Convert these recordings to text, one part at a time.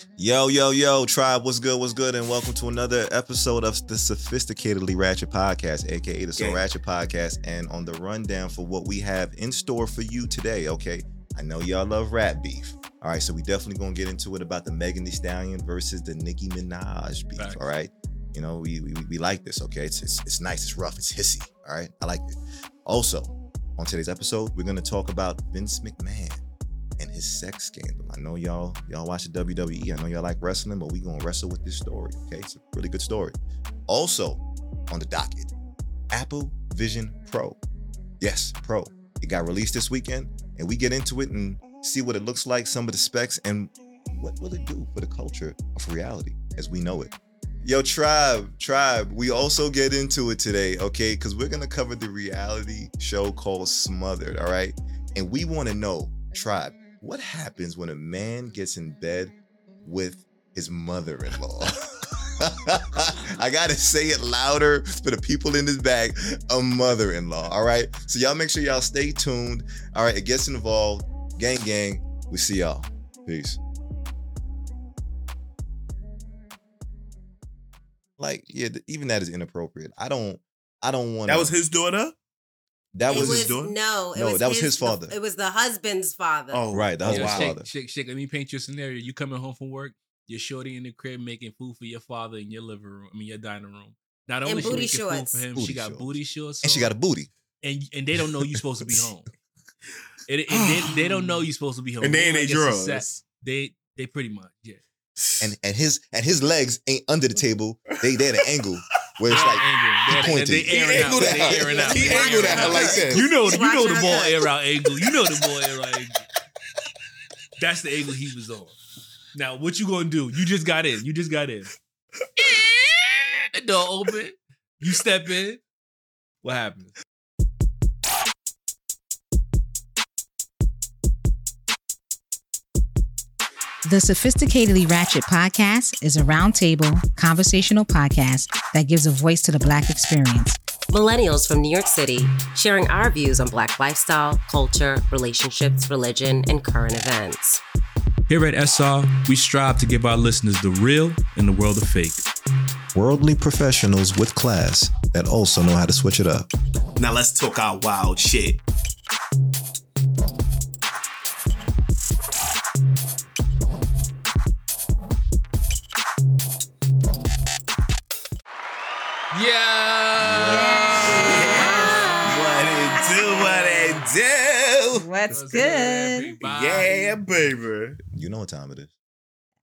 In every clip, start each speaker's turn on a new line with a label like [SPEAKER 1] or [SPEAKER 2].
[SPEAKER 1] Mm-hmm. Yo, yo, yo, tribe, what's good? What's good? And welcome to another episode of the Sophisticatedly Ratchet Podcast, aka the So
[SPEAKER 2] Yeah.
[SPEAKER 1] Ratchet Podcast. And on the rundown for what we have in store for you today, okay? I know y'all love rat beef. All right, so we definitely gonna get into it about the Megan Thee Stallion versus the Nicki Minaj beef.
[SPEAKER 3] Facts.
[SPEAKER 1] All right, you know we, we we like this. Okay, it's, it's it's nice, it's rough, it's hissy. All right, I like it. Also, on today's episode, we're gonna talk about Vince McMahon and his sex scandal. I know y'all y'all watch the WWE. I know y'all like wrestling, but we gonna wrestle with this story. Okay, it's a really good story. Also, on the docket, Apple Vision Pro. Yes, Pro. It got released this weekend, and we get into it and see what it looks like, some of the specs, and what will it do for the culture of reality as we know it. Yo, tribe, tribe. We also get into it today, okay? Because we're gonna cover the reality show called Smothered, all right? And we want to know, tribe, what happens when a man gets in bed with his mother-in-law? I gotta say it louder for the people in this bag. A mother-in-law. All right. So y'all make sure y'all stay tuned. All right. It gets involved. Gang, gang. We see y'all. Peace. Like, yeah, even that is inappropriate. I don't. I don't want.
[SPEAKER 2] That was his daughter.
[SPEAKER 1] That was,
[SPEAKER 4] was,
[SPEAKER 1] his
[SPEAKER 2] daughter?
[SPEAKER 4] no, it
[SPEAKER 1] No,
[SPEAKER 4] was
[SPEAKER 1] that was his
[SPEAKER 4] the-
[SPEAKER 1] father.
[SPEAKER 4] it was the husband's father.
[SPEAKER 2] Oh,
[SPEAKER 1] Right, that was his
[SPEAKER 2] wow.
[SPEAKER 1] father.
[SPEAKER 3] Shake, shake, shake. Let me paint you a scenario. You coming home from work, you're shorty in the crib making food for your father in your living room. I mean, your dining room. Not
[SPEAKER 4] And
[SPEAKER 3] only she
[SPEAKER 4] booty
[SPEAKER 3] making
[SPEAKER 4] shorts.
[SPEAKER 3] food for him,
[SPEAKER 1] Booty
[SPEAKER 3] she got
[SPEAKER 1] shorts.
[SPEAKER 3] booty shorts,
[SPEAKER 1] and she got a booty.
[SPEAKER 3] and and they don't know you're supposed to be home. And, and they, they don't know you're supposed to be home.
[SPEAKER 2] And they ain't they
[SPEAKER 3] like it's
[SPEAKER 2] drugs.
[SPEAKER 3] They they pretty much yeah.
[SPEAKER 1] And and his and his legs ain't under the table. They they at an angle where it's like
[SPEAKER 3] angle. They-
[SPEAKER 1] pointed.
[SPEAKER 3] They,
[SPEAKER 1] He
[SPEAKER 3] airing out.
[SPEAKER 2] angled
[SPEAKER 3] They
[SPEAKER 2] out.
[SPEAKER 3] airing out.
[SPEAKER 2] He angled
[SPEAKER 3] airing
[SPEAKER 2] out
[SPEAKER 3] out.
[SPEAKER 2] like that.
[SPEAKER 3] You know, you know the
[SPEAKER 4] watching
[SPEAKER 3] ball
[SPEAKER 4] her
[SPEAKER 3] air out angle. You know the ball air out angle. That's the angle he was on. Now, what you gonna do? You just got in. You just got in. the door open. You step in. What happens?
[SPEAKER 5] The Sophisticatedly Ratchet podcast is a roundtable conversational podcast that gives a voice to the Black experience.
[SPEAKER 4] Millennials from New York City sharing our views on Black lifestyle, culture, relationships, religion, and current events.
[SPEAKER 3] Here at SR, we strive to give our listeners the real in the world of fake.
[SPEAKER 1] worldly professionals with class that also know how to switch it up.
[SPEAKER 2] Now let's talk our wild shit.
[SPEAKER 3] Yeah.
[SPEAKER 2] What it do? What it do?
[SPEAKER 5] What's
[SPEAKER 3] What's
[SPEAKER 5] good?
[SPEAKER 2] Yeah, baby.
[SPEAKER 1] You know what time it is.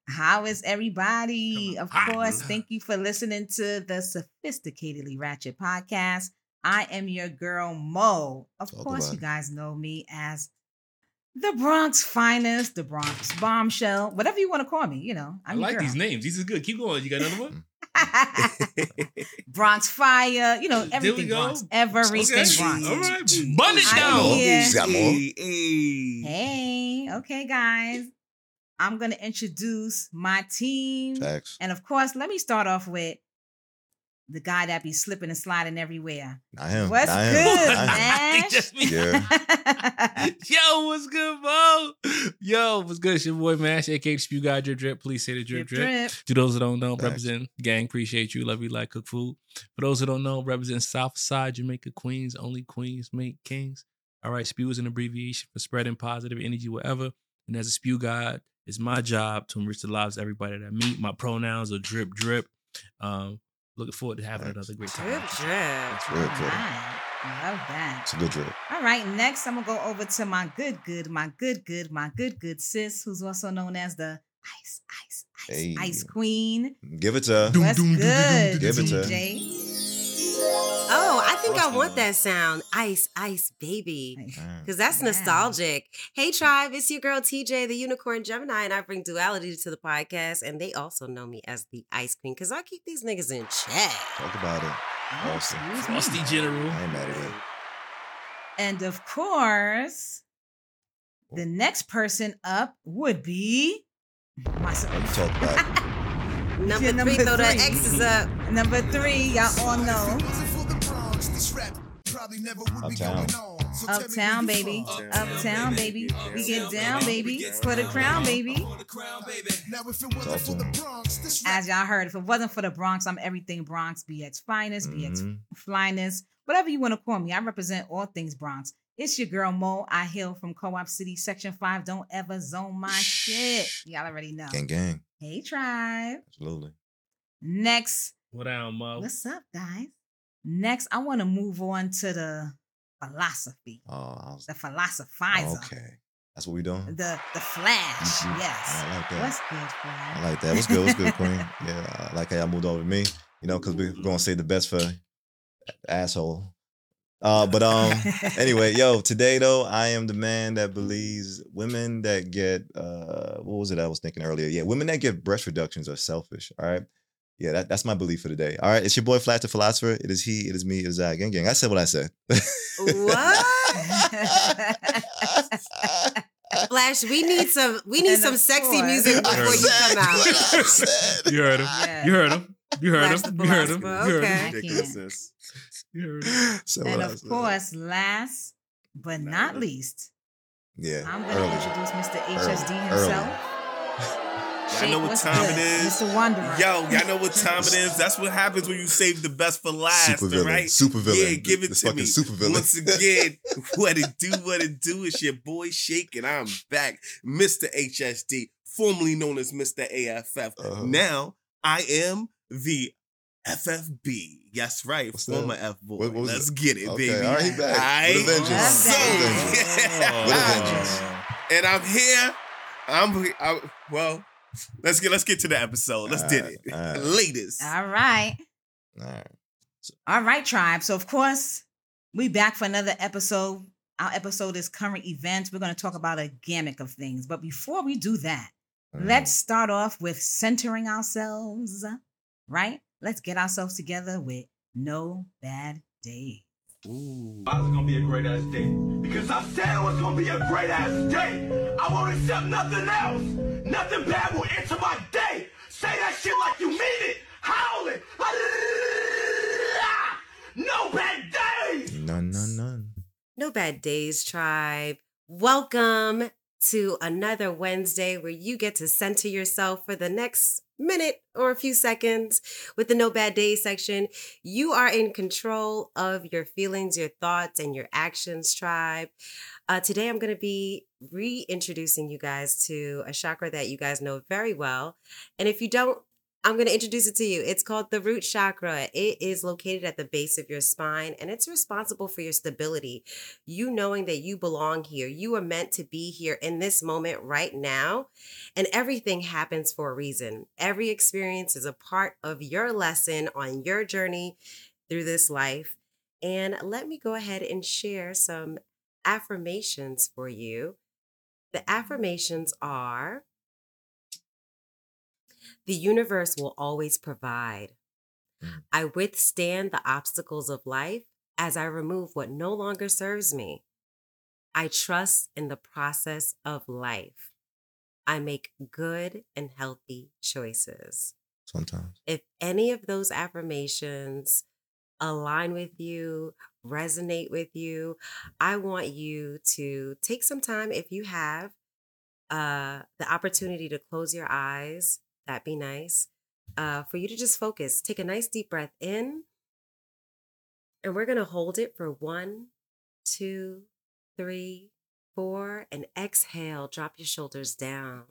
[SPEAKER 5] How is everybody? Of
[SPEAKER 3] on.
[SPEAKER 5] course, thank you for listening to the Sophisticatedly Ratchet podcast. I am your girl Mo. Of
[SPEAKER 1] Talk
[SPEAKER 5] course, you guys know me as the Bronx finest, the Bronx bombshell, whatever you want to call me. You know,
[SPEAKER 3] I
[SPEAKER 5] I'm your
[SPEAKER 3] like
[SPEAKER 5] girl.
[SPEAKER 3] these names. These are good. Keep going. You got another one?
[SPEAKER 5] Bronx Fire, you know,
[SPEAKER 3] There we
[SPEAKER 5] everything
[SPEAKER 3] go.
[SPEAKER 5] Bronx. Everything
[SPEAKER 3] Okay.
[SPEAKER 5] Bronx.
[SPEAKER 3] All right. Mm. Bun it down.
[SPEAKER 1] She's got more.
[SPEAKER 2] Hey, hey.
[SPEAKER 5] Hey, okay, guys. I'm going to introduce my team.
[SPEAKER 1] Facts.
[SPEAKER 5] And of course, let me start off with the guy that be slipping and sliding everywhere.
[SPEAKER 1] Not him.
[SPEAKER 5] What's
[SPEAKER 1] Not
[SPEAKER 5] good,
[SPEAKER 1] Not him.
[SPEAKER 5] man?
[SPEAKER 3] Just me.
[SPEAKER 1] Yeah.
[SPEAKER 3] Yo, what's good, Mo? Yo, what's good? It's your boy Mash, aka Spew God Drip Drip. Please say the drip
[SPEAKER 5] drip,
[SPEAKER 3] drip.
[SPEAKER 5] drip.
[SPEAKER 3] To those that don't know,
[SPEAKER 1] Facts.
[SPEAKER 3] represent gang, appreciate you, love you like cook food. For those that don't know, represent South Side Jamaica Queens, only queens make kings. All right, Spew is an abbreviation for spreading positive energy wherever. And as a Spew God, it's my job to enrich the lives of everybody that I meet. My pronouns are drip drip. Um, looking forward to having
[SPEAKER 1] Facts.
[SPEAKER 3] another great time.
[SPEAKER 4] Drip, drip.
[SPEAKER 1] Drip,
[SPEAKER 5] All
[SPEAKER 1] drip.
[SPEAKER 5] right. Love that.
[SPEAKER 1] It's a good drip.
[SPEAKER 5] All right, next I'm gonna go over to my good, good, my good, good, my good, good sis, who's also known as the Ice, Ice, Ice,
[SPEAKER 1] Hey.
[SPEAKER 5] Ice Queen.
[SPEAKER 1] Give it to her.
[SPEAKER 3] Doom,
[SPEAKER 5] What's
[SPEAKER 3] doom, doom, doom,
[SPEAKER 5] good,
[SPEAKER 3] doom,
[SPEAKER 1] Give it to her.
[SPEAKER 5] TJ?
[SPEAKER 4] Oh, I think I want that sound. Ice, ice, baby. Because that's
[SPEAKER 5] Yeah.
[SPEAKER 4] nostalgic. Hey, tribe, it's your girl TJ, the Unicorn Gemini, and I bring duality to the podcast. And they also know me as the Ice Queen because I keep these niggas in check.
[SPEAKER 1] Talk about it.
[SPEAKER 5] Oh,
[SPEAKER 1] Awesome.
[SPEAKER 3] Frosty General.
[SPEAKER 1] I ain't mad at it.
[SPEAKER 5] And of course, the oh. next person up would be myself.
[SPEAKER 1] You talk about?
[SPEAKER 4] Number
[SPEAKER 5] Yeah,
[SPEAKER 4] three,
[SPEAKER 5] number
[SPEAKER 4] throw that
[SPEAKER 5] three.
[SPEAKER 4] X's up.
[SPEAKER 5] Number three, y'all all know.
[SPEAKER 1] Uptown.
[SPEAKER 5] Uptown, baby. Uptown, baby. We get down, baby. For the crown, baby.
[SPEAKER 1] Talk.
[SPEAKER 5] As y'all heard, if it wasn't for the Bronx, I'm everything Bronx, Be BX finest, BX
[SPEAKER 1] Mhm.
[SPEAKER 5] flyness, whatever you want to call me. I represent all things Bronx. It's your girl Mo. I hail from Co-op City, Section 5. Don't ever zone my shit. Y'all already know.
[SPEAKER 1] Gang, gang.
[SPEAKER 5] Hey, tribe.
[SPEAKER 1] Absolutely.
[SPEAKER 5] Next,
[SPEAKER 3] What down, Mo?
[SPEAKER 5] what's up, guys? Next, I want to move on to the philosophy,
[SPEAKER 1] Oh, was,
[SPEAKER 5] the philosophizer,
[SPEAKER 1] okay. That's what we doing.
[SPEAKER 5] the the flash.
[SPEAKER 1] Mhm.
[SPEAKER 5] Yes.
[SPEAKER 1] I like that.
[SPEAKER 5] What's good, Flash?
[SPEAKER 1] I like that. What's good? What's good, Queen? Yeah, I like how y'all moved over to me. You know, because we're gonna say the best for asshole. Uh, but um, anyway, yo, today though, I am the man that believes women that get uh, what was it I was thinking earlier? Yeah, women that get breast reductions are selfish. All right. Yeah, that, that's my belief for today. All right, it's your boy Flash the Philosopher. It is he, it is me, it is I. Gang, gang. I said what I said. What?
[SPEAKER 4] Flash, we need some we need
[SPEAKER 5] And
[SPEAKER 4] some sexy
[SPEAKER 5] course-
[SPEAKER 4] music before you come out.
[SPEAKER 1] what I said.
[SPEAKER 3] You heard him.
[SPEAKER 5] Yeah.
[SPEAKER 3] You heard him. You heard
[SPEAKER 4] Flash
[SPEAKER 3] him. You heard him.
[SPEAKER 4] philosopher,
[SPEAKER 3] You heard
[SPEAKER 4] okay.
[SPEAKER 3] him.
[SPEAKER 2] Ridiculousness.
[SPEAKER 3] You heard him.
[SPEAKER 1] Said
[SPEAKER 5] and of course, last but not least,
[SPEAKER 1] yeah,
[SPEAKER 5] I'm going to
[SPEAKER 1] early.
[SPEAKER 5] introduce Mr. HSD
[SPEAKER 1] Early.
[SPEAKER 5] himself.
[SPEAKER 2] Y'all know what time
[SPEAKER 5] good,
[SPEAKER 2] it is?
[SPEAKER 5] Mr. Wanderer.
[SPEAKER 2] Yo, y'all know what time it is? That's what happens when you save the best for last,
[SPEAKER 1] super villain,
[SPEAKER 2] right?
[SPEAKER 1] super villain.
[SPEAKER 2] Yeah, give it
[SPEAKER 1] This
[SPEAKER 2] to
[SPEAKER 1] fucking
[SPEAKER 2] me.
[SPEAKER 1] Super villain.
[SPEAKER 2] Once again, what it do, what it do. It's your boy Shake, and I'm back, Mr. HSD, formerly known as Mr. AFF.
[SPEAKER 1] Uh-huh.
[SPEAKER 2] Now I am the FFB. Yes, right,
[SPEAKER 1] What's
[SPEAKER 2] former
[SPEAKER 1] that?
[SPEAKER 2] F boy.
[SPEAKER 1] What- what was
[SPEAKER 2] Let's
[SPEAKER 1] it?
[SPEAKER 2] get it,
[SPEAKER 1] Okay,
[SPEAKER 2] baby.
[SPEAKER 1] all right, he back. With a vengeance.
[SPEAKER 5] With a
[SPEAKER 2] So,
[SPEAKER 1] With a vengeance.
[SPEAKER 2] and I'm here. I'm, I, well. Let's get let's get to the episode. Let's did it,
[SPEAKER 1] All right.
[SPEAKER 2] latest.
[SPEAKER 5] All right.
[SPEAKER 1] All right.
[SPEAKER 5] All right, tribe. So, of course, we back for another episode. Our episode is current events. We're going to talk about a gamut of things. But before we do that,
[SPEAKER 1] Mm-hmm.
[SPEAKER 5] let's start off with centering ourselves, right? Let's get ourselves together with no bad day.
[SPEAKER 2] Ooh.
[SPEAKER 6] Why it's gonna be a great ass day? Because I said it was gonna be a great ass day. I won't accept nothing else. Nothing bad will enter my day. Say that shit like you mean it. Howl it. No bad days.
[SPEAKER 1] None, none, none.
[SPEAKER 4] No bad days, tribe. Welcome to another Wednesday where you get to center yourself for the next minute or a few seconds with the No Bad Days section. You are in control of your feelings, your thoughts, and your actions, tribe. Uh, today, I'm going to be reintroducing you guys to a chakra that you guys know very well. And if you don't, I'm going to introduce it to you. It's called the root chakra. It is located at the base of your spine and it's responsible for your stability. You knowing that you belong here. You are meant to be here in this moment right now. And everything happens for a reason. Every experience is a part of your lesson on your journey through this life. And let me go ahead and share some affirmations for you. The affirmations are the universe will always provide.
[SPEAKER 1] Mm.
[SPEAKER 4] I withstand the obstacles of life as I remove what no longer serves me. I trust in the process of life. I make good and healthy choices.
[SPEAKER 1] Sometimes.
[SPEAKER 4] If any of those affirmations align with you, resonate with you, I want you to take some time if you have uh, the opportunity to close your eyes. That'd be nice. Uh, for you to just focus, take a nice deep breath in, and we're going to hold it for one, two, three, four, and exhale. Drop your shoulders down.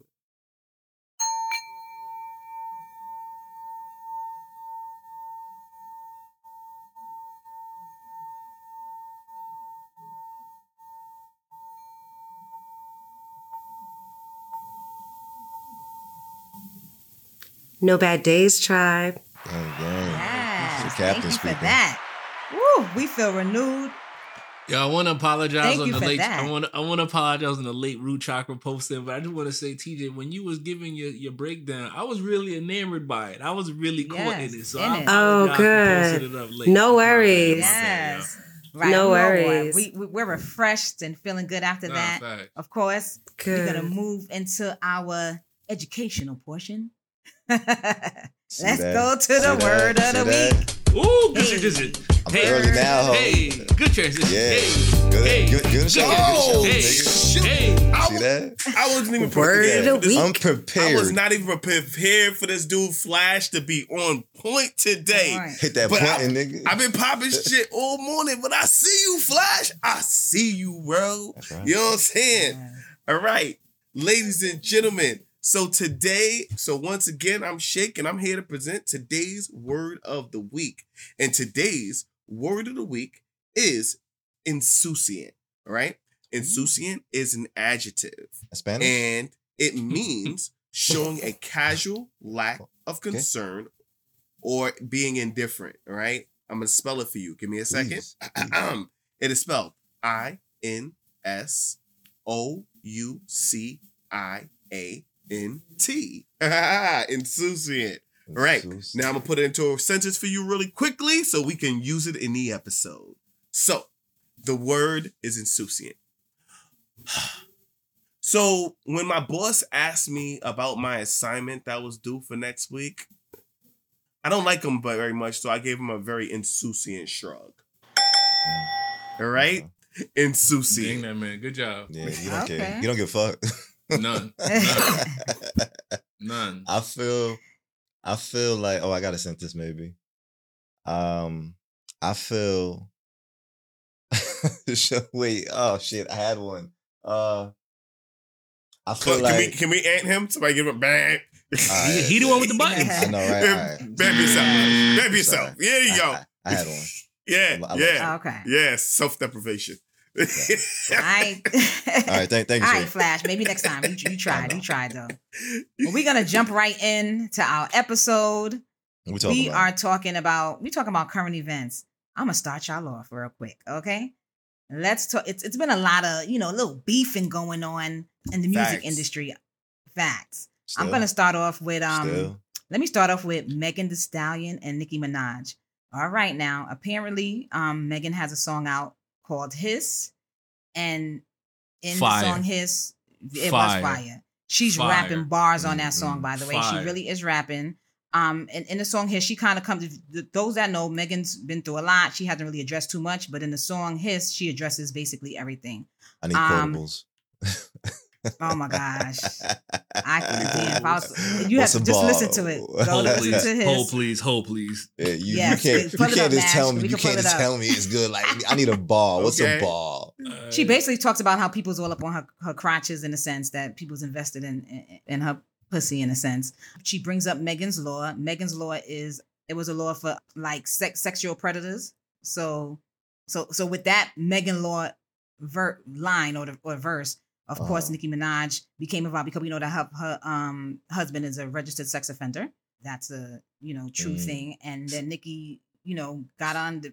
[SPEAKER 4] No bad days, tribe.
[SPEAKER 1] Gang, gang.
[SPEAKER 5] Yes.
[SPEAKER 1] The
[SPEAKER 5] Thank
[SPEAKER 1] captain
[SPEAKER 5] you for that. Woo, we feel renewed.
[SPEAKER 3] Yo, I want to apologize
[SPEAKER 5] Thank
[SPEAKER 3] on the late.
[SPEAKER 5] that.
[SPEAKER 3] I want to. I want to apologize on the late root chakra posting, but I just want to say, TJ, when you was giving your, your breakdown, I was really enamored by it. I was really caught
[SPEAKER 5] Yes,
[SPEAKER 3] in it. So
[SPEAKER 5] in
[SPEAKER 3] I
[SPEAKER 5] it.
[SPEAKER 4] Oh, good.
[SPEAKER 3] it up late.
[SPEAKER 4] No worries.
[SPEAKER 3] about that.
[SPEAKER 5] Yes. Right.
[SPEAKER 4] No
[SPEAKER 5] I'm on board.
[SPEAKER 4] worries.
[SPEAKER 5] We, we, we're refreshed and feeling good after
[SPEAKER 3] Nah,
[SPEAKER 5] that.
[SPEAKER 3] fact.
[SPEAKER 5] Of course, we're going to move into our educational portion.
[SPEAKER 1] See
[SPEAKER 5] Let's
[SPEAKER 1] that?
[SPEAKER 5] go to
[SPEAKER 1] See
[SPEAKER 5] the
[SPEAKER 1] that?
[SPEAKER 5] word of
[SPEAKER 1] See
[SPEAKER 5] the
[SPEAKER 1] that?
[SPEAKER 5] week.
[SPEAKER 3] Ooh, good
[SPEAKER 5] Hey.
[SPEAKER 3] transition.
[SPEAKER 1] I'm
[SPEAKER 3] Hey,
[SPEAKER 1] early now, ho.
[SPEAKER 3] Hey, good transition.
[SPEAKER 1] Yeah.
[SPEAKER 3] Hey.
[SPEAKER 1] Good.
[SPEAKER 3] Hey.
[SPEAKER 1] Good. Good show.
[SPEAKER 2] Oh,
[SPEAKER 1] Good show,
[SPEAKER 3] Hey,
[SPEAKER 2] shoot.
[SPEAKER 3] hey,
[SPEAKER 2] I,
[SPEAKER 1] See
[SPEAKER 2] was-
[SPEAKER 1] that?
[SPEAKER 2] I wasn't even
[SPEAKER 4] Word
[SPEAKER 2] prepared
[SPEAKER 4] of
[SPEAKER 2] for
[SPEAKER 4] the
[SPEAKER 2] this.
[SPEAKER 4] week.
[SPEAKER 1] Unprepared.
[SPEAKER 2] I was not even prepared for this dude Flash to be on point today.
[SPEAKER 5] All right.
[SPEAKER 1] Hit that
[SPEAKER 2] But I-
[SPEAKER 1] button, nigga.
[SPEAKER 2] I've been popping shit all morning, but I see you, Flash. I see you, bro.
[SPEAKER 1] Right.
[SPEAKER 2] You know what I'm saying?
[SPEAKER 5] Yeah.
[SPEAKER 2] All right, ladies and gentlemen. So today, so once again, I'm Shake and I'm here to present today's word of the week. And today's word of the week is insouciant. All right, insouciant is an adjective,
[SPEAKER 1] Spanish.
[SPEAKER 2] and it means showing a casual lack of concern or being indifferent. All right, I'm gonna spell it for you. Give me a second.
[SPEAKER 1] Please,
[SPEAKER 2] it is spelled I N S O U C I A N T. Insouciant. Right. Now I'm gonna put it into a sentence for you really quickly so we can use it in the episode. So the word is insouciant. So when my boss asked me about my assignment that was due for next week, I don't like him very much, so I gave him a very insouciant shrug. Mm. All right, mm-hmm.
[SPEAKER 1] Okay.
[SPEAKER 3] dang
[SPEAKER 2] insouciant.
[SPEAKER 3] that man. Good job.
[SPEAKER 1] Yeah, you don't care.
[SPEAKER 5] Okay.
[SPEAKER 1] You don't give a fuck.
[SPEAKER 3] None. None. None.
[SPEAKER 1] I feel I feel like oh I got a sentence maybe. Um I feel So, wait, oh shit, I had one. Uh I feel
[SPEAKER 2] Can,
[SPEAKER 1] like
[SPEAKER 2] we can we ant him? Somebody give him bang.
[SPEAKER 1] All
[SPEAKER 3] He,
[SPEAKER 1] right.
[SPEAKER 3] he the one with the buttons.
[SPEAKER 1] I know, right? All right.
[SPEAKER 2] Bam yourself. Bam
[SPEAKER 1] Sorry.
[SPEAKER 2] yourself. There you
[SPEAKER 1] I-
[SPEAKER 2] go.
[SPEAKER 1] I, I had one.
[SPEAKER 2] Yeah,
[SPEAKER 1] I love
[SPEAKER 2] yeah,
[SPEAKER 5] Okay.
[SPEAKER 2] yeah. Self deprivation.
[SPEAKER 5] All right.
[SPEAKER 1] All right, thank, thank you.
[SPEAKER 5] All right, Flash. Maybe next time. You, you tried. You tried though. Well, we're gonna jump right in to our episode.
[SPEAKER 1] We
[SPEAKER 5] we
[SPEAKER 1] about
[SPEAKER 5] are talking about we talking about current events. I'm gonna start y'all off real quick, okay? Let's talk. It's it's been a lot of you know a little beefing going on in the music
[SPEAKER 2] Facts.
[SPEAKER 5] industry. Facts. I'm gonna start off with um.
[SPEAKER 1] Still?
[SPEAKER 5] Let me start off with Megan Thee Stallion and Nicki Minaj. All right, now apparently, um, Megan has a song out called "Hiss," and in
[SPEAKER 3] Fire.
[SPEAKER 5] the song "Hiss," it
[SPEAKER 3] Fire.
[SPEAKER 5] was fire. She's
[SPEAKER 3] Fire.
[SPEAKER 5] rapping bars on that song, by the way.
[SPEAKER 3] fire.
[SPEAKER 5] She really is rapping. Um, and in the song "Hiss," she kind of comes. Those that know, Megan's been through a lot. She hasn't really addressed too much, but in the song "Hiss," she addresses basically everything.
[SPEAKER 1] I need
[SPEAKER 5] um,
[SPEAKER 1] quotables.
[SPEAKER 5] Oh my gosh. I can damn. If I was, you
[SPEAKER 1] What's
[SPEAKER 5] have to just
[SPEAKER 1] bar?
[SPEAKER 5] listen to it. Go
[SPEAKER 3] Hold
[SPEAKER 5] listen
[SPEAKER 3] please.
[SPEAKER 5] to his.
[SPEAKER 3] Hold please. Hold please.
[SPEAKER 1] Yeah, you,
[SPEAKER 5] Yes,
[SPEAKER 1] you can't,
[SPEAKER 5] pull
[SPEAKER 1] you
[SPEAKER 5] it
[SPEAKER 1] can't
[SPEAKER 5] up,
[SPEAKER 1] just
[SPEAKER 5] Nash.
[SPEAKER 1] tell me.
[SPEAKER 5] We
[SPEAKER 1] You
[SPEAKER 5] can
[SPEAKER 1] can't just tell me it's good. Like I need a ball. What's
[SPEAKER 2] Okay.
[SPEAKER 1] a ball?
[SPEAKER 3] Uh,
[SPEAKER 5] She basically talks about how people's all up on her, her crotches in a sense that people's invested in, in in her pussy in a sense. She brings up Megan's law. Megan's law is it was a law for like sex sexual predators. So so so with that Megan law ver- line or the, or verse, of course
[SPEAKER 1] Uh-huh.
[SPEAKER 5] Nicki Minaj became involved because we know that her, her um husband is a registered sex offender. That's a you know true
[SPEAKER 1] Mm.
[SPEAKER 5] thing. And then Nicki you know got on the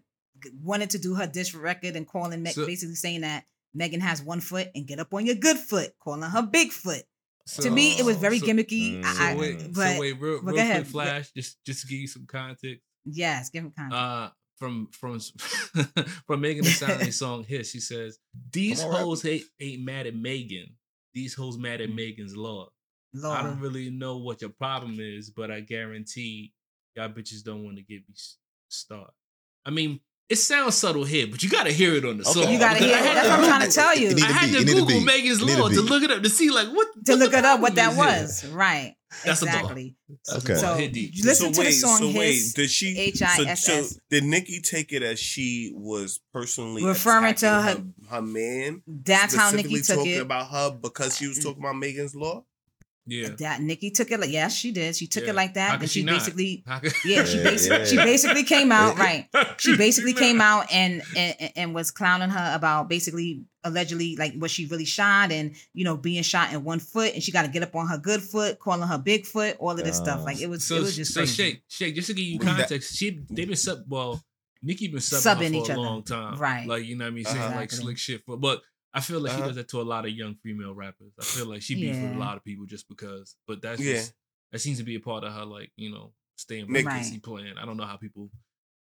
[SPEAKER 5] wanted to do her dish record and calling Meg
[SPEAKER 3] So-
[SPEAKER 5] basically saying that Megan has one foot and get up on your good foot, calling her big foot.
[SPEAKER 3] so-
[SPEAKER 5] to me, it was very
[SPEAKER 3] so-
[SPEAKER 5] gimmicky.
[SPEAKER 1] Mm.
[SPEAKER 5] I,
[SPEAKER 3] So
[SPEAKER 5] I-
[SPEAKER 3] wait,
[SPEAKER 5] but
[SPEAKER 3] so wait, real, real
[SPEAKER 5] go ahead.
[SPEAKER 3] quick, Flash. Just, just to give you some context.
[SPEAKER 5] yes, give him context.
[SPEAKER 3] Uh, from from from Megan Thee Stallion song "Hiss," she says, "These
[SPEAKER 1] Come on, rap.
[SPEAKER 3] hoes ain't, ain't mad at Megan. These hoes mad at Megan's law.
[SPEAKER 5] Lord.
[SPEAKER 3] I don't really know what your problem is, but I guarantee y'all bitches don't want to give me start. I mean, it sounds subtle here, but you got to hear it on the
[SPEAKER 1] Okay.
[SPEAKER 3] song.
[SPEAKER 5] You gotta hear it. That's what I'm trying to tell you.
[SPEAKER 3] I had to
[SPEAKER 1] It need to
[SPEAKER 3] Google. Megan's
[SPEAKER 1] It need to
[SPEAKER 3] law to look it up to see like what
[SPEAKER 5] to
[SPEAKER 3] what
[SPEAKER 5] look it up what that was.
[SPEAKER 3] here.
[SPEAKER 5] Right.
[SPEAKER 3] That's
[SPEAKER 5] exactly.
[SPEAKER 3] That's
[SPEAKER 1] Okay.
[SPEAKER 3] a.
[SPEAKER 5] So
[SPEAKER 3] Hit
[SPEAKER 5] you listen
[SPEAKER 2] so
[SPEAKER 5] to
[SPEAKER 2] wait,
[SPEAKER 5] the song
[SPEAKER 2] so wait, did she?
[SPEAKER 5] H-I-S-S.
[SPEAKER 2] So, so did Nicki take it as she was personally
[SPEAKER 5] Referring to
[SPEAKER 2] attacking her, her man?
[SPEAKER 5] That's how
[SPEAKER 2] specifically
[SPEAKER 5] Nicki took
[SPEAKER 2] talking
[SPEAKER 5] it.
[SPEAKER 2] about her because she was talking about Megan's law.
[SPEAKER 3] Yeah.
[SPEAKER 5] That Nicki took it like yes, she did. She took
[SPEAKER 3] Yeah.
[SPEAKER 5] it like
[SPEAKER 3] How
[SPEAKER 5] that.
[SPEAKER 3] could
[SPEAKER 5] And
[SPEAKER 3] she
[SPEAKER 5] she
[SPEAKER 3] not?
[SPEAKER 5] basically
[SPEAKER 3] could-
[SPEAKER 5] yeah, she basically
[SPEAKER 1] yeah.
[SPEAKER 5] she basically came out right. she basically came out and, and and was clowning her about basically allegedly like was she really shot and you know being shot in one foot and she got to get up on her good foot calling her big foot all of this stuff
[SPEAKER 1] Oh.
[SPEAKER 5] like it was
[SPEAKER 3] So,
[SPEAKER 5] it was just
[SPEAKER 3] so
[SPEAKER 5] crazy.
[SPEAKER 3] shake, shake. Just to give you context, she they've been sub. Well, Nicki been subbing,
[SPEAKER 5] Subbing
[SPEAKER 3] her
[SPEAKER 5] each
[SPEAKER 3] for a
[SPEAKER 5] other.
[SPEAKER 3] long time,
[SPEAKER 5] Right.
[SPEAKER 3] Like you know what I mean, saying
[SPEAKER 2] Uh-huh.
[SPEAKER 3] like
[SPEAKER 5] Exactly.
[SPEAKER 3] slick shit. For, but I feel like she
[SPEAKER 2] Uh-huh.
[SPEAKER 3] does that to a lot of young female rappers. I feel like she beef with a lot of people just because. But that's
[SPEAKER 2] Yeah.
[SPEAKER 3] just that seems to be a part of her, like you know, staying
[SPEAKER 2] Nicki.
[SPEAKER 3] vacancy plan. I don't know how people,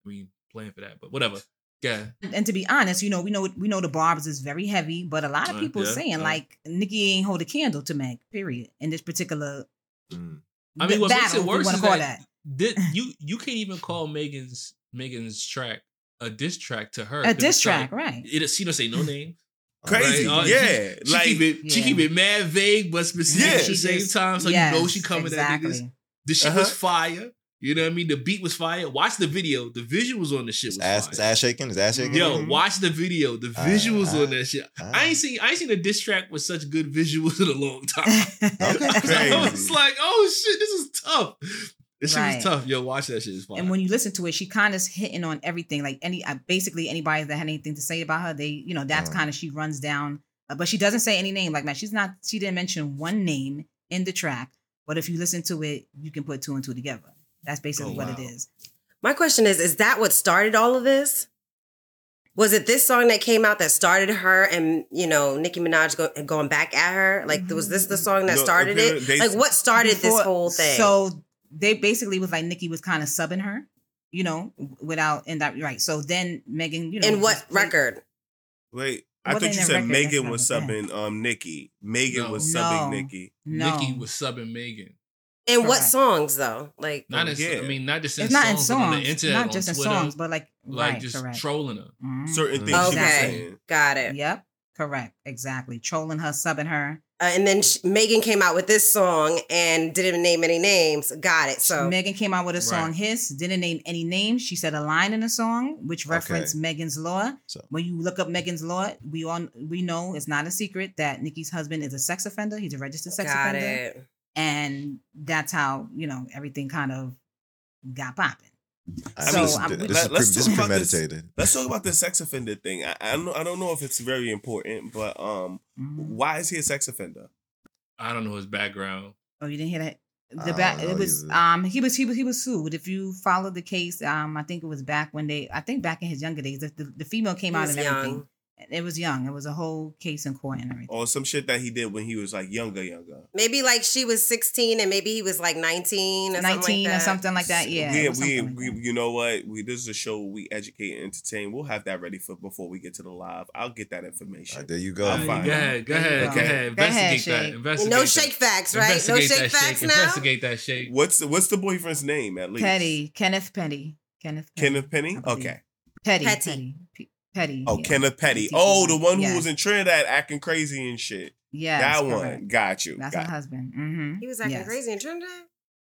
[SPEAKER 3] I mean, playing for that, but whatever. Yeah,
[SPEAKER 5] and to be honest, you know, we know we know the Barbz is very heavy, but a lot of
[SPEAKER 3] Uh,
[SPEAKER 5] people
[SPEAKER 3] yeah,
[SPEAKER 5] saying
[SPEAKER 3] uh.
[SPEAKER 5] like Nicki ain't hold a candle to Meg. Period. In this particular
[SPEAKER 1] Mm.
[SPEAKER 3] I mean, what makes
[SPEAKER 5] battle,
[SPEAKER 3] it
[SPEAKER 5] if
[SPEAKER 3] worse is
[SPEAKER 5] call
[SPEAKER 3] that,
[SPEAKER 5] that.
[SPEAKER 3] Did, you you can't even call Megan's Megan's track a diss track to her.
[SPEAKER 5] A diss
[SPEAKER 3] it's like-
[SPEAKER 5] track, right?
[SPEAKER 3] It, she don't say no names.
[SPEAKER 2] Crazy.
[SPEAKER 3] Right? Uh,
[SPEAKER 2] yeah.
[SPEAKER 3] She,
[SPEAKER 2] like
[SPEAKER 3] keep it, she keep it mad vague but specific
[SPEAKER 2] Yeah.
[SPEAKER 3] at the same time, so
[SPEAKER 5] yes,
[SPEAKER 3] you know she coming
[SPEAKER 5] exactly.
[SPEAKER 3] at niggas. The shit
[SPEAKER 2] Uh-huh.
[SPEAKER 3] was fire. You know what I mean? The beat was fire. Watch the video. The visuals on the shit was
[SPEAKER 1] Is ass, is
[SPEAKER 3] fire.
[SPEAKER 1] ass shaking? Is ass shaking?
[SPEAKER 3] Yo,
[SPEAKER 5] Mhm.
[SPEAKER 3] watch the video. The
[SPEAKER 1] Ah,
[SPEAKER 3] visuals
[SPEAKER 1] ah,
[SPEAKER 3] on that shit.
[SPEAKER 1] ah.
[SPEAKER 3] I ain't seen I ain't seen a diss track with such good visuals in a long time.
[SPEAKER 2] Crazy.
[SPEAKER 3] I was like, oh shit, this is tough. This shit
[SPEAKER 5] Right.
[SPEAKER 3] was tough. Yo, watch that shit. It's fire.
[SPEAKER 5] And when you listen to it, she kind of hitting on everything. Like any, uh, basically anybody that had anything to say about her, they, you know, that's
[SPEAKER 1] Mm.
[SPEAKER 5] kind of she runs down. Uh, but she doesn't say any name. Like man, she's not. She didn't mention one name in the track. But if you listen to it, you can put two and two together. That's basically
[SPEAKER 3] Oh,
[SPEAKER 5] what it is.
[SPEAKER 4] My question is: Is that what started all of this? Was it this song that came out that started her and you know Nicki Minaj go, going back at her? Like, was this the song that
[SPEAKER 2] No,
[SPEAKER 4] started
[SPEAKER 2] okay,
[SPEAKER 4] it?
[SPEAKER 2] they-
[SPEAKER 4] like, what started this whole thing?
[SPEAKER 5] So they basically was like Nicki was kind of subbing her, you know, without and that right. So then Megan, you know,
[SPEAKER 4] in what
[SPEAKER 5] played-
[SPEAKER 4] record?
[SPEAKER 2] Wait, I
[SPEAKER 5] What
[SPEAKER 2] thought you said
[SPEAKER 5] record?
[SPEAKER 2] Megan was
[SPEAKER 5] not the
[SPEAKER 2] subbing um Nicki. Megan
[SPEAKER 3] No.
[SPEAKER 2] was
[SPEAKER 5] No.
[SPEAKER 2] subbing Nicki.
[SPEAKER 5] No,
[SPEAKER 3] Nicki was subbing Megan.
[SPEAKER 4] In what songs though? Like,
[SPEAKER 3] Not in,
[SPEAKER 2] Yeah.
[SPEAKER 3] I mean, not just in
[SPEAKER 5] it's not in
[SPEAKER 3] songs, on the internet,
[SPEAKER 5] not just in
[SPEAKER 3] Twitter,
[SPEAKER 5] songs, but like
[SPEAKER 3] like
[SPEAKER 5] right,
[SPEAKER 3] just
[SPEAKER 5] correct.
[SPEAKER 3] trolling her.
[SPEAKER 5] Mhm.
[SPEAKER 2] Certain
[SPEAKER 1] Mm.
[SPEAKER 2] things she was
[SPEAKER 4] Okay.
[SPEAKER 2] saying.
[SPEAKER 4] got it.
[SPEAKER 5] Yep, correct, exactly. Trolling her, subbing her.
[SPEAKER 4] Uh, and then sh Megan came out with this song and didn't name any names. Got it. So
[SPEAKER 5] Megan came out with a song,
[SPEAKER 3] Right.
[SPEAKER 5] His, didn't name any names. She said a line in the song, which
[SPEAKER 1] Okay.
[SPEAKER 5] referenced Megan's Law.
[SPEAKER 1] So-
[SPEAKER 5] When you look up Megan's Law, we all we know it's not a secret that Nicki's husband is a sex offender. He's a registered sex
[SPEAKER 4] got
[SPEAKER 5] offender.
[SPEAKER 4] it.
[SPEAKER 5] And that's how, you know, everything kind of got popping.
[SPEAKER 1] I
[SPEAKER 5] So,
[SPEAKER 1] mean, this,
[SPEAKER 5] I'm-
[SPEAKER 1] this,
[SPEAKER 2] let,
[SPEAKER 1] is
[SPEAKER 2] let's
[SPEAKER 1] this is
[SPEAKER 2] talk about this. Let's talk about the sex offender thing. I, I don't I don't know if it's very important, but um,
[SPEAKER 5] Mhm.
[SPEAKER 2] why is he a sex offender?
[SPEAKER 3] I don't know his background.
[SPEAKER 5] Oh, you didn't hear that? The back it was
[SPEAKER 1] either.
[SPEAKER 5] um he was he was he was sued. If you follow the case, um I think it was back when they I think back in his younger days, the, the, the female came
[SPEAKER 4] He
[SPEAKER 5] out
[SPEAKER 4] was
[SPEAKER 5] and everything.
[SPEAKER 4] Young.
[SPEAKER 5] It was young. It was a whole case in court and everything.
[SPEAKER 2] Or some shit that he did when he was like younger, younger.
[SPEAKER 4] Maybe like she was 16 and maybe he was like 19 or
[SPEAKER 5] 19
[SPEAKER 4] something like
[SPEAKER 5] or
[SPEAKER 4] that.
[SPEAKER 5] something like that. Yeah. it
[SPEAKER 2] we, we,
[SPEAKER 5] like
[SPEAKER 2] we you know what? We this is a show where we educate and entertain. We'll have that ready for before we get to the live. I'll get that information.
[SPEAKER 1] All right, there you go.
[SPEAKER 2] I'm
[SPEAKER 3] Go
[SPEAKER 2] fine.
[SPEAKER 3] ahead, go ahead,
[SPEAKER 5] go.
[SPEAKER 3] go ahead.
[SPEAKER 5] Go ahead,
[SPEAKER 3] that. Investigate
[SPEAKER 4] No
[SPEAKER 3] that.
[SPEAKER 4] shake facts, right? No
[SPEAKER 3] Investigate
[SPEAKER 4] shake facts now.
[SPEAKER 3] Investigate that shake.
[SPEAKER 2] What's the, what's the boyfriend's name at least?
[SPEAKER 5] Petty. Kenneth Petty. Kenneth Petty.
[SPEAKER 2] Kenneth
[SPEAKER 5] Petty.
[SPEAKER 2] Okay.
[SPEAKER 5] Petty.
[SPEAKER 4] Petty.
[SPEAKER 5] Petty. P- Petty.
[SPEAKER 2] Oh,
[SPEAKER 5] yeah.
[SPEAKER 2] Kenneth Petty.
[SPEAKER 5] P-T-T-Y.
[SPEAKER 2] Oh, the one who was in Trinidad acting crazy and shit.
[SPEAKER 5] Yeah,
[SPEAKER 2] that
[SPEAKER 5] correct.
[SPEAKER 2] one. Got you.
[SPEAKER 5] That's
[SPEAKER 2] Got
[SPEAKER 5] her husband. Mm-hmm.
[SPEAKER 4] He was acting
[SPEAKER 5] Yes.
[SPEAKER 4] crazy in Trinidad.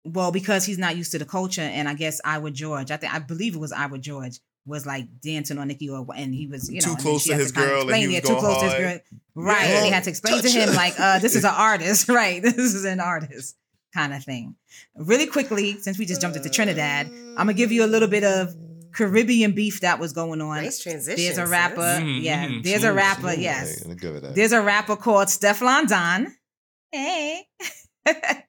[SPEAKER 5] Well, because he's not used to the culture, and I guess Iowa George. I think I believe it was Iowa George was like dancing on Nicki, or and he was you know
[SPEAKER 2] Too
[SPEAKER 5] and
[SPEAKER 2] close to his
[SPEAKER 5] kinda
[SPEAKER 2] girl and
[SPEAKER 5] explain,
[SPEAKER 2] he
[SPEAKER 5] yeah, too
[SPEAKER 2] going
[SPEAKER 5] close to his girl, right?
[SPEAKER 2] Yeah.
[SPEAKER 5] And they had to explain to him
[SPEAKER 2] her.
[SPEAKER 5] like, uh, this is an artist, right? This is an artist kind of thing. Really quickly, since we just jumped into Trinidad, I'm gonna give you a little bit of Caribbean beef that was going on.
[SPEAKER 4] Nice transition.
[SPEAKER 5] There's a
[SPEAKER 4] sis.
[SPEAKER 5] rapper,
[SPEAKER 3] Mhm,
[SPEAKER 5] yeah.
[SPEAKER 3] mhm,
[SPEAKER 5] There's a
[SPEAKER 3] smooth,
[SPEAKER 5] rapper,
[SPEAKER 3] smooth.
[SPEAKER 5] yes.
[SPEAKER 1] Hey, I'm good with that.
[SPEAKER 5] There's a rapper called Stefflon Don. Hey.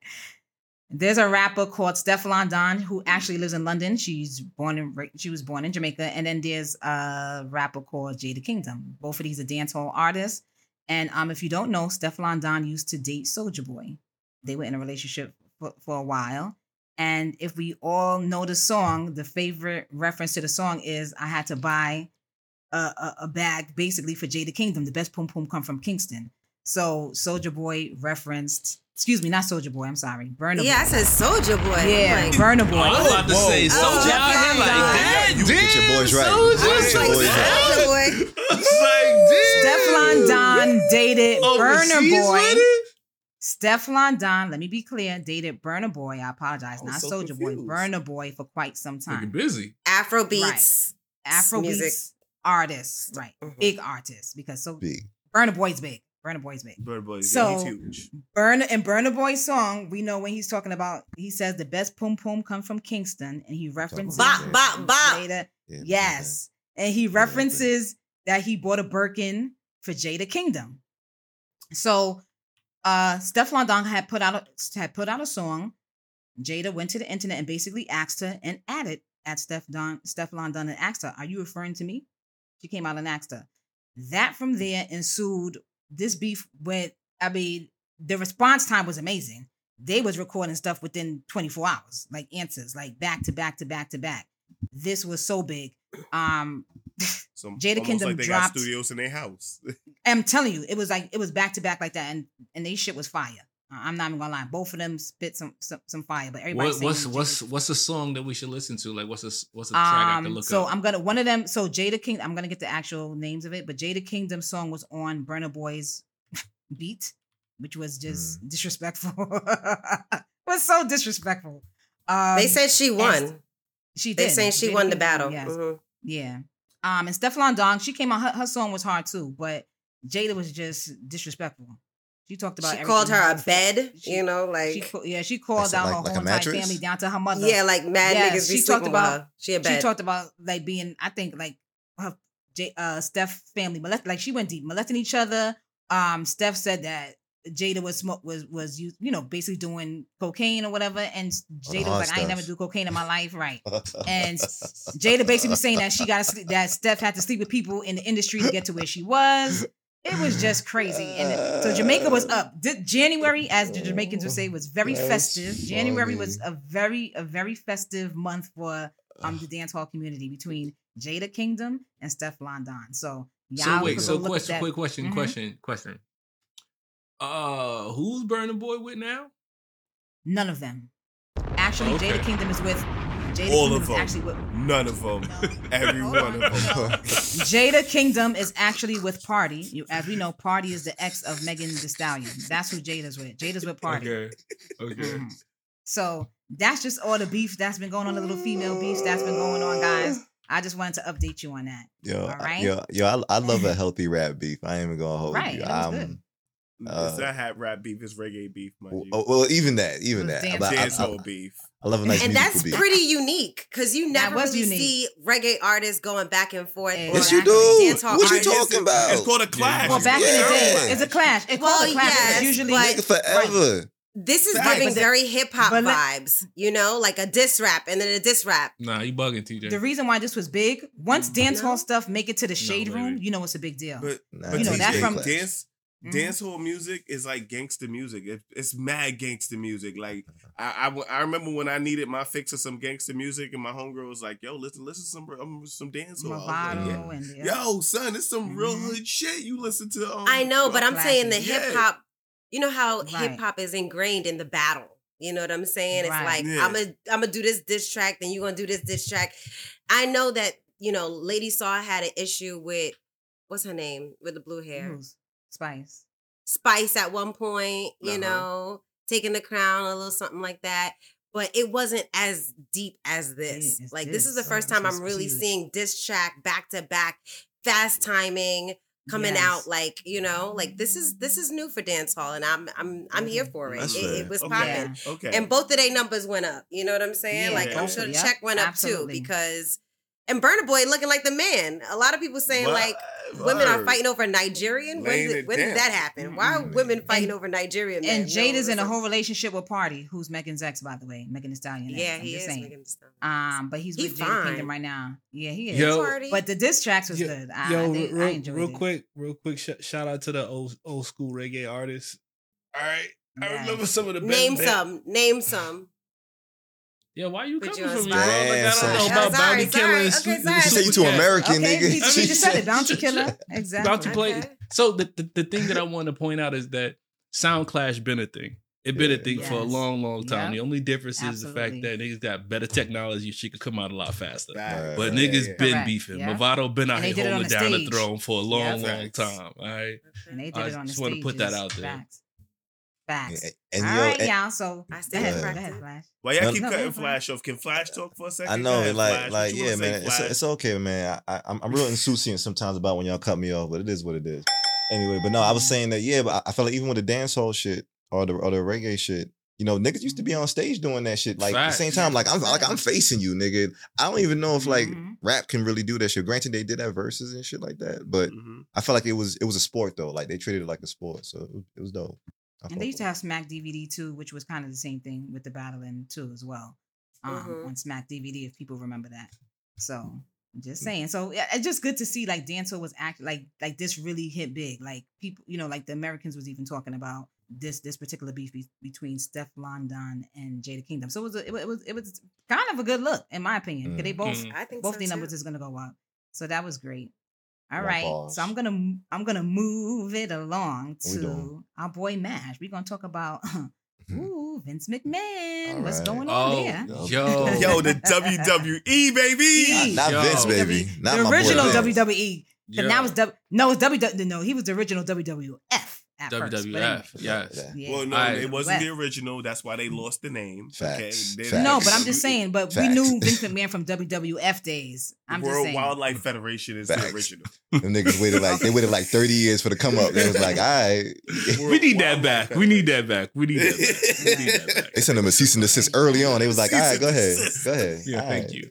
[SPEAKER 5] There's a rapper called Stefflon Don who actually lives in London. She's born in she was born in Jamaica, and then there's a rapper called Jada Kingdom. Both of these are dancehall artists. And um, if you don't know, Stefflon Don used to date Soldier Boy. They were in a relationship for, for a while. And if we all know the song, the favorite reference to the song is "I had to buy a, a, a bag basically for Jada Kingdom. The best pum pum come from Kingston. So Soldier Boy referenced, excuse me, not Soldier Boy. I'm sorry, Burna
[SPEAKER 4] Yeah, I said Soldier Boy.
[SPEAKER 5] yeah,
[SPEAKER 4] Like,
[SPEAKER 5] Burna Boy.
[SPEAKER 3] Oh, I was about to
[SPEAKER 2] Whoa,
[SPEAKER 3] say,
[SPEAKER 2] whoa.
[SPEAKER 3] Soldier out here like
[SPEAKER 4] Oh,
[SPEAKER 3] that.
[SPEAKER 1] you get your boys right.
[SPEAKER 3] Soldier.
[SPEAKER 1] You
[SPEAKER 4] I was like,
[SPEAKER 1] boys.
[SPEAKER 4] Soldier Boy.
[SPEAKER 3] I like, damn.
[SPEAKER 5] Stefflon Don dated Burna
[SPEAKER 3] Overseas
[SPEAKER 5] Boy.
[SPEAKER 3] With it?
[SPEAKER 5] Stefflon Don, let me be clear, dated Burna Boy. I apologize,
[SPEAKER 2] I
[SPEAKER 5] not
[SPEAKER 2] so
[SPEAKER 5] Soldier Boy,
[SPEAKER 2] confused.
[SPEAKER 5] Burna Boy for quite some
[SPEAKER 3] Looking
[SPEAKER 5] time.
[SPEAKER 3] busy.
[SPEAKER 4] Afro beats.
[SPEAKER 5] Afrobeats
[SPEAKER 4] music.
[SPEAKER 5] artists, right?
[SPEAKER 4] Mhm.
[SPEAKER 5] Big artists because so
[SPEAKER 1] Big.
[SPEAKER 5] Burna Boy's big. Burna Boy's big.
[SPEAKER 2] Bird Boy's
[SPEAKER 5] So-
[SPEAKER 2] yeah, huge.
[SPEAKER 5] Burna and Burna Boy's song, we know when he's talking about. He says the best pum pum come from Kingston, and he references
[SPEAKER 4] Bop, bop, bop.
[SPEAKER 5] Jada.
[SPEAKER 1] Yeah,
[SPEAKER 5] Yes, and he references that he bought a Birkin for Jada Kingdom. So, uh, Stefflon Don had put out a, had put out a song. Jada went to the internet and basically asked her and added at Steph Don Stefflon Don and asked her, "Are you referring to me?" She came out and asked her. That from there ensued this beef with. I mean, the response time was amazing. They was recording stuff within 24 hours, like answers, like back to back to back to back. This was so big. Um,
[SPEAKER 2] So
[SPEAKER 5] Jada Kingdom
[SPEAKER 2] like they
[SPEAKER 5] dropped-
[SPEAKER 2] got studios in their house.
[SPEAKER 5] I'm telling you, it was like it was back to back like that, and and they shit was fire. I'm not even gonna lie. Both of them spit some some, some fire, but everybody
[SPEAKER 3] What, what's
[SPEAKER 5] saying
[SPEAKER 3] what's what's a song that we should listen to? Like what's a s- what's a track I can
[SPEAKER 5] um,
[SPEAKER 3] look
[SPEAKER 5] so
[SPEAKER 3] up?
[SPEAKER 5] I'm gonna one of them. So Jada King, I'm gonna get the actual names of it, but Jada Kingdom's song was on Burna Boy's beat, which was just
[SPEAKER 3] Mm.
[SPEAKER 5] disrespectful. it was so disrespectful. Um,
[SPEAKER 4] they said she won.
[SPEAKER 5] she
[SPEAKER 4] They saying she
[SPEAKER 5] Jada
[SPEAKER 4] won the battle.
[SPEAKER 5] Yes.
[SPEAKER 4] Mhm.
[SPEAKER 5] Yeah. Um, and Stefflon Don, she came out. Her, her song was hard too, but Jada was just disrespectful. She talked about.
[SPEAKER 4] She called her a bed,
[SPEAKER 5] She-
[SPEAKER 4] you know, like
[SPEAKER 5] ca- yeah, she called
[SPEAKER 1] Like-
[SPEAKER 5] down
[SPEAKER 1] like-
[SPEAKER 5] her
[SPEAKER 1] like a
[SPEAKER 5] whole entire
[SPEAKER 1] mattress?
[SPEAKER 5] family down to her mother.
[SPEAKER 4] yeah, like mad
[SPEAKER 5] Yeah,
[SPEAKER 4] niggas
[SPEAKER 5] she
[SPEAKER 4] sleeping
[SPEAKER 5] talked about-
[SPEAKER 4] with her. She a
[SPEAKER 5] she talked about like being, I think, like her J, uh, Steph family molest, like she went deep, molesting each other. Um, Steph said that Jada was smoke was was you you know basically doing cocaine or whatever, and Jada was
[SPEAKER 1] hard
[SPEAKER 5] like, I ain't never do cocaine in my life, right? And Jada basically was saying that she got to sleep, that Steph had to sleep with people in the industry to get to where she was. It was just crazy, and so Jamaica was up. Di- January, as the Jamaicans would say, was very
[SPEAKER 1] That's
[SPEAKER 5] festive. January was a very a very festive month for um the dance hall community between Jada Kingdom and Stefflon Don. So y'all
[SPEAKER 3] so wait, so
[SPEAKER 5] go look at
[SPEAKER 3] question, quick question,
[SPEAKER 5] Mhm.
[SPEAKER 3] question, question. Uh, who's Burna Boy with now?
[SPEAKER 5] None of them. Actually,
[SPEAKER 3] Okay.
[SPEAKER 5] Jada Kingdom is with Jada
[SPEAKER 2] All
[SPEAKER 5] Kingdom
[SPEAKER 2] of
[SPEAKER 5] is
[SPEAKER 2] them.
[SPEAKER 5] actually with
[SPEAKER 2] None of them. Every one of them.
[SPEAKER 5] Jada Kingdom is actually with Pardi. You, as we know, Pardi is the ex of Megan Thee Stallion. That's who Jada's with. Jada's with Pardi.
[SPEAKER 3] Okay, okay.
[SPEAKER 5] Mhm. So that's just all the beef that's been going on, the little female beef that's been going on, guys. I just wanted to update you on that.
[SPEAKER 1] Yo,
[SPEAKER 5] All right.
[SPEAKER 1] yo, yo, I, I love a healthy rap beef. I ain't even gonna hold
[SPEAKER 5] Right,
[SPEAKER 1] you.
[SPEAKER 5] it was
[SPEAKER 1] I'm,
[SPEAKER 5] good.
[SPEAKER 1] Uh,
[SPEAKER 2] it's not hat rap beef, it's reggae beef, my
[SPEAKER 1] well, oh, well, even that, even that.
[SPEAKER 5] dance-
[SPEAKER 1] But I, I,
[SPEAKER 2] Dancehall
[SPEAKER 1] I,
[SPEAKER 2] beef.
[SPEAKER 1] I love a nice
[SPEAKER 4] and that's
[SPEAKER 1] beef.
[SPEAKER 4] pretty unique because you
[SPEAKER 5] That
[SPEAKER 4] never
[SPEAKER 5] was
[SPEAKER 4] really
[SPEAKER 5] unique.
[SPEAKER 4] see reggae artists going back and forth.
[SPEAKER 5] Yes,
[SPEAKER 4] or
[SPEAKER 1] you
[SPEAKER 5] Exactly.
[SPEAKER 1] do. What you
[SPEAKER 4] artists.
[SPEAKER 1] talking about?
[SPEAKER 2] It's called a clash.
[SPEAKER 5] Well, back in the day, it's a clash. It's
[SPEAKER 4] Well,
[SPEAKER 5] called a clash.
[SPEAKER 4] yes,
[SPEAKER 5] it's usually
[SPEAKER 4] but-
[SPEAKER 1] Nigga, forever.
[SPEAKER 4] This is
[SPEAKER 2] Right,
[SPEAKER 4] giving very hip hop vibes, you know, like a diss rap and then a diss rap.
[SPEAKER 3] Nah, you bugging, TJ.
[SPEAKER 5] the reason why this was big. Once dance
[SPEAKER 4] No.
[SPEAKER 5] hall stuff make it to the shade
[SPEAKER 3] baby.
[SPEAKER 5] room, you know it's a big deal.
[SPEAKER 2] But,
[SPEAKER 1] Nah,
[SPEAKER 2] but
[SPEAKER 5] You know,
[SPEAKER 2] TJ,
[SPEAKER 5] that's from-
[SPEAKER 2] dance.
[SPEAKER 5] Mhm.
[SPEAKER 2] Dancehall music is like gangster music. It, it's mad gangster music. Like I, I remember when I needed my fix of some gangster music, and my homegirl was like, "Yo, listen, listen to some um, some dancehall." Like, yeah.
[SPEAKER 5] yeah.
[SPEAKER 2] Yo, son, it's some real
[SPEAKER 5] Mhm.
[SPEAKER 2] hood shit. You listen to. Um,
[SPEAKER 4] I know, but I'm
[SPEAKER 5] classic.
[SPEAKER 4] saying the hip hop, you know how
[SPEAKER 5] Right.
[SPEAKER 4] hip hop is ingrained in the battle. You know what I'm saying? It's like
[SPEAKER 2] Yeah.
[SPEAKER 4] I'm gonna I'm gonna do this diss track, then you're gonna do this diss track. I know that you know Lady Saw had an issue with what's her name with the blue hair,
[SPEAKER 5] Who's? Spice.
[SPEAKER 4] Spice at one point. You
[SPEAKER 2] Uh-huh.
[SPEAKER 4] know, taking the crown, a little something like that. But it wasn't as deep as this.
[SPEAKER 5] it's
[SPEAKER 4] like this is the first
[SPEAKER 5] Oh,
[SPEAKER 4] time I'm really
[SPEAKER 5] huge.
[SPEAKER 4] seeing diss track back to back, fast timing coming
[SPEAKER 5] Yes.
[SPEAKER 4] out like you know like this is this is new for dance hall and i'm i'm i'm here for it it, it was
[SPEAKER 2] Okay.
[SPEAKER 4] popping
[SPEAKER 2] Okay.
[SPEAKER 4] and both of their numbers went up you know what i'm saying
[SPEAKER 5] Yeah,
[SPEAKER 4] like i'm sure the
[SPEAKER 5] them.
[SPEAKER 4] check went up
[SPEAKER 5] Absolutely.
[SPEAKER 4] too because and Burna Boy looking like the man. A lot of people saying
[SPEAKER 2] Word.
[SPEAKER 4] like women are fighting over Nigerian. When did,
[SPEAKER 2] it
[SPEAKER 4] when did that happen? Why are women fighting
[SPEAKER 5] And-
[SPEAKER 4] over Nigerian men?
[SPEAKER 5] And
[SPEAKER 4] No,
[SPEAKER 5] Jada's in a whole relationship with Pardi, who's Megan's ex, by the way, Megan Thee Stallion. ex,
[SPEAKER 4] Yeah,
[SPEAKER 5] I'm
[SPEAKER 4] he
[SPEAKER 5] just
[SPEAKER 4] is.
[SPEAKER 5] saying.
[SPEAKER 4] Megan Thee Stallion.
[SPEAKER 5] Um, but he's
[SPEAKER 4] He
[SPEAKER 5] with Jada
[SPEAKER 4] fine.
[SPEAKER 5] Kingdom right now. Yeah, he is.
[SPEAKER 3] Yo,
[SPEAKER 4] Pardi.
[SPEAKER 5] But the diss tracks was
[SPEAKER 3] Yo-
[SPEAKER 5] good. I,
[SPEAKER 3] Yo,
[SPEAKER 5] I, did-
[SPEAKER 3] real,
[SPEAKER 5] I enjoyed
[SPEAKER 3] real
[SPEAKER 5] it.
[SPEAKER 3] quick, real quick, sh- shout out to the old old school reggae artists. All right, I
[SPEAKER 5] Yes.
[SPEAKER 3] remember some of the best
[SPEAKER 4] Name
[SPEAKER 3] band-
[SPEAKER 4] some. Name some.
[SPEAKER 3] Yeah, why you
[SPEAKER 4] Put
[SPEAKER 3] coming
[SPEAKER 4] you
[SPEAKER 3] from me?
[SPEAKER 4] spot.
[SPEAKER 3] Like, I don't
[SPEAKER 1] son.
[SPEAKER 3] know about
[SPEAKER 4] sorry,
[SPEAKER 3] bounty
[SPEAKER 4] sorry.
[SPEAKER 3] killers.
[SPEAKER 4] Okay,
[SPEAKER 3] Sweet-
[SPEAKER 4] sorry.
[SPEAKER 1] You
[SPEAKER 3] Sweet
[SPEAKER 1] say you too
[SPEAKER 3] Cat.
[SPEAKER 1] American,
[SPEAKER 5] Okay,
[SPEAKER 1] nigga.
[SPEAKER 5] you, you just said it. Bounty Killer. Exactly.
[SPEAKER 3] Bounty play.
[SPEAKER 4] Okay.
[SPEAKER 3] So the, the the thing that I want to point out is that Sound Clash been a thing. It been a
[SPEAKER 1] Yeah.
[SPEAKER 3] thing for a
[SPEAKER 5] Yes.
[SPEAKER 3] long, long time.
[SPEAKER 5] Yep.
[SPEAKER 3] The only difference is the fact
[SPEAKER 5] Absolutely.
[SPEAKER 3] that niggas got better technology. She could come out a lot faster.
[SPEAKER 2] Right.
[SPEAKER 3] But
[SPEAKER 1] Yeah,
[SPEAKER 3] niggas
[SPEAKER 2] yeah.
[SPEAKER 3] been
[SPEAKER 5] Correct.
[SPEAKER 3] beefing.
[SPEAKER 5] Yeah.
[SPEAKER 3] Mavado been out
[SPEAKER 5] And they
[SPEAKER 3] here
[SPEAKER 5] did it on
[SPEAKER 3] holding
[SPEAKER 5] the
[SPEAKER 3] down the
[SPEAKER 5] stage.
[SPEAKER 3] throne for a long,
[SPEAKER 5] Yeah.
[SPEAKER 3] long
[SPEAKER 2] Facts.
[SPEAKER 3] time. All right.
[SPEAKER 5] And they did
[SPEAKER 3] I
[SPEAKER 5] it on the
[SPEAKER 3] just wanna put that out there.
[SPEAKER 5] Facts. Facts.
[SPEAKER 1] And, and
[SPEAKER 5] All
[SPEAKER 1] yo,
[SPEAKER 5] right,
[SPEAKER 1] and-
[SPEAKER 5] y'all. So
[SPEAKER 4] I still
[SPEAKER 5] ahead,
[SPEAKER 1] have
[SPEAKER 5] go
[SPEAKER 4] practice.
[SPEAKER 5] ahead, Flash.
[SPEAKER 2] Why y'all
[SPEAKER 1] No,
[SPEAKER 2] keep
[SPEAKER 5] no,
[SPEAKER 2] cutting
[SPEAKER 5] no, Flash.
[SPEAKER 2] Flash off? Can Flash talk for a second?
[SPEAKER 1] I know,
[SPEAKER 2] ahead,
[SPEAKER 1] like,
[SPEAKER 2] Flash.
[SPEAKER 1] Like, yeah, man. It's, it's okay, man. I, I, I'm, I'm real insouciant sometimes about when y'all cut me off, but it is what it is. Anyway, but no, I was saying that, yeah, but I, I felt like even with the dancehall shit or the or the reggae shit, you know, niggas used to be on stage doing that shit. Like at the same time, like I'm like I'm facing you, nigga. I don't even know if like
[SPEAKER 5] Mhm.
[SPEAKER 1] rap can really do that shit. Granted, they did have verses and shit like that, but
[SPEAKER 2] Mhm.
[SPEAKER 1] I felt like it was it was a sport though. Like they treated it like a sport, so it was, it was dope. I
[SPEAKER 5] And they used to have Smack DVD too, which was kind of the same thing with the battling too as well. Um,
[SPEAKER 4] Mhm.
[SPEAKER 5] on Smack DVD, if people remember that. So
[SPEAKER 1] Mm.
[SPEAKER 5] just saying. So yeah, it's just good to see like dancehall was act like like this really hit big. Like people, you know, like the Americans was even talking about this this particular beef be- between Stefflon Don and Jada Kingdom. So it was a, it, was it was kind of a good look in my opinion. Because they both
[SPEAKER 3] Mm.
[SPEAKER 4] I think
[SPEAKER 5] both
[SPEAKER 4] so
[SPEAKER 5] the numbers is gonna go up. So that was great. All
[SPEAKER 1] One
[SPEAKER 5] so I'm gonna I'm gonna move it along
[SPEAKER 1] What we doing?
[SPEAKER 5] to our boy Mash. We're gonna talk about mm-hmm. ooh Vince McMahon.
[SPEAKER 1] All
[SPEAKER 5] What's
[SPEAKER 1] right.
[SPEAKER 5] going on
[SPEAKER 3] Oh,
[SPEAKER 5] there?
[SPEAKER 3] yo,
[SPEAKER 2] Yo, the WWE baby.
[SPEAKER 1] Not
[SPEAKER 3] Yo.
[SPEAKER 1] Vince, baby.
[SPEAKER 5] See,
[SPEAKER 1] Not
[SPEAKER 5] the
[SPEAKER 1] my boy
[SPEAKER 5] original
[SPEAKER 1] Vince.
[SPEAKER 5] WWE.
[SPEAKER 3] yo.
[SPEAKER 5] But now it's w- no, it's WWE. No, he was the original WWF. At
[SPEAKER 3] WWF.
[SPEAKER 5] anyway.
[SPEAKER 3] Yes.
[SPEAKER 1] Yeah.
[SPEAKER 5] Yeah.
[SPEAKER 2] Well, no,
[SPEAKER 3] Alright.
[SPEAKER 2] it wasn't the original. That's why they lost the name.
[SPEAKER 1] Facts.
[SPEAKER 2] Okay,
[SPEAKER 1] Facts.
[SPEAKER 5] no, but I'm just saying. But we knew Vince McMahon from WWF days. I'm just
[SPEAKER 2] World
[SPEAKER 5] saying.
[SPEAKER 2] Wildlife Federation is
[SPEAKER 1] Facts.
[SPEAKER 2] the original.
[SPEAKER 1] Them niggas waited like they waited like 30 years for the come up. It was like, all right.
[SPEAKER 3] We need that back. We need that back. We need that back. We need that back.
[SPEAKER 1] They sent them a cease and desist early on. They was like, all right, go ahead. Go ahead.
[SPEAKER 3] Yeah,
[SPEAKER 1] All
[SPEAKER 3] thank
[SPEAKER 1] right.
[SPEAKER 3] you.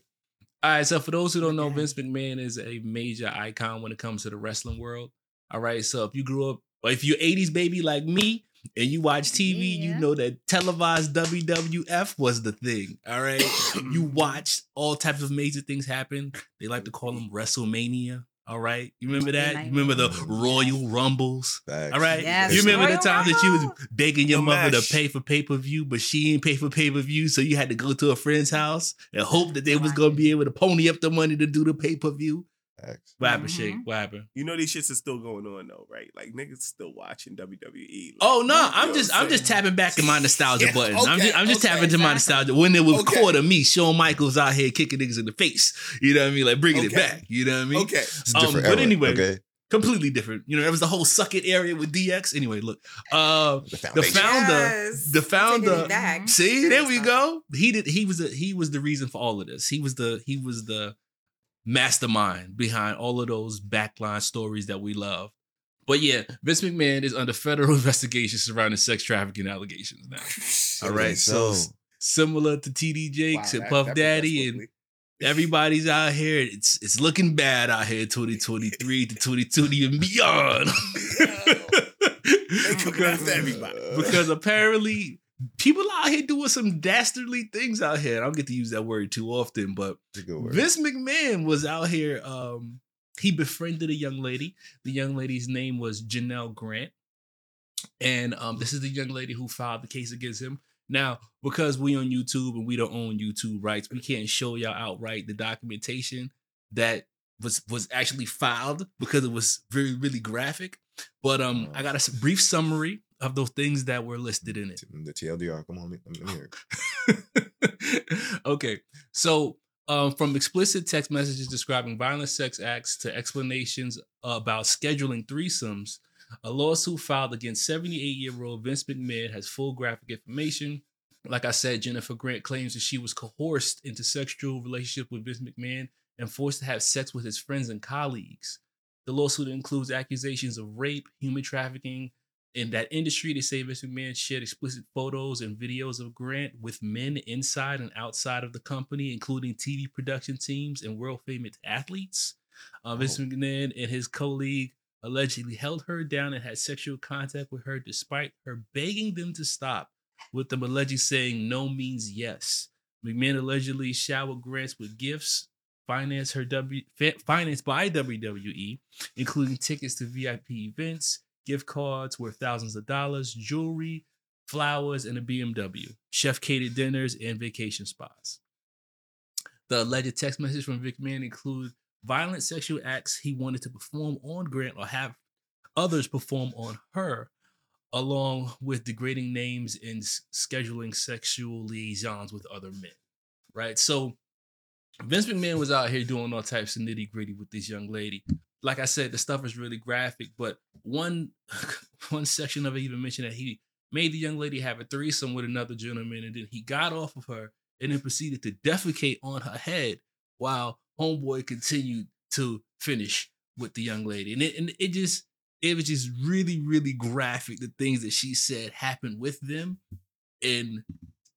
[SPEAKER 3] All right, so for those who don't know, Vince McMahon is a major icon when it comes to the wrestling world. All right, so if you grew up, or if you're 80s baby like me, and you watch TV, you know that televised WWF was the thing. All right, you watched all types of major things happen. They like to call them WrestleMania. All right, you remember that? You remember the Royal Rumbles?
[SPEAKER 1] Facts.
[SPEAKER 3] All right.
[SPEAKER 5] Yes.
[SPEAKER 3] You remember the
[SPEAKER 5] Royal
[SPEAKER 3] time that you was begging your
[SPEAKER 2] The
[SPEAKER 3] mother
[SPEAKER 2] mash.
[SPEAKER 3] to pay for pay per view, but she ain't pay for pay per view, so you had to go to a friend's house and hope that they was gonna be able to pony up the money to do the pay per view.
[SPEAKER 1] Facts.
[SPEAKER 3] What happened,
[SPEAKER 5] Mhm.
[SPEAKER 3] Shake? What happened?
[SPEAKER 2] You know these shits are still going on though, right? Like niggas still watching WWE. Like,
[SPEAKER 3] Oh no,
[SPEAKER 2] you
[SPEAKER 3] I'm just I'm just tapping back in my nostalgia
[SPEAKER 2] Yeah,
[SPEAKER 3] buttons. I'm just I'm just
[SPEAKER 2] okay,
[SPEAKER 3] tapping to my nostalgia when it was
[SPEAKER 2] Okay.
[SPEAKER 3] quarter me, Shawn Michaels out here kicking niggas in the face. You know what I mean? Like bringing it back. You know what I mean?
[SPEAKER 2] Okay.
[SPEAKER 1] It's a
[SPEAKER 3] Um,
[SPEAKER 1] different
[SPEAKER 3] but
[SPEAKER 1] era,
[SPEAKER 3] anyway,
[SPEAKER 1] okay?
[SPEAKER 3] Completely different. You know, there was the whole suck it area with DX. Anyway, look. Uh
[SPEAKER 1] The
[SPEAKER 3] the founder
[SPEAKER 4] Yes.
[SPEAKER 3] the founder-
[SPEAKER 4] Taking me back.
[SPEAKER 3] See, there we go. He did. He was. A, he was the reason for all of this. He was the. He was the mastermind behind all of those backline stories that we love. But yeah, Vince McMahon is under federal investigation surrounding sex trafficking allegations now. All right, so
[SPEAKER 1] So
[SPEAKER 3] similar to TD Jakes
[SPEAKER 2] Wow,
[SPEAKER 3] and
[SPEAKER 2] that-
[SPEAKER 3] Puff
[SPEAKER 2] that
[SPEAKER 3] Daddy and everybody's out here. It's it's looking bad out here, 2023 to 2020 and beyond.
[SPEAKER 2] They coming after everybody.
[SPEAKER 3] because apparently people out here doing some dastardly things out here. I don't get to use that word too often, but
[SPEAKER 1] It's a good word.
[SPEAKER 3] Vince McMahon was out here. Um, he befriended a young lady. The young lady's name was Janelle Grant, and um, this is the young lady who filed the case against him. Now, because we on YouTube and we don't own YouTube rights, we can't show y'all outright the documentation that was was actually filed because it was very really graphic. But um, I got a brief summary of those things that were listed in it.
[SPEAKER 1] The TLDR. Come on, let me, hear it.
[SPEAKER 3] okay. So, um, from explicit text messages describing violent sex acts to explanations about scheduling threesomes, a lawsuit filed against 78 year old Vince McMahon has full graphic information. Like I said, Jennifer Grant claims that she was coerced into sexual relationship with Vince McMahon and forced to have sex with his friends and colleagues. The lawsuit includes accusations of rape, human trafficking, in that industry, they say Vince McMahon shared explicit photos and videos of Grant with men inside and outside of the company, including TV production teams and world famous athletes. Uh, Vince
[SPEAKER 1] Oh.
[SPEAKER 3] McMahon and his colleague allegedly held her down and had sexual contact with her despite her begging them to stop, with them allegedly saying no means yes. McMahon allegedly showered Grants with gifts financed her W financed by WWE, including tickets to VIP events, gift cards worth thousands of dollars, jewelry, flowers, and a BMW, chef catered dinners, and vacation spots. The alleged text message from Vic Man include violent sexual acts he wanted to perform on Grant or have others perform on her, along with degrading names and scheduling sexual liaisons with other men. Right? So Vince McMahon was out here doing all types of nitty gritty with this young lady. Like I said, the stuff is really graphic, but one one section of it even mentioned that he made the young lady have a threesome with another gentleman, and then he got off of her and then proceeded to defecate on her head while homeboy continued to finish with the young lady. And it, and it just it was just really, really graphic. The things that she said happened with them. And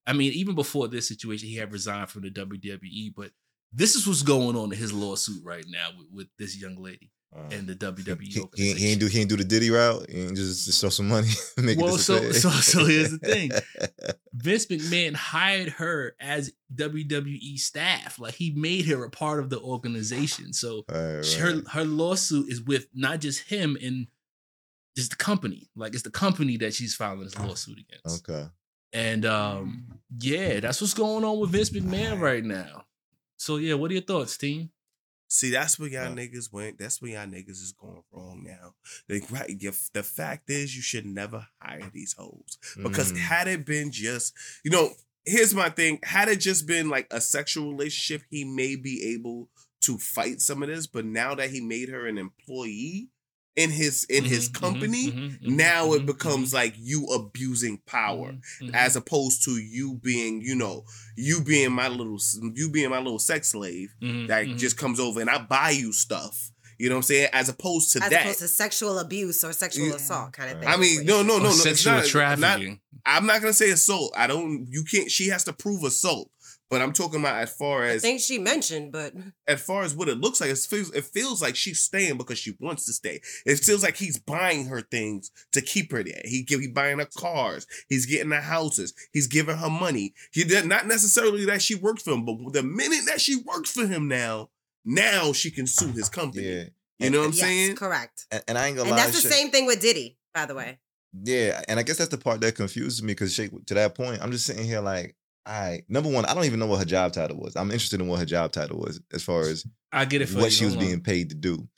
[SPEAKER 3] I mean, even before this situation, he had resigned from the WWE, but this is what's going on in his lawsuit right now with, with this young lady
[SPEAKER 1] Uh,
[SPEAKER 3] and the WWE.
[SPEAKER 1] he, he, he ain't do he ain't do the Diddy route. He ain't just, just throw some money. make
[SPEAKER 3] Well, so- so- so here's the thing. Vince McMahon hired her as WWE staff. Like he made her a part of the organization. So
[SPEAKER 1] Right,
[SPEAKER 3] her her lawsuit is with not just him and just the company. Like it's the company that she's filing this lawsuit against.
[SPEAKER 1] Okay.
[SPEAKER 3] And um, yeah, that's what's going on with Vince McMahon right now. So yeah, what are your thoughts, team?
[SPEAKER 2] See, that's where y'all
[SPEAKER 1] Yeah.
[SPEAKER 2] niggas went. That's where y'all niggas is going wrong now. You- the fact is, you should never hire these hoes because
[SPEAKER 1] Mm.
[SPEAKER 2] had it been just, you know, here's my thing. Had it just been like a sexual relationship, he may be able to fight some of this. But now that he made her an employee in his in his
[SPEAKER 3] Mhm, mhm,
[SPEAKER 2] company,
[SPEAKER 3] mhm, mhm,
[SPEAKER 2] now it
[SPEAKER 3] mhm,
[SPEAKER 2] becomes like you abusing power as opposed to you being, you know, you being my little you being my little sex slave that just comes over and I buy you stuff. You know what I'm saying? As opposed to
[SPEAKER 4] As
[SPEAKER 2] that.
[SPEAKER 4] opposed to sexual abuse or sexual
[SPEAKER 2] Yeah.
[SPEAKER 4] assault kind of thing.
[SPEAKER 2] I mean, no, no, no, no. it's
[SPEAKER 3] sexual
[SPEAKER 2] not-
[SPEAKER 3] trafficking.
[SPEAKER 2] Not, I'm not gonna say assault. I don't. You can't. She has to prove assault. But I'm talking about as far as
[SPEAKER 4] I
[SPEAKER 2] as
[SPEAKER 4] think she mentioned, but
[SPEAKER 2] as far as what it looks like. It feels it feels like she's staying because she wants to stay. It feels like he's buying her things to keep her there. He give he buying her cars. He's getting her houses. He's giving her money. He did not necessarily that she works for him, but the minute that she works for him now, now she can sue his company.
[SPEAKER 1] Yeah.
[SPEAKER 2] You know what I'm
[SPEAKER 4] yes,
[SPEAKER 2] saying?
[SPEAKER 4] correct.
[SPEAKER 1] And, and I ain't gonna lie.
[SPEAKER 4] And
[SPEAKER 1] lie.
[SPEAKER 4] that's the
[SPEAKER 1] Shay-
[SPEAKER 4] same thing with Diddy, by the way.
[SPEAKER 1] Yeah, and I guess that's the part that confuses me because to that point, I'm just sitting here like, I number one, I don't even know what her job title was. I'm interested in what her job title was as far as
[SPEAKER 3] I get it for
[SPEAKER 1] what
[SPEAKER 3] you.
[SPEAKER 1] she was
[SPEAKER 3] Hold
[SPEAKER 1] being paid to do.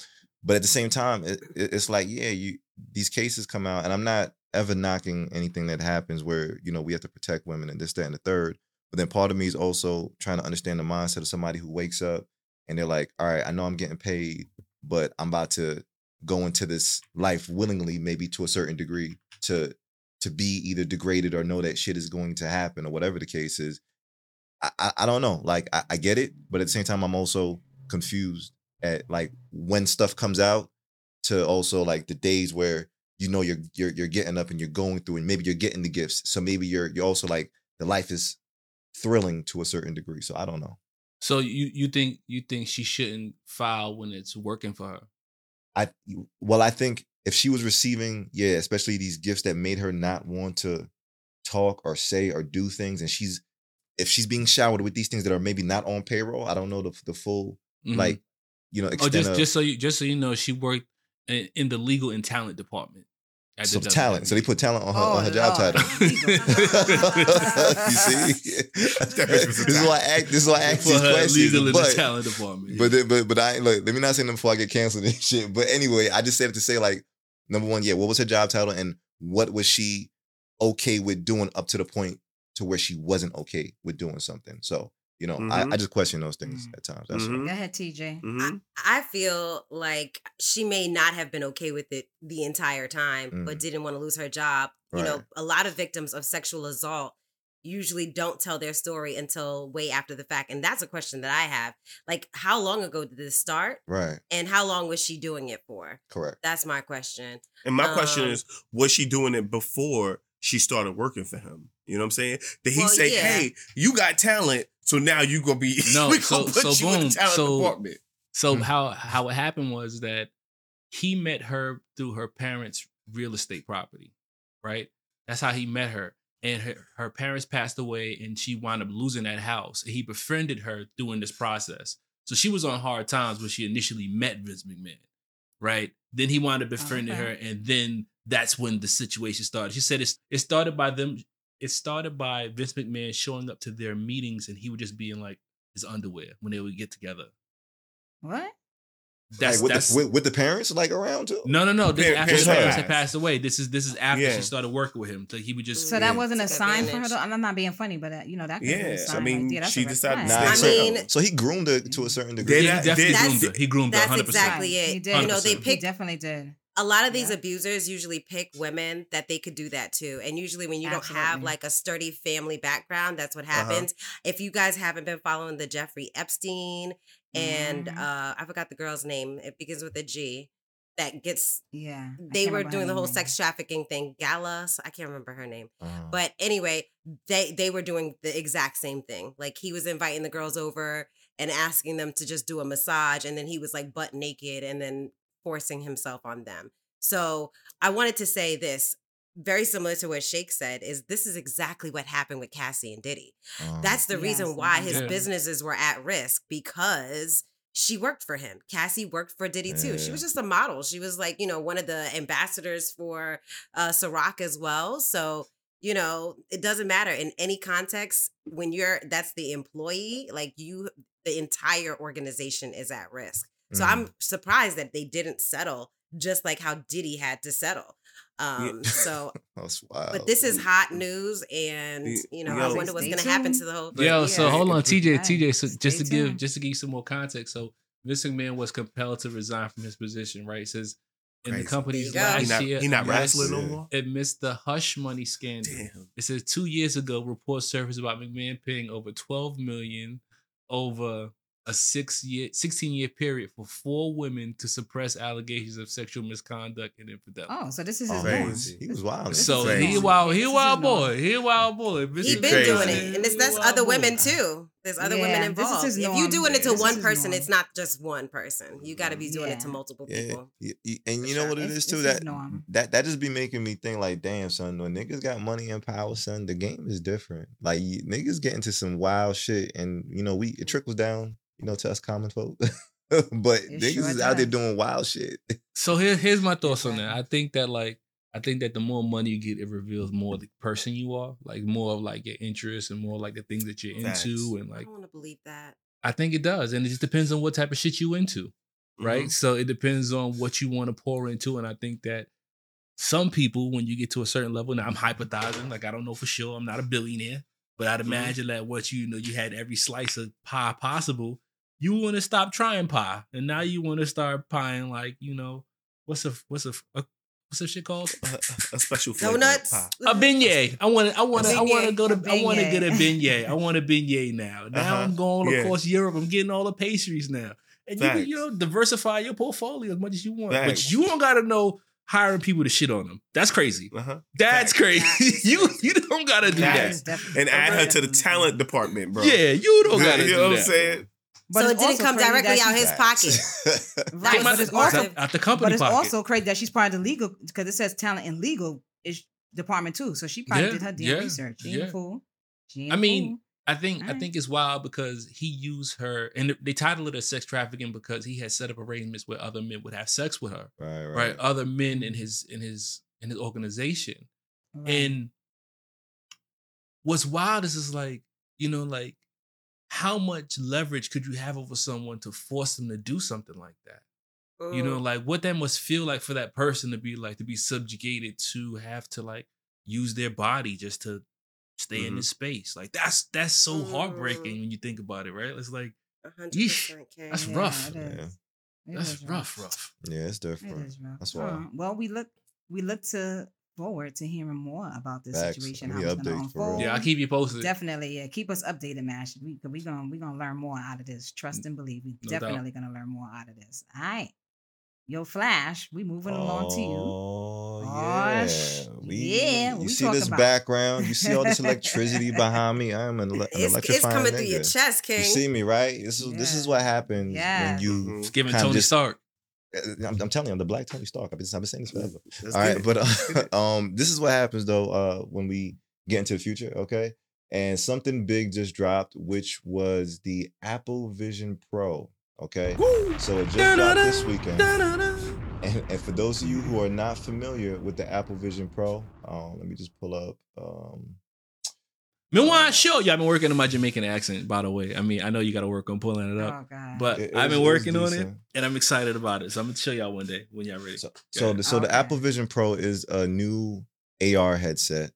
[SPEAKER 1] But at the same time, it, it- it's like, yeah, you these cases come out, and I'm not ever knocking anything that happens where you know we have to protect women and this, that, and the third. But then part of me is also trying to understand the mindset of somebody who wakes up and they're like, all right, I know I'm getting paid, but I'm about to go into this life willingly, maybe to a certain degree, to to be either degraded or know that shit is going to happen or whatever the case is. I I, I don't know. Like I, I get it, but at the same time, I'm also confused at like when stuff comes out to also like the days where you know you're you're you're getting up and you're going through and maybe you're getting the gifts. So maybe you're you're also like the life is thrilling to a certain degree. So I don't know.
[SPEAKER 3] So you you think you think she shouldn't file when it's working for her?
[SPEAKER 1] I well, I think if she was receiving, yeah, especially these gifts that made her not want to talk or say or do things, and she's if she's being showered with these things that are maybe not on payroll, I don't know the the full
[SPEAKER 3] Mhm.
[SPEAKER 1] like you know
[SPEAKER 3] oh, just
[SPEAKER 1] of
[SPEAKER 3] just so you just so you know, she worked in, in the legal and talent department. At
[SPEAKER 1] so
[SPEAKER 3] the
[SPEAKER 1] talent. So they put talent on her
[SPEAKER 5] Oh,
[SPEAKER 1] on her job
[SPEAKER 5] Lord.
[SPEAKER 1] title. you see, this is why I act. This is why I ask these questions.
[SPEAKER 3] legal and the
[SPEAKER 1] but-
[SPEAKER 3] talent department.
[SPEAKER 1] But then- but but I look. Let me not say them before I get canceled and shit. But anyway, I just said it to say like number one, yeah. What was her job title and what was she okay with doing up to the point to where she wasn't okay with doing something. So you know, I,
[SPEAKER 2] Mhm.
[SPEAKER 1] I just question those things
[SPEAKER 5] Mm.
[SPEAKER 1] at times. That's all.
[SPEAKER 2] Mhm.
[SPEAKER 5] Go ahead, TJ.
[SPEAKER 2] Mhm.
[SPEAKER 4] I feel like she may not have been okay with it the entire time, but
[SPEAKER 1] Mm.
[SPEAKER 4] didn't want to lose her job. You know, a lot of victims of sexual assault usually don't tell their story until way after the fact. And that's a question that I have. Like, how long ago did this start?
[SPEAKER 1] Right.
[SPEAKER 4] And how long was she doing it for?
[SPEAKER 1] Correct.
[SPEAKER 4] That's my question.
[SPEAKER 2] And my question
[SPEAKER 4] Um,
[SPEAKER 2] is, was she doing it before she started working for him? You know what I'm saying? Did he
[SPEAKER 4] Well,
[SPEAKER 2] say,
[SPEAKER 4] yeah.
[SPEAKER 2] "Hey, you got talent, so now you gonna be
[SPEAKER 3] No,
[SPEAKER 2] we
[SPEAKER 3] so-
[SPEAKER 2] gonna put
[SPEAKER 3] so
[SPEAKER 2] you in
[SPEAKER 3] boom,
[SPEAKER 2] the talent
[SPEAKER 3] so-
[SPEAKER 2] department"?
[SPEAKER 3] So
[SPEAKER 1] Mm.
[SPEAKER 3] how how it happened was that he met her through her parents' real estate property, right? That's how he met her. And her, her parents passed away and she wound up losing that house. And he befriended her during this process. So she was on hard times when she initially met Vince McMahon, right? Then he wound up befriending
[SPEAKER 5] Okay.
[SPEAKER 3] her, and then that's when the situation started. She said it's, it started by them. It started by Vince McMahon showing up to their meetings, and he would just be in like his underwear when they would get together.
[SPEAKER 5] What?
[SPEAKER 3] That's
[SPEAKER 1] like with,
[SPEAKER 3] that's
[SPEAKER 1] the, with, with the parents like around too.
[SPEAKER 3] no, no, no. This,
[SPEAKER 2] Par-
[SPEAKER 3] after his
[SPEAKER 2] parents
[SPEAKER 3] parents had
[SPEAKER 2] passed.
[SPEAKER 3] passed away, this is this is after
[SPEAKER 2] Yeah.
[SPEAKER 3] she started working with him. So he would just
[SPEAKER 5] So
[SPEAKER 1] Yeah.
[SPEAKER 5] that wasn't a sign for her.
[SPEAKER 4] advantage.
[SPEAKER 5] To, I'm not being funny, but uh, you know that. Could
[SPEAKER 2] Yeah,
[SPEAKER 5] be a
[SPEAKER 2] I
[SPEAKER 5] sign
[SPEAKER 2] mean,
[SPEAKER 5] right there.
[SPEAKER 2] She
[SPEAKER 5] a red
[SPEAKER 2] decided to
[SPEAKER 5] flag.
[SPEAKER 1] Nah,
[SPEAKER 4] I
[SPEAKER 1] so,
[SPEAKER 4] mean-
[SPEAKER 1] so he groomed her to a certain degree.
[SPEAKER 2] Did
[SPEAKER 3] he
[SPEAKER 2] that-
[SPEAKER 3] definitely groomed her. He groomed her
[SPEAKER 4] That's
[SPEAKER 3] 100. percent
[SPEAKER 4] exactly
[SPEAKER 5] Right.
[SPEAKER 4] it.
[SPEAKER 5] He did.
[SPEAKER 4] You know, they
[SPEAKER 3] 100%.
[SPEAKER 5] He definitely did.
[SPEAKER 4] A lot of these
[SPEAKER 5] Yeah.
[SPEAKER 4] abusers usually pick women that they could do that to. And usually when you don't have like a sturdy family background, that's what happens. If you guys haven't been following the Jeffrey Epstein and
[SPEAKER 5] Mhm.
[SPEAKER 4] uh I forgot the girl's name. It begins with a G. That gets
[SPEAKER 5] Yeah.
[SPEAKER 4] They were doing the whole
[SPEAKER 5] right
[SPEAKER 4] sex trafficking thing. Gala, I can't remember her name.
[SPEAKER 1] Uh,
[SPEAKER 4] But anyway, they they were doing the exact same thing. Like he was inviting the girls over and asking them to just do a massage, and then he was like butt naked and then forcing himself on them. So I wanted to say this, very similar to what Shake said, is this is exactly what happened with Cassie and Diddy.
[SPEAKER 1] uh,
[SPEAKER 4] That's the
[SPEAKER 5] Yes,
[SPEAKER 4] reason why his
[SPEAKER 3] Yeah.
[SPEAKER 4] businesses were at risk because she worked for him. Cassie worked for Diddy too. She was just a model. She was like, you know, one of the ambassadors for uh Ciroc as well. So, you know, it doesn't matter in any context when you're that's the employee, like you the entire organization is at risk. So
[SPEAKER 1] Mhm.
[SPEAKER 4] I'm surprised that they didn't settle just like how Diddy had to settle. Um, so,
[SPEAKER 1] That's wild.
[SPEAKER 4] but this is hot news, and you know,
[SPEAKER 2] yo.
[SPEAKER 4] I wonder what's going to happen to the whole.
[SPEAKER 3] Yo, so hold on, TJ,
[SPEAKER 5] Right.
[SPEAKER 3] TJ. So just
[SPEAKER 5] Stay
[SPEAKER 3] to give,
[SPEAKER 5] tuned.
[SPEAKER 3] just to give you some more context. So Vince McMahon was compelled to resign from his position. Right? It says in the
[SPEAKER 2] Crazy.
[SPEAKER 3] company's
[SPEAKER 4] There you go.
[SPEAKER 3] last
[SPEAKER 2] He not,
[SPEAKER 3] year,
[SPEAKER 2] he not
[SPEAKER 1] Yes.
[SPEAKER 2] wrestling no more.
[SPEAKER 3] amidst the hush money scandal.
[SPEAKER 2] Damn.
[SPEAKER 3] It says two years ago, reports surfaced about McMahon paying over 12 million over a six year, 16 year period for four women to suppress allegations of sexual misconduct and infidelity.
[SPEAKER 5] Oh, so this is his
[SPEAKER 1] Oh,
[SPEAKER 5] norm.
[SPEAKER 2] crazy.
[SPEAKER 1] He was wild.
[SPEAKER 5] This
[SPEAKER 3] so he wild, he
[SPEAKER 5] This
[SPEAKER 3] a
[SPEAKER 5] is
[SPEAKER 3] wild boy. He wild boy. Vince
[SPEAKER 4] He
[SPEAKER 2] He
[SPEAKER 4] been
[SPEAKER 2] crazy.
[SPEAKER 4] doing it, and it's
[SPEAKER 3] He
[SPEAKER 4] that's
[SPEAKER 3] wild
[SPEAKER 4] other
[SPEAKER 3] boy.
[SPEAKER 4] women too. There's other
[SPEAKER 5] Yeah,
[SPEAKER 4] women
[SPEAKER 5] this is
[SPEAKER 4] involved. If you
[SPEAKER 5] norm.
[SPEAKER 4] doing it to
[SPEAKER 5] This
[SPEAKER 4] one person,
[SPEAKER 5] norm.
[SPEAKER 4] it's not just one person. You got to be doing it to multiple
[SPEAKER 1] Yeah,
[SPEAKER 4] people.
[SPEAKER 1] y- y- and you know
[SPEAKER 4] sure.
[SPEAKER 1] what
[SPEAKER 5] It's-
[SPEAKER 1] too
[SPEAKER 5] his
[SPEAKER 1] that that that just be making me think like, damn, son, when niggas got money and power, son, the game is different. Like niggas get into some wild shit, and you know we it mm. trickles down, you know, to us common folk. but
[SPEAKER 5] It
[SPEAKER 1] niggas
[SPEAKER 5] sure
[SPEAKER 1] is out there doing wild shit.
[SPEAKER 3] So here, here's my thoughts on that. I think that like I think that the more money you get, it reveals more the person you are, like more of like your interests and more like the things that you're
[SPEAKER 2] Facts.
[SPEAKER 3] into, and like
[SPEAKER 4] don't want to believe that.
[SPEAKER 3] I think it does, and it just depends on what type of shit you into, right?
[SPEAKER 2] Mhm.
[SPEAKER 3] So it depends on what you want to pour into, and I think that some people, when you get to a certain level, now I'm hypothesizing, like I don't know for sure, I'm not a billionaire, but I'd
[SPEAKER 2] Mhm.
[SPEAKER 3] imagine that once you know you had every slice of pie possible, you want to stop trying pie, and now you want to start pieing like you know what's a what's a, a what's that shit called?
[SPEAKER 2] A, a- a special flavor
[SPEAKER 4] Donuts.
[SPEAKER 2] pie.
[SPEAKER 3] A beignet. I want to. I want to. I want to go to. I want to get a
[SPEAKER 5] beignet.
[SPEAKER 3] beignet. I want a beignet now. Now
[SPEAKER 2] Uh-huh.
[SPEAKER 3] I'm going
[SPEAKER 2] Yeah.
[SPEAKER 3] across Europe. I'm getting all the pastries now, and you can you know diversify your portfolio as much as you want.
[SPEAKER 2] Facts.
[SPEAKER 3] But you don't got to know hiring people to shit on them. That's crazy.
[SPEAKER 2] Uh-huh.
[SPEAKER 3] That's
[SPEAKER 2] Facts.
[SPEAKER 3] crazy.
[SPEAKER 4] That is
[SPEAKER 3] you you don't got to do
[SPEAKER 5] That
[SPEAKER 3] that.
[SPEAKER 5] is
[SPEAKER 2] And add her to the talent department, bro.
[SPEAKER 3] Yeah, you don't got to
[SPEAKER 2] you
[SPEAKER 3] do
[SPEAKER 2] know what I'm saying?
[SPEAKER 5] But
[SPEAKER 4] so it didn't come directly
[SPEAKER 5] that
[SPEAKER 4] out his pocket.
[SPEAKER 5] Right,
[SPEAKER 3] Came
[SPEAKER 5] but it's also
[SPEAKER 3] out the company
[SPEAKER 5] but it's
[SPEAKER 3] pocket.
[SPEAKER 5] also crazy that she's part of the legal because it says talent and legal is department too. So she probably
[SPEAKER 3] Yeah,
[SPEAKER 5] did her damn
[SPEAKER 3] yeah,
[SPEAKER 5] research. She ain't
[SPEAKER 3] yeah.
[SPEAKER 5] fool. She ain't
[SPEAKER 3] I
[SPEAKER 5] a
[SPEAKER 3] mean,
[SPEAKER 5] fool.
[SPEAKER 3] I think I think it's wild because he used her, and they titled it as sex trafficking because he had set up arrangements where other men would have sex with her.
[SPEAKER 1] right, right.
[SPEAKER 3] right other men in his in his in his organization
[SPEAKER 5] Right.
[SPEAKER 3] and what's wild is is like you know like how much leverage could you have over someone to force them to do something like that you know
[SPEAKER 4] Mm.
[SPEAKER 3] like what that must feel like for that person to be like to be subjugated to have to like use their body just to stay in
[SPEAKER 2] Mhm.
[SPEAKER 3] this space like that's that's so heartbreaking
[SPEAKER 4] Mm.
[SPEAKER 3] when you think about it right it's like
[SPEAKER 4] A
[SPEAKER 3] Yeesh. that's
[SPEAKER 5] Yeah,
[SPEAKER 3] rough.
[SPEAKER 1] Yeah.
[SPEAKER 3] that's
[SPEAKER 5] is
[SPEAKER 3] rough rough
[SPEAKER 1] Yeah, it's different.
[SPEAKER 5] is rough.
[SPEAKER 1] That's why.
[SPEAKER 5] Well, we look we look to forward to hearing more about this
[SPEAKER 1] Facts.
[SPEAKER 5] situation.
[SPEAKER 1] Give
[SPEAKER 5] How
[SPEAKER 1] me
[SPEAKER 5] it's going to
[SPEAKER 1] updates for real.
[SPEAKER 5] unfold.
[SPEAKER 3] yeah i'll keep you posted
[SPEAKER 5] Definitely, yeah. Keep us updated, Mash. We we gonna we gonna learn more out of this. Trust and believe. We
[SPEAKER 3] No doubt.
[SPEAKER 5] definitely gonna learn more out of this. All right, yo, Flash. We moving along to you.
[SPEAKER 1] Oh,
[SPEAKER 5] Oh,
[SPEAKER 1] yeah.
[SPEAKER 5] sh-
[SPEAKER 1] We,
[SPEAKER 5] yeah,
[SPEAKER 1] You
[SPEAKER 5] we
[SPEAKER 1] see this
[SPEAKER 5] about?
[SPEAKER 1] background? You see all this electricity behind me? I'm an, ele- an
[SPEAKER 4] It's, it's coming
[SPEAKER 1] nigga.
[SPEAKER 4] through your chest, King.
[SPEAKER 1] You see me, right? This is this is what happens
[SPEAKER 5] Yeah.
[SPEAKER 1] when you.
[SPEAKER 2] Mhm.
[SPEAKER 3] it's giving tony
[SPEAKER 1] just-
[SPEAKER 3] stark
[SPEAKER 1] I'm, I'm telling you, I'm the black Tony Stark. I've been, I've been saying this forever.
[SPEAKER 2] Let's
[SPEAKER 1] All right, but uh, um, this is what happens though uh, when we get into the future. Okay, and something big just dropped, which was the Apple Vision Pro. Okay, so it just dropped this weekend. And, and for those of you who are not familiar with the Apple Vision Pro, um, let me just pull up. Um,
[SPEAKER 3] Meanwhile, sure, y'all been working on my Jamaican accent, by the way. I mean, I know you got to work on pulling it up,
[SPEAKER 5] Oh God.
[SPEAKER 3] but
[SPEAKER 1] it- it
[SPEAKER 3] I've been
[SPEAKER 1] was
[SPEAKER 3] working on it, and I'm excited about it. So I'm gonna show y'all one day when y'all ready.
[SPEAKER 1] So, so, the, so the
[SPEAKER 5] Okay.
[SPEAKER 1] Apple Vision Pro is a new AR headset.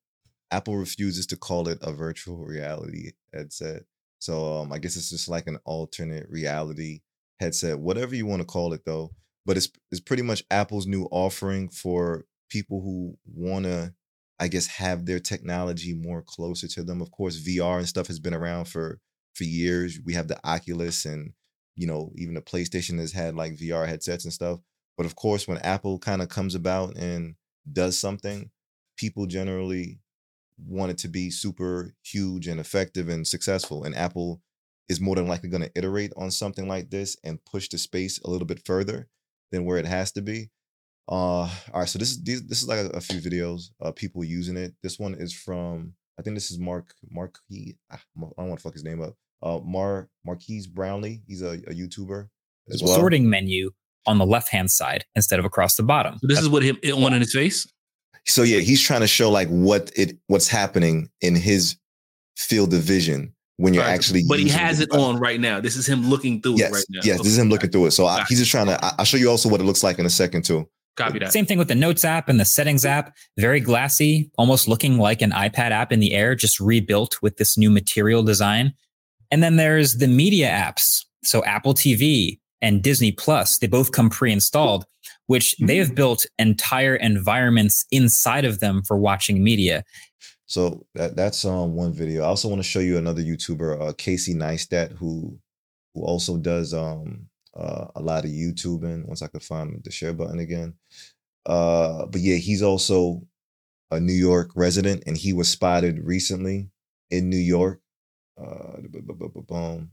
[SPEAKER 1] Apple refuses to call it a virtual reality headset. So um, I guess it's just like an alternate reality headset, whatever you want to call it, though. But it's it's pretty much Apple's new offering for people who want to, I guess, have their technology more closer to them. Of course, VR and stuff has been around for for years. We have the Oculus and you know even the PlayStation has had like VR headsets and stuff. But of course, when Apple kind of comes about and does something, people generally want it to be super huge and effective and successful. And Apple is more than likely going to iterate on something like this and push the space a little bit further than where it has to be. Uh, all right, so this is these, this is like a, a few videos of people using it. This one is from I think this is Mark Marquis. ah, I don't want to fuck his name up. Uh, Mar Marquise Brownlee. He's a, a YouTuber as well.
[SPEAKER 7] sorting menu on the left hand side instead of across the bottom.
[SPEAKER 3] So this is what him it one in his face.
[SPEAKER 1] so yeah, he's trying to show like what it what's happening in his field of vision when you're
[SPEAKER 3] Right.
[SPEAKER 1] actually.
[SPEAKER 3] But he has
[SPEAKER 1] the
[SPEAKER 3] it on right now. This is him looking through
[SPEAKER 1] Yes,
[SPEAKER 3] it right now.
[SPEAKER 1] yes. This is him looking through it. So I, he's just trying to. I, I'll show you also what it looks like in a second too.
[SPEAKER 3] Copy that.
[SPEAKER 7] Same thing with the Notes app and the Settings app. Very glassy, almost looking like an iPad app in the air, just rebuilt with this new material design. And then there's the media apps. So Apple TV and Disney Plus, they both come pre-installed, which they have built entire environments inside of them for watching media.
[SPEAKER 1] So that that's um one video. I also want to show you another YouTuber, uh, Casey Neistat, who who also does um uh, a lot of YouTubing. Once I could find the share button again. Uh, but yeah, he's also a New York resident, and he was spotted recently in New York. Uh, boom.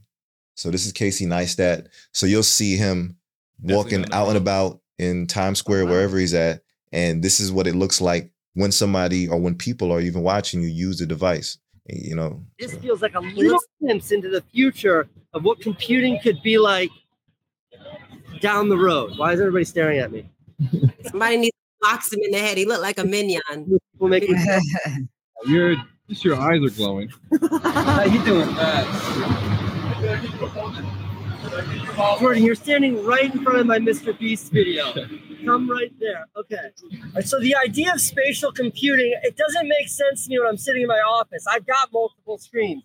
[SPEAKER 1] So this is Casey Neistat. So you'll see him
[SPEAKER 3] Definitely
[SPEAKER 1] walking
[SPEAKER 3] on
[SPEAKER 1] out and about in Times Square,
[SPEAKER 5] wow.
[SPEAKER 1] wherever he's at, and this is what it looks like when somebody or when people are even watching you use the device. You know,
[SPEAKER 8] This feels like a little glimpse into the future of what computing could be like down the road. Why is everybody staring at me?
[SPEAKER 4] Somebody needs to box him in the head. He looked like a minion.
[SPEAKER 8] People making
[SPEAKER 9] Your just your eyes are glowing.
[SPEAKER 8] How you doing? Jordan, you're standing right in front of my Mr. Beast video. Come right there. Okay. All right, So the idea of spatial computing, it doesn't make sense to me when I'm sitting in my office. I've got multiple screens.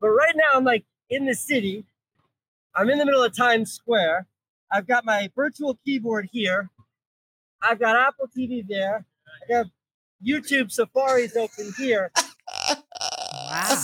[SPEAKER 8] But right now I'm like in the city. I'm in the middle of Times Square. I've got my virtual keyboard here. I've got Apple TV there. I got YouTube Safari's open here.
[SPEAKER 5] wow.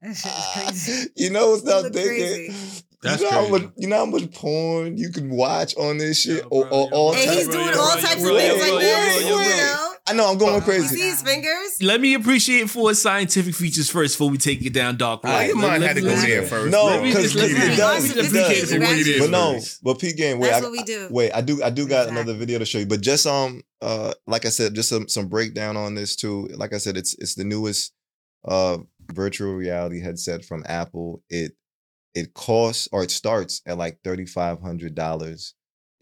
[SPEAKER 5] This shit is crazy.
[SPEAKER 1] you know what's
[SPEAKER 4] You
[SPEAKER 1] not thinking?
[SPEAKER 3] That's
[SPEAKER 1] you know how
[SPEAKER 3] crazy.
[SPEAKER 1] much you know how much porn you can watch on this shit
[SPEAKER 3] Yo,
[SPEAKER 1] or,
[SPEAKER 3] bro,
[SPEAKER 1] or
[SPEAKER 3] yo,
[SPEAKER 1] all
[SPEAKER 3] bro,
[SPEAKER 4] And
[SPEAKER 1] types.
[SPEAKER 4] he's doing
[SPEAKER 3] yo,
[SPEAKER 4] all
[SPEAKER 3] bro,
[SPEAKER 4] types
[SPEAKER 3] yo,
[SPEAKER 4] of
[SPEAKER 3] bro,
[SPEAKER 4] things
[SPEAKER 3] yo,
[SPEAKER 4] like
[SPEAKER 3] bro,
[SPEAKER 4] this.
[SPEAKER 3] Yo, bro,
[SPEAKER 4] You
[SPEAKER 3] yo, bro.
[SPEAKER 4] know?
[SPEAKER 1] I know I'm going crazy.
[SPEAKER 4] See his fingers?
[SPEAKER 3] Let me appreciate Ford's scientific features first before we take it down dark road.
[SPEAKER 2] your mind had to go
[SPEAKER 3] let's-
[SPEAKER 2] there first.
[SPEAKER 1] No, because
[SPEAKER 3] just- let's
[SPEAKER 1] it does. It
[SPEAKER 3] appreciate
[SPEAKER 1] does.
[SPEAKER 3] it for what it is
[SPEAKER 1] But no, but P game. Wait,
[SPEAKER 4] That's
[SPEAKER 1] I,
[SPEAKER 4] what we do.
[SPEAKER 1] wait. I do. I do got
[SPEAKER 5] Exactly.
[SPEAKER 1] another video to show you. But just um uh like I said, just some some breakdown on this too. Like I said, it's it's the newest uh virtual reality headset from Apple. It it costs or it starts at like thirty five hundred dollars.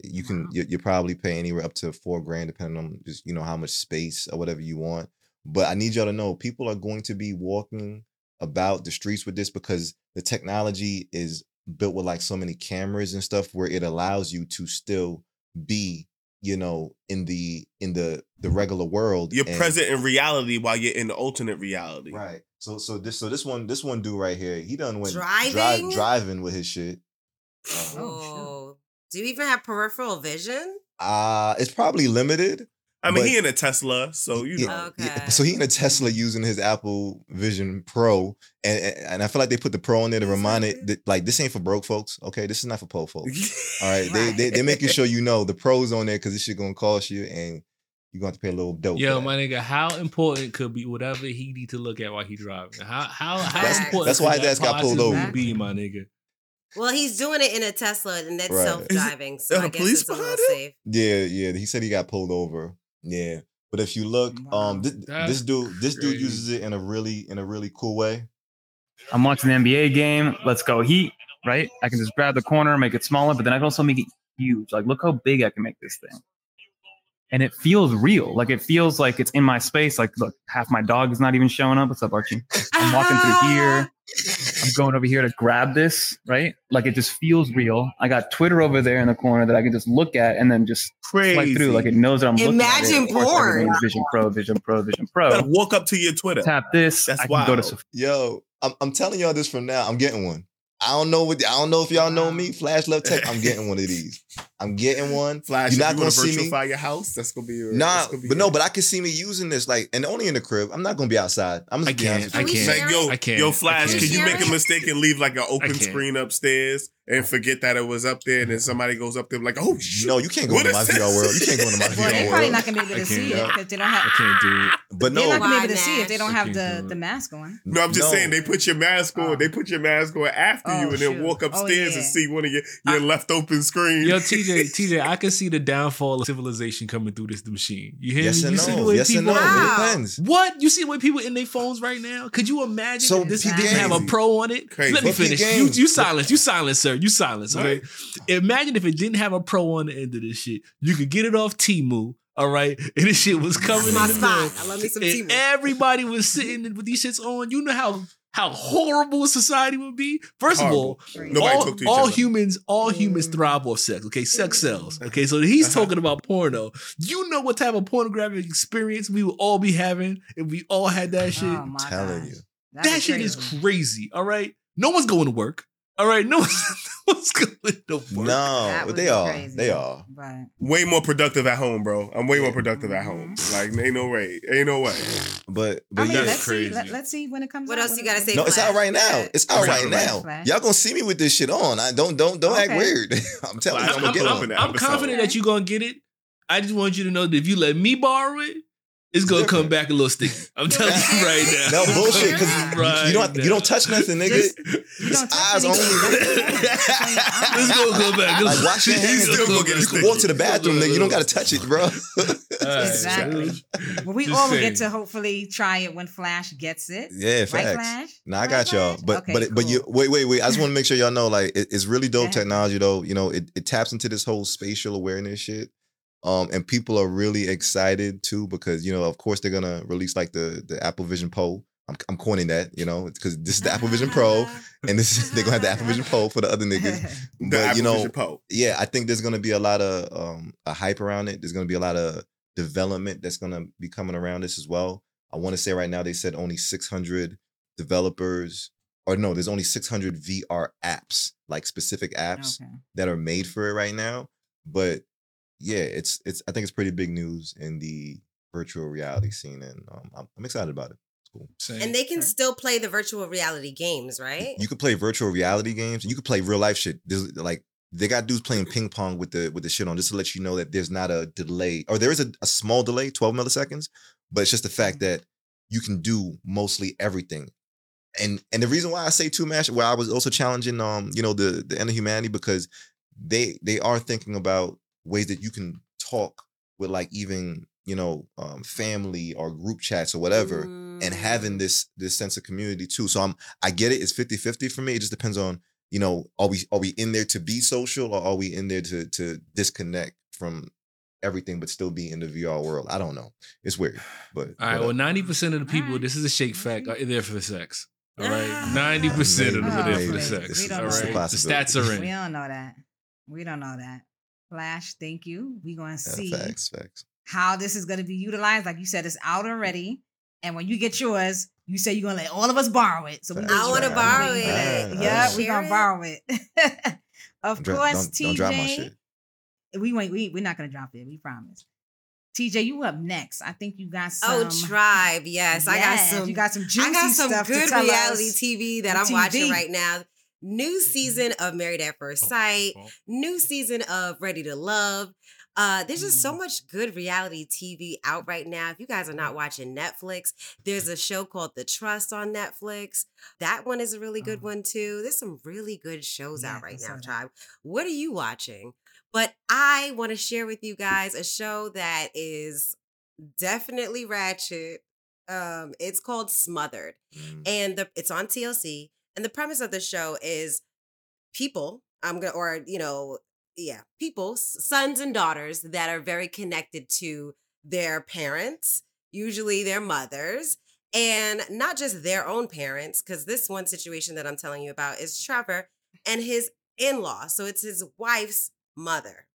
[SPEAKER 1] You can
[SPEAKER 5] Wow.
[SPEAKER 1] you, you probably pay anywhere up to four grand depending on just you know how much space or whatever you want. But I need y'all to know people are going to be walking about the streets with this because the technology is built with like so many cameras and stuff where it allows you to still be you know in the in the the regular world
[SPEAKER 2] You're
[SPEAKER 1] and-
[SPEAKER 2] present in reality while you're in the alternate reality.
[SPEAKER 1] right so so this so this one this one dude right here he done went
[SPEAKER 4] Driving?
[SPEAKER 1] driving with his shit
[SPEAKER 5] Oh,
[SPEAKER 4] Oh. Do you even have peripheral vision?
[SPEAKER 1] uh it's probably limited
[SPEAKER 2] I mean, he in a Tesla, so you
[SPEAKER 1] Yeah,
[SPEAKER 2] know.
[SPEAKER 1] yeah,
[SPEAKER 4] Okay.
[SPEAKER 1] so he in a Tesla using his Apple Vision Pro, and and and I feel like they put the Pro on there to remind it that like this ain't for broke folks. Okay, this is not for poor folks. All right, they they they making sure you know the pros on there because this shit gonna cost you, and You're gonna have to pay a little dope.
[SPEAKER 3] Yo, my nigga, how important could be whatever he need to look at while he driving? How how how
[SPEAKER 4] That's-
[SPEAKER 3] important?
[SPEAKER 1] that's why his ass got pulled over.
[SPEAKER 3] Be my nigga.
[SPEAKER 4] Well, he's doing it in a Tesla, and that's
[SPEAKER 1] Right.
[SPEAKER 4] self-driving, so
[SPEAKER 2] there
[SPEAKER 4] I
[SPEAKER 2] a
[SPEAKER 4] guess
[SPEAKER 2] police
[SPEAKER 4] it's a little safe.
[SPEAKER 1] Yeah, yeah. He said he got pulled over. Yeah, but if you look,
[SPEAKER 5] Wow.
[SPEAKER 1] um, this, this dude, this dude
[SPEAKER 3] crazy.
[SPEAKER 1] uses it in a really in a really cool way.
[SPEAKER 10] I'm watching the NBA game. Let's go Heat, right? I can just grab the corner, make it smaller, but then I can also make it huge. Like, look how big I can make this thing. And it feels real. Like, it feels like it's in my space. Like, look, half my dog is not even showing up. What's up, Archie? I'm walking through here. I'm going over here to grab this, right? Like, it just feels real. I got Twitter over there in the corner that I can just look at and then just
[SPEAKER 2] Crazy.
[SPEAKER 10] swipe through. Like, it knows that I'm looking at it.
[SPEAKER 4] Imagine
[SPEAKER 10] Of course,
[SPEAKER 4] porn.
[SPEAKER 10] everything's Vision Pro, Vision Pro, Vision
[SPEAKER 2] You
[SPEAKER 10] Pro.
[SPEAKER 2] walk up to your Twitter.
[SPEAKER 10] Tap this.
[SPEAKER 2] That's
[SPEAKER 10] I can go to
[SPEAKER 2] wild.
[SPEAKER 1] Yo, I'm I'm telling y'all this from now. I'm getting one. I don't know what I don't know if y'all know me. Flash Love Tech. I'm getting one of these. I'm getting mm-hmm. one.
[SPEAKER 2] Flash,
[SPEAKER 1] You're not
[SPEAKER 2] you
[SPEAKER 1] gonna
[SPEAKER 2] want
[SPEAKER 1] see me.
[SPEAKER 2] virtuify your house, that's gonna be your.
[SPEAKER 1] Nah,
[SPEAKER 2] be
[SPEAKER 1] but no, but I can see me using this like, and only in the crib. I'm not gonna be outside. I'm just
[SPEAKER 3] I can't,
[SPEAKER 1] honest
[SPEAKER 3] I
[SPEAKER 1] with you.
[SPEAKER 3] can't.
[SPEAKER 2] Like, yo,
[SPEAKER 3] I can't.
[SPEAKER 2] yo, Flash,
[SPEAKER 3] can't.
[SPEAKER 2] can you make a mistake and leave like an open screen upstairs and forget that it was up there, and then somebody goes up there like, oh shit.
[SPEAKER 1] No, you can't go
[SPEAKER 2] What
[SPEAKER 1] into my
[SPEAKER 2] is
[SPEAKER 1] VR world. You can't go into my
[SPEAKER 5] Well, they're
[SPEAKER 1] VR
[SPEAKER 5] probably not gonna be able to see it because they don't
[SPEAKER 3] I
[SPEAKER 5] have.
[SPEAKER 3] can't do it.
[SPEAKER 1] But
[SPEAKER 5] They're not gonna be able to see it they don't have the
[SPEAKER 3] do
[SPEAKER 5] the mask on.
[SPEAKER 2] No, I'm just
[SPEAKER 1] No.
[SPEAKER 2] saying they put your mask on.
[SPEAKER 5] Oh.
[SPEAKER 2] They put your mask on after
[SPEAKER 5] Oh,
[SPEAKER 2] you, and then walk
[SPEAKER 5] Oh,
[SPEAKER 2] upstairs and see one of your your left open screen.
[SPEAKER 3] Yo, TJ, TJ, I can see the downfall of civilization coming through this machine. You hear
[SPEAKER 1] yes
[SPEAKER 3] me?
[SPEAKER 1] and
[SPEAKER 3] You see the way
[SPEAKER 1] Yes and
[SPEAKER 3] people
[SPEAKER 1] no.
[SPEAKER 4] Wow.
[SPEAKER 1] It depends.
[SPEAKER 3] What? You see the way people in their phones right now? Could you imagine
[SPEAKER 1] So
[SPEAKER 3] if this
[SPEAKER 1] P.
[SPEAKER 3] didn't have a pro on it?
[SPEAKER 2] Crazy.
[SPEAKER 3] Let me
[SPEAKER 1] But
[SPEAKER 3] finish. You, you silence. You silence, sir. You silence. Okay.
[SPEAKER 2] Right.
[SPEAKER 3] Imagine if it didn't have a pro on the end of this shit. You could get it off Temu. All right, and this shit was coming
[SPEAKER 4] That's my
[SPEAKER 3] in the
[SPEAKER 4] spot.
[SPEAKER 3] mail.
[SPEAKER 4] I love me some
[SPEAKER 3] and
[SPEAKER 4] Temu.
[SPEAKER 3] everybody was sitting with these shits on. You know how how horrible society would be? First of all,
[SPEAKER 2] Horrible. Nobody
[SPEAKER 3] all,
[SPEAKER 2] talk to each
[SPEAKER 3] all
[SPEAKER 2] other.
[SPEAKER 3] humans, all humans thrive off sex. Okay, sex sells. Okay, so he's
[SPEAKER 2] Uh-huh.
[SPEAKER 3] talking about porno. You know what type of pornographic experience we would all be having if we all had that shit.
[SPEAKER 5] Oh my
[SPEAKER 1] telling
[SPEAKER 5] gosh.
[SPEAKER 1] you.
[SPEAKER 5] That'd
[SPEAKER 3] that
[SPEAKER 5] be
[SPEAKER 3] shit is
[SPEAKER 5] crazy.
[SPEAKER 3] crazy. All right, no one's going to work. All right, no one's, no one's going to work.
[SPEAKER 1] No, but they
[SPEAKER 5] be
[SPEAKER 1] are.
[SPEAKER 5] crazy.
[SPEAKER 1] They are.
[SPEAKER 5] But
[SPEAKER 2] Way more productive at home, bro. I'm way more productive at home. Mm-hmm. Like, ain't no way. Ain't no way.
[SPEAKER 1] But
[SPEAKER 5] I
[SPEAKER 1] but
[SPEAKER 5] mean,
[SPEAKER 1] yeah.
[SPEAKER 3] that's
[SPEAKER 5] let's
[SPEAKER 3] crazy.
[SPEAKER 5] see. Let, let's see when it comes.
[SPEAKER 4] What
[SPEAKER 5] out.
[SPEAKER 4] else you gotta say?
[SPEAKER 1] No, it's out right now. It's out
[SPEAKER 2] Flash,
[SPEAKER 1] right now.
[SPEAKER 5] Flash.
[SPEAKER 1] Y'all gonna see me with this shit on. I don't don't don't act weird. I'm telling you,
[SPEAKER 2] Flash,
[SPEAKER 1] I'm
[SPEAKER 3] I'm,
[SPEAKER 1] gonna get
[SPEAKER 2] I'm-
[SPEAKER 1] one.
[SPEAKER 2] I'm-
[SPEAKER 3] I'm
[SPEAKER 2] episode.
[SPEAKER 3] confident that you're gonna get it. I just want you to know that if you let me borrow it, it's gonna
[SPEAKER 1] different.
[SPEAKER 3] come back a little sticky. I'm telling you right now.
[SPEAKER 1] No bullshit, because
[SPEAKER 3] Right
[SPEAKER 1] you don't you don't touch nothing, nigga.
[SPEAKER 5] Just- You
[SPEAKER 1] It's
[SPEAKER 5] don't touch
[SPEAKER 1] eyes only.
[SPEAKER 5] anything.
[SPEAKER 3] It's gonna come back.
[SPEAKER 1] Like wash your hands.
[SPEAKER 2] still gonna get
[SPEAKER 1] You
[SPEAKER 2] it
[SPEAKER 1] can walk to the bathroom, nigga. You don't gotta touch it, bro.
[SPEAKER 5] Exactly. But we
[SPEAKER 3] Just
[SPEAKER 5] all will
[SPEAKER 3] saying.
[SPEAKER 5] get to hopefully try it when Flash gets it.
[SPEAKER 1] yeah,
[SPEAKER 5] Right,
[SPEAKER 1] facts.
[SPEAKER 5] Flash?
[SPEAKER 1] Nah, I got y'all. But
[SPEAKER 5] Okay,
[SPEAKER 1] but it- but you wait wait wait. I just want to make sure y'all know like it, it's really dope
[SPEAKER 5] Yeah.
[SPEAKER 1] technology though. You know, it, it taps into this whole spatial awareness shit. Um, and people are really excited too because you know, of course, they're gonna release like the the Apple Vision Pro. I'm I'm coining that, you know, because this is the Apple Vision Pro, and this is they're gonna have the Apple Vision Pro for the other niggas.
[SPEAKER 2] The
[SPEAKER 1] But
[SPEAKER 2] Apple
[SPEAKER 1] you know,
[SPEAKER 2] Vision Pro.
[SPEAKER 1] yeah, I think there's gonna be a lot of um a hype around it. There's gonna be a lot of development that's gonna be coming around this as well. I want to say right now they said only 600 developers, or no, there's only 600 VR apps, like specific apps
[SPEAKER 5] Okay.
[SPEAKER 1] that are made for it right now. But yeah, it's it's I think it's pretty big news in the virtual reality scene, and um, I'm, I'm excited about it. It's cool.
[SPEAKER 3] Same.
[SPEAKER 4] And they can
[SPEAKER 5] Sure.
[SPEAKER 4] still play the virtual reality games, right?
[SPEAKER 1] You could play virtual reality games, you could play real life shit. There's like they got dudes playing ping pong with the with the shit on, just to let you know that there's not a delay, or there is a, a small delay, 12 milliseconds, but it's just the fact that you can do mostly everything. And and the reason why I say two match, where I was also challenging um, you know, the the end of humanity, because they they are thinking about ways that you can talk with like even, you know, um family or group chats or whatever and
[SPEAKER 4] Mm.
[SPEAKER 1] having this this sense of community too. So I'm I get it. It's 50-50 for me. It just depends on, you know, are we are we in there to be social or are we in there to to disconnect from everything but still be in the VR world? I don't know. It's weird. But
[SPEAKER 3] All right.
[SPEAKER 1] whatever.
[SPEAKER 3] Well, ninety percent of the people.
[SPEAKER 5] Alright.
[SPEAKER 3] This is a shake fact. Are there for the sex. All right.
[SPEAKER 4] Ah.
[SPEAKER 3] Ninety percent of them are there for the sex.
[SPEAKER 5] We don't
[SPEAKER 3] All
[SPEAKER 5] know.
[SPEAKER 3] right. The stats are in.
[SPEAKER 5] We don't know that. We don't know that. Flash, thank you. We're gonna
[SPEAKER 1] Yeah,
[SPEAKER 5] see
[SPEAKER 1] facts, facts.
[SPEAKER 5] how this is gonna be utilized. Like you said, it's out already. And when you get yours, you say you're gonna let all of us borrow it. So we
[SPEAKER 4] I want to borrow
[SPEAKER 1] Right.
[SPEAKER 4] it.
[SPEAKER 1] Right.
[SPEAKER 5] Yeah,
[SPEAKER 1] Right.
[SPEAKER 5] we
[SPEAKER 4] Share
[SPEAKER 5] gonna borrow it. of
[SPEAKER 1] Don't,
[SPEAKER 5] course,
[SPEAKER 1] don't,
[SPEAKER 5] TJ.
[SPEAKER 1] don't drop my shit.
[SPEAKER 5] We, we, we're not gonna drop it. We promise. TJ, you up next? I think you got oh, some.
[SPEAKER 4] Oh, Tribe. Yes, I got some.
[SPEAKER 5] You got some juicy
[SPEAKER 4] I got some
[SPEAKER 5] stuff to
[SPEAKER 4] good
[SPEAKER 5] tell
[SPEAKER 4] reality
[SPEAKER 5] us.
[SPEAKER 4] TV that
[SPEAKER 5] The
[SPEAKER 4] I'm watching right now. New season of Married at First
[SPEAKER 3] Oh,
[SPEAKER 4] Sight. New season of Ready to Love. Uh, there's just so much good reality TV out right now. If you guys are not watching Netflix, there's a show called The Trust on Netflix. That one is a really good
[SPEAKER 5] Oh.
[SPEAKER 4] one too. There's some really good shows out right now. Tribe. What are you watching? But I want to share with you guys a show that is definitely ratchet. Um, it's called Smothered,
[SPEAKER 1] Mm.
[SPEAKER 4] and the it's on TLC. And the premise of the show is people. I'm gonna, or you know, yeah, people, sons and daughters that are very connected to their parents, usually their mothers, and not just their own parents. Because this one situation that I'm telling you about is Trevor and his in-law. So it's his wife's mother.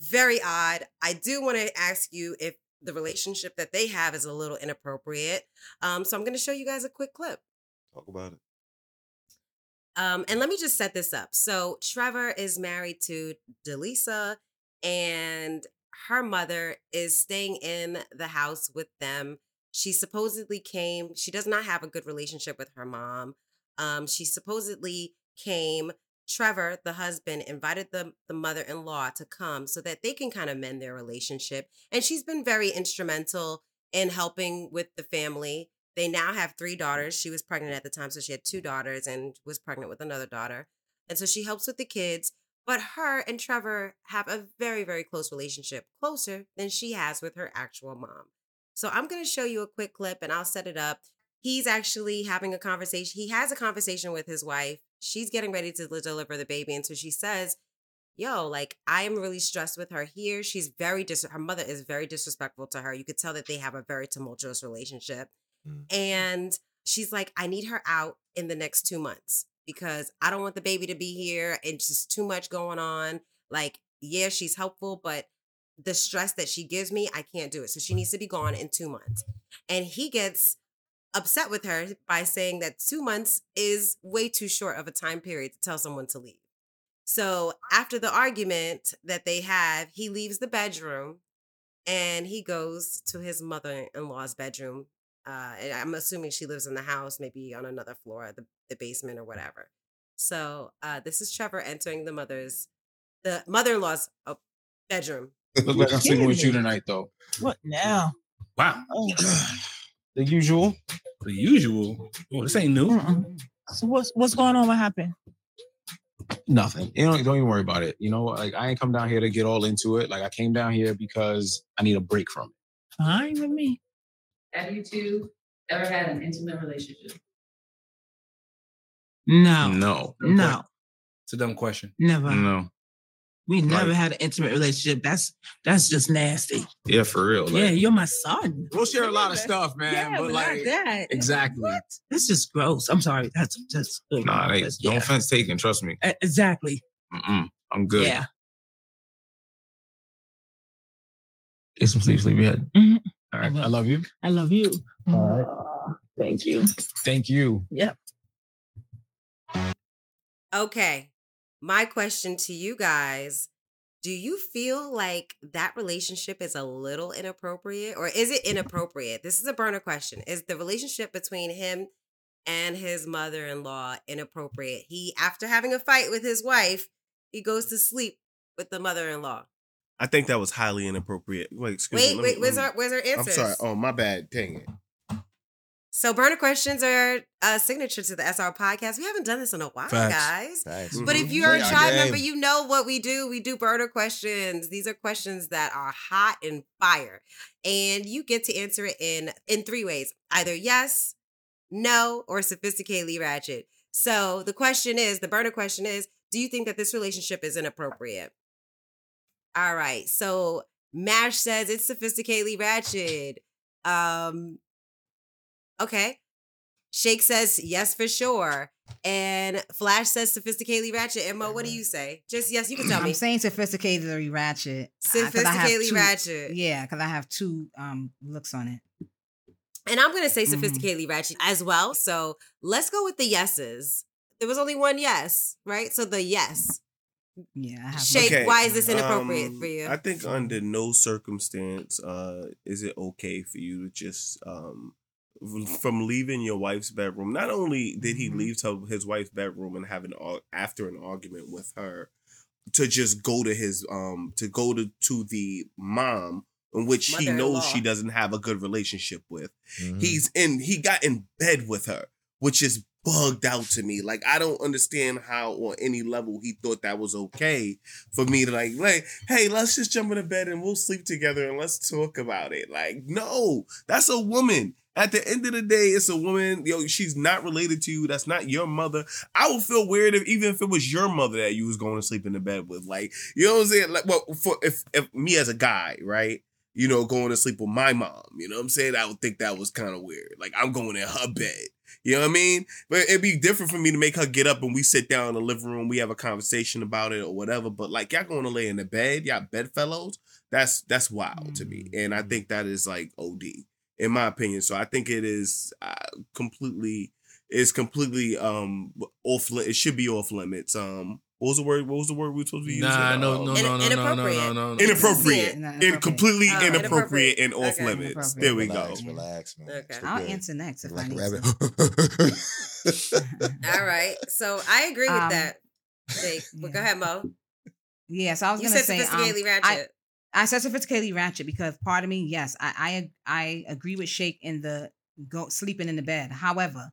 [SPEAKER 4] Very odd. I do want to ask you if the relationship that they have is a little inappropriate. Um, so I'm going to show you guys a quick clip.
[SPEAKER 1] Talk about it.
[SPEAKER 4] Um, and let me just set this up. So Trevor is married to Delisa, and her mother is staying in the house with them. She supposedly came. She does not have a good relationship with her mom. Um, she supposedly came. Trevor, the husband, invited the, the mother-in-law to come so that they can kind of mend their relationship. And she's been very instrumental in helping with the family. They now have three daughters. She was pregnant at the time, so she had two daughters and was pregnant with another daughter. And so she helps with the kids. But her and Trevor have a very, very close relationship, closer than she has with her actual mom. So I'm going to show you a quick clip and I'll set it up. He's actually having a conversation. He has a conversation with his wife. She's getting ready to deliver the baby. And so she says, Yo, like, I am really stressed with her here. She's very dis, her mother is very disrespectful to her. You could tell that they have a very tumultuous relationship.
[SPEAKER 1] Mm.
[SPEAKER 4] And she's like, I need her out in the next two months because I don't want the baby to be here. It's just too much going on. Like, yeah, she's helpful, but the stress that she gives me, I can't do it. So she needs to be gone in two months. And he gets upset with her by saying that two months is way too short of a time period to tell someone to leave. So after the argument that they have, he leaves the bedroom and he goes to his mother-in-law's bedroom. Uh, and I'm assuming she lives in the house, maybe on another floor, the, the basement or whatever. So uh, this is Trevor entering the mother's, the mother-in-law's uh, bedroom.
[SPEAKER 11] Look like I'm sleeping with you tonight, though.
[SPEAKER 12] What now?
[SPEAKER 3] Wow.
[SPEAKER 12] Oh.
[SPEAKER 11] The usual.
[SPEAKER 3] The usual. Oh, this ain't new.
[SPEAKER 12] Mm-mm. So what's what's going on? What happened?
[SPEAKER 11] Nothing. You don't, don't even worry about it. You know, like I ain't come down here to get all into it. Like I came down here because I need a break from it.
[SPEAKER 12] Fine with me.
[SPEAKER 13] Have you two ever had an intimate relationship?
[SPEAKER 12] No,
[SPEAKER 11] No.
[SPEAKER 12] no,
[SPEAKER 3] It's a dumb question.
[SPEAKER 12] never.
[SPEAKER 11] No.
[SPEAKER 12] We never
[SPEAKER 11] Like-
[SPEAKER 12] had an intimate relationship. That's that's just nasty.
[SPEAKER 11] Yeah, for real. Like,
[SPEAKER 12] yeah, you're my son.
[SPEAKER 11] We'll share a lot of stuff, man.
[SPEAKER 12] Yeah,
[SPEAKER 11] but
[SPEAKER 12] but
[SPEAKER 11] like
[SPEAKER 12] that.
[SPEAKER 11] exactly.
[SPEAKER 12] What? That's just gross. I'm sorry. That's just
[SPEAKER 11] Nah, they, no
[SPEAKER 12] yeah.
[SPEAKER 11] offense taken. Trust me.
[SPEAKER 12] E- Exactly.
[SPEAKER 11] Mm-mm, I'm good.
[SPEAKER 12] Yeah.
[SPEAKER 11] Get some sleep. Sleep your head.
[SPEAKER 12] Mhm.
[SPEAKER 11] All right. I love you.
[SPEAKER 12] I love you.
[SPEAKER 11] All right.
[SPEAKER 12] Aw, Thank you.
[SPEAKER 11] Thank you.
[SPEAKER 12] Yep.
[SPEAKER 4] Okay. My question to you guys do you feel like that relationship is a little inappropriate or is it inappropriate? This is a burner question. Is the relationship between him and his mother in law inappropriate? He, after having a fight with his wife, he goes to sleep with the mother in law.
[SPEAKER 2] I think that was highly inappropriate. Wait, excuse
[SPEAKER 4] Wait,
[SPEAKER 2] me. let
[SPEAKER 4] wait,
[SPEAKER 2] me-
[SPEAKER 4] where's
[SPEAKER 2] me-
[SPEAKER 4] our where's our
[SPEAKER 2] I'm sorry. Oh, my bad. Dang it.
[SPEAKER 4] So burner questions are a signature to the SR podcast. We haven't done this in a while,
[SPEAKER 3] Facts.
[SPEAKER 4] guys.
[SPEAKER 1] Facts.
[SPEAKER 4] But if
[SPEAKER 2] Mhm.
[SPEAKER 4] you're a
[SPEAKER 1] Play our
[SPEAKER 4] tribe member, you know what we do. We do burner questions. These are questions that are hot and fire. And you get to answer it in in three ways. Either yes, no, or sophisticatedly ratchet. So the question is, the burner question is, do you think that this relationship is inappropriate? All right. So Mash says it's sophisticatedly ratchet. Um okay. Shake says yes for sure. And Flash says sophisticatedly ratchet. And Mo, what do you say? Just yes, you can tell me.
[SPEAKER 5] I'm saying sophisticatedly ratchet. uh, 'cause I have
[SPEAKER 4] Sophisticatedly
[SPEAKER 5] two-
[SPEAKER 4] ratchet.
[SPEAKER 5] Yeah, because I have two um looks on it.
[SPEAKER 4] And I'm gonna say
[SPEAKER 5] Mhm.
[SPEAKER 4] sophisticatedly ratchet as well. So let's go with the yeses. There was only one yes, right? So the yes.
[SPEAKER 5] Yeah, I have.
[SPEAKER 4] Shake, why is this inappropriate
[SPEAKER 2] um,
[SPEAKER 4] for you?
[SPEAKER 2] I think under no circumstance uh, is it okay for you to just um, from leaving your wife's bedroom. Not only did he
[SPEAKER 5] Mhm.
[SPEAKER 2] leave to his wife's bedroom and have an after an argument with her, to just go to his um to go to to the mom in which he knows
[SPEAKER 4] Mother-in-law.
[SPEAKER 2] she doesn't have a good relationship with.
[SPEAKER 1] Mhm.
[SPEAKER 2] He's in he got in bed with her, which is bugged out to me. Like I don't understand how on any level he thought that was okay for me to like like hey let's just jump into bed and we'll sleep together and let's talk about it. Like no, that's a woman. At the end of the day, it's a woman. Yo, she's not related to you. That's not your mother. I would feel weird if even if it was your mother that you was going to sleep in the bed with. Like, you know what I'm saying? Like, well, for if if me as a guy, right? You know, going to sleep with my mom. You know what I'm saying? I would think that was kind of weird. Like, I'm going in her bed. You know what I mean? But it'd be different for me to make her get up and we sit down in the living room, we have a conversation about it or whatever. But like y'all going to lay in the bed, y'all bedfellows, that's that's wild to me. And I think that is like OD, in my opinion. So I think it is uh, completely is completely um off it should be off limits. Um what was the word? What was the word we were supposed to be using?
[SPEAKER 3] Nah, no,
[SPEAKER 2] Um,
[SPEAKER 3] no, no, no, no, no, no, no, no.
[SPEAKER 2] Inappropriate.
[SPEAKER 5] No,
[SPEAKER 2] In
[SPEAKER 5] inappropriate.
[SPEAKER 2] completely
[SPEAKER 4] Oh,
[SPEAKER 2] inappropriate
[SPEAKER 4] inappropriate.
[SPEAKER 2] and off
[SPEAKER 4] Okay.
[SPEAKER 2] limits. There we
[SPEAKER 1] relax,
[SPEAKER 2] go.
[SPEAKER 1] Relax, man.
[SPEAKER 4] Okay.
[SPEAKER 1] It's
[SPEAKER 5] I'll
[SPEAKER 1] good.
[SPEAKER 5] answer next if
[SPEAKER 1] Like
[SPEAKER 5] I
[SPEAKER 1] a
[SPEAKER 5] need to.
[SPEAKER 4] All right. So I agree with
[SPEAKER 5] Um,
[SPEAKER 4] that. Shake. But go ahead, Mo.
[SPEAKER 5] Yeah, so I was
[SPEAKER 4] You
[SPEAKER 5] gonna
[SPEAKER 4] said
[SPEAKER 5] say um,
[SPEAKER 4] sophisticatedly
[SPEAKER 5] I,
[SPEAKER 4] ratchet.
[SPEAKER 5] I said sophisticatedly ratchet because part of me, yes, I I I agree with Shake in the go sleeping in the bed. However,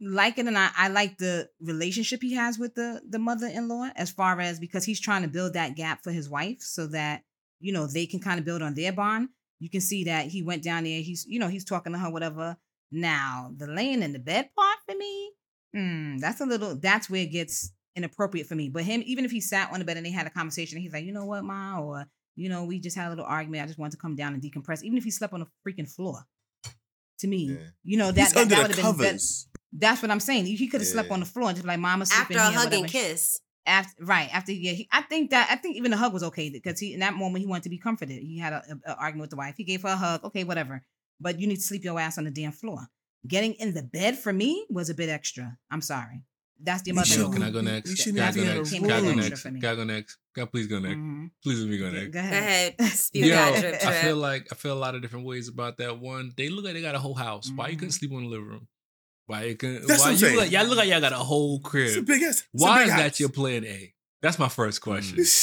[SPEAKER 5] like it and I, I like the relationship he has with the the mother in law as far as because he's trying to build that gap for his wife so that you know they can kind of build on their bond. You can see that he went down there. He's you know he's talking to her whatever. Now the laying in the bed part for me, hmm, that's a little. That's where it gets inappropriate for me. But him, even if he sat on the bed and they had a conversation, he's like, you know what, ma, or you know, we just had a little argument. I just wanted to come down and decompress. Even if he slept on the freaking floor, To me, you know that
[SPEAKER 2] He's
[SPEAKER 5] that, that would have been bet-
[SPEAKER 2] covers.
[SPEAKER 5] That's what I'm saying. He could have slept on the floor and just like mama sleeping
[SPEAKER 4] After a
[SPEAKER 5] here,
[SPEAKER 4] hug and kiss.
[SPEAKER 5] After right after yeah, he, I think that I think even the hug was okay because he in that moment he wanted to be comforted. He had a, a, a argument with the wife. He gave her a hug. Okay, whatever. But you need to sleep your ass on the damn floor. Getting in the bed for me was a bit extra. I'm sorry. That's the
[SPEAKER 2] You
[SPEAKER 5] mother.
[SPEAKER 2] shouldn't-
[SPEAKER 3] Can I go next?
[SPEAKER 2] You shouldn't
[SPEAKER 3] I
[SPEAKER 2] have
[SPEAKER 3] go
[SPEAKER 2] in
[SPEAKER 3] next?
[SPEAKER 2] a
[SPEAKER 3] Can I go next? Can I go next? God, please go next.
[SPEAKER 5] Mhm.
[SPEAKER 3] Please let me go next.
[SPEAKER 5] Go
[SPEAKER 4] Go
[SPEAKER 5] ahead.
[SPEAKER 4] ahead. Spew
[SPEAKER 3] Yo,
[SPEAKER 4] that drip
[SPEAKER 3] I feel like I feel a lot of different ways about that one. They look like they got a whole house. Why you couldn't sleep in the living room? Why you couldn't?
[SPEAKER 2] That's
[SPEAKER 3] why
[SPEAKER 2] what I'm
[SPEAKER 3] you
[SPEAKER 2] saying.
[SPEAKER 3] Look, y'all look like y'all got a whole
[SPEAKER 2] It's a
[SPEAKER 3] crib.
[SPEAKER 2] big ass. it's a
[SPEAKER 3] Why
[SPEAKER 2] big
[SPEAKER 3] is that
[SPEAKER 2] house.
[SPEAKER 3] your plan A? That's my first question.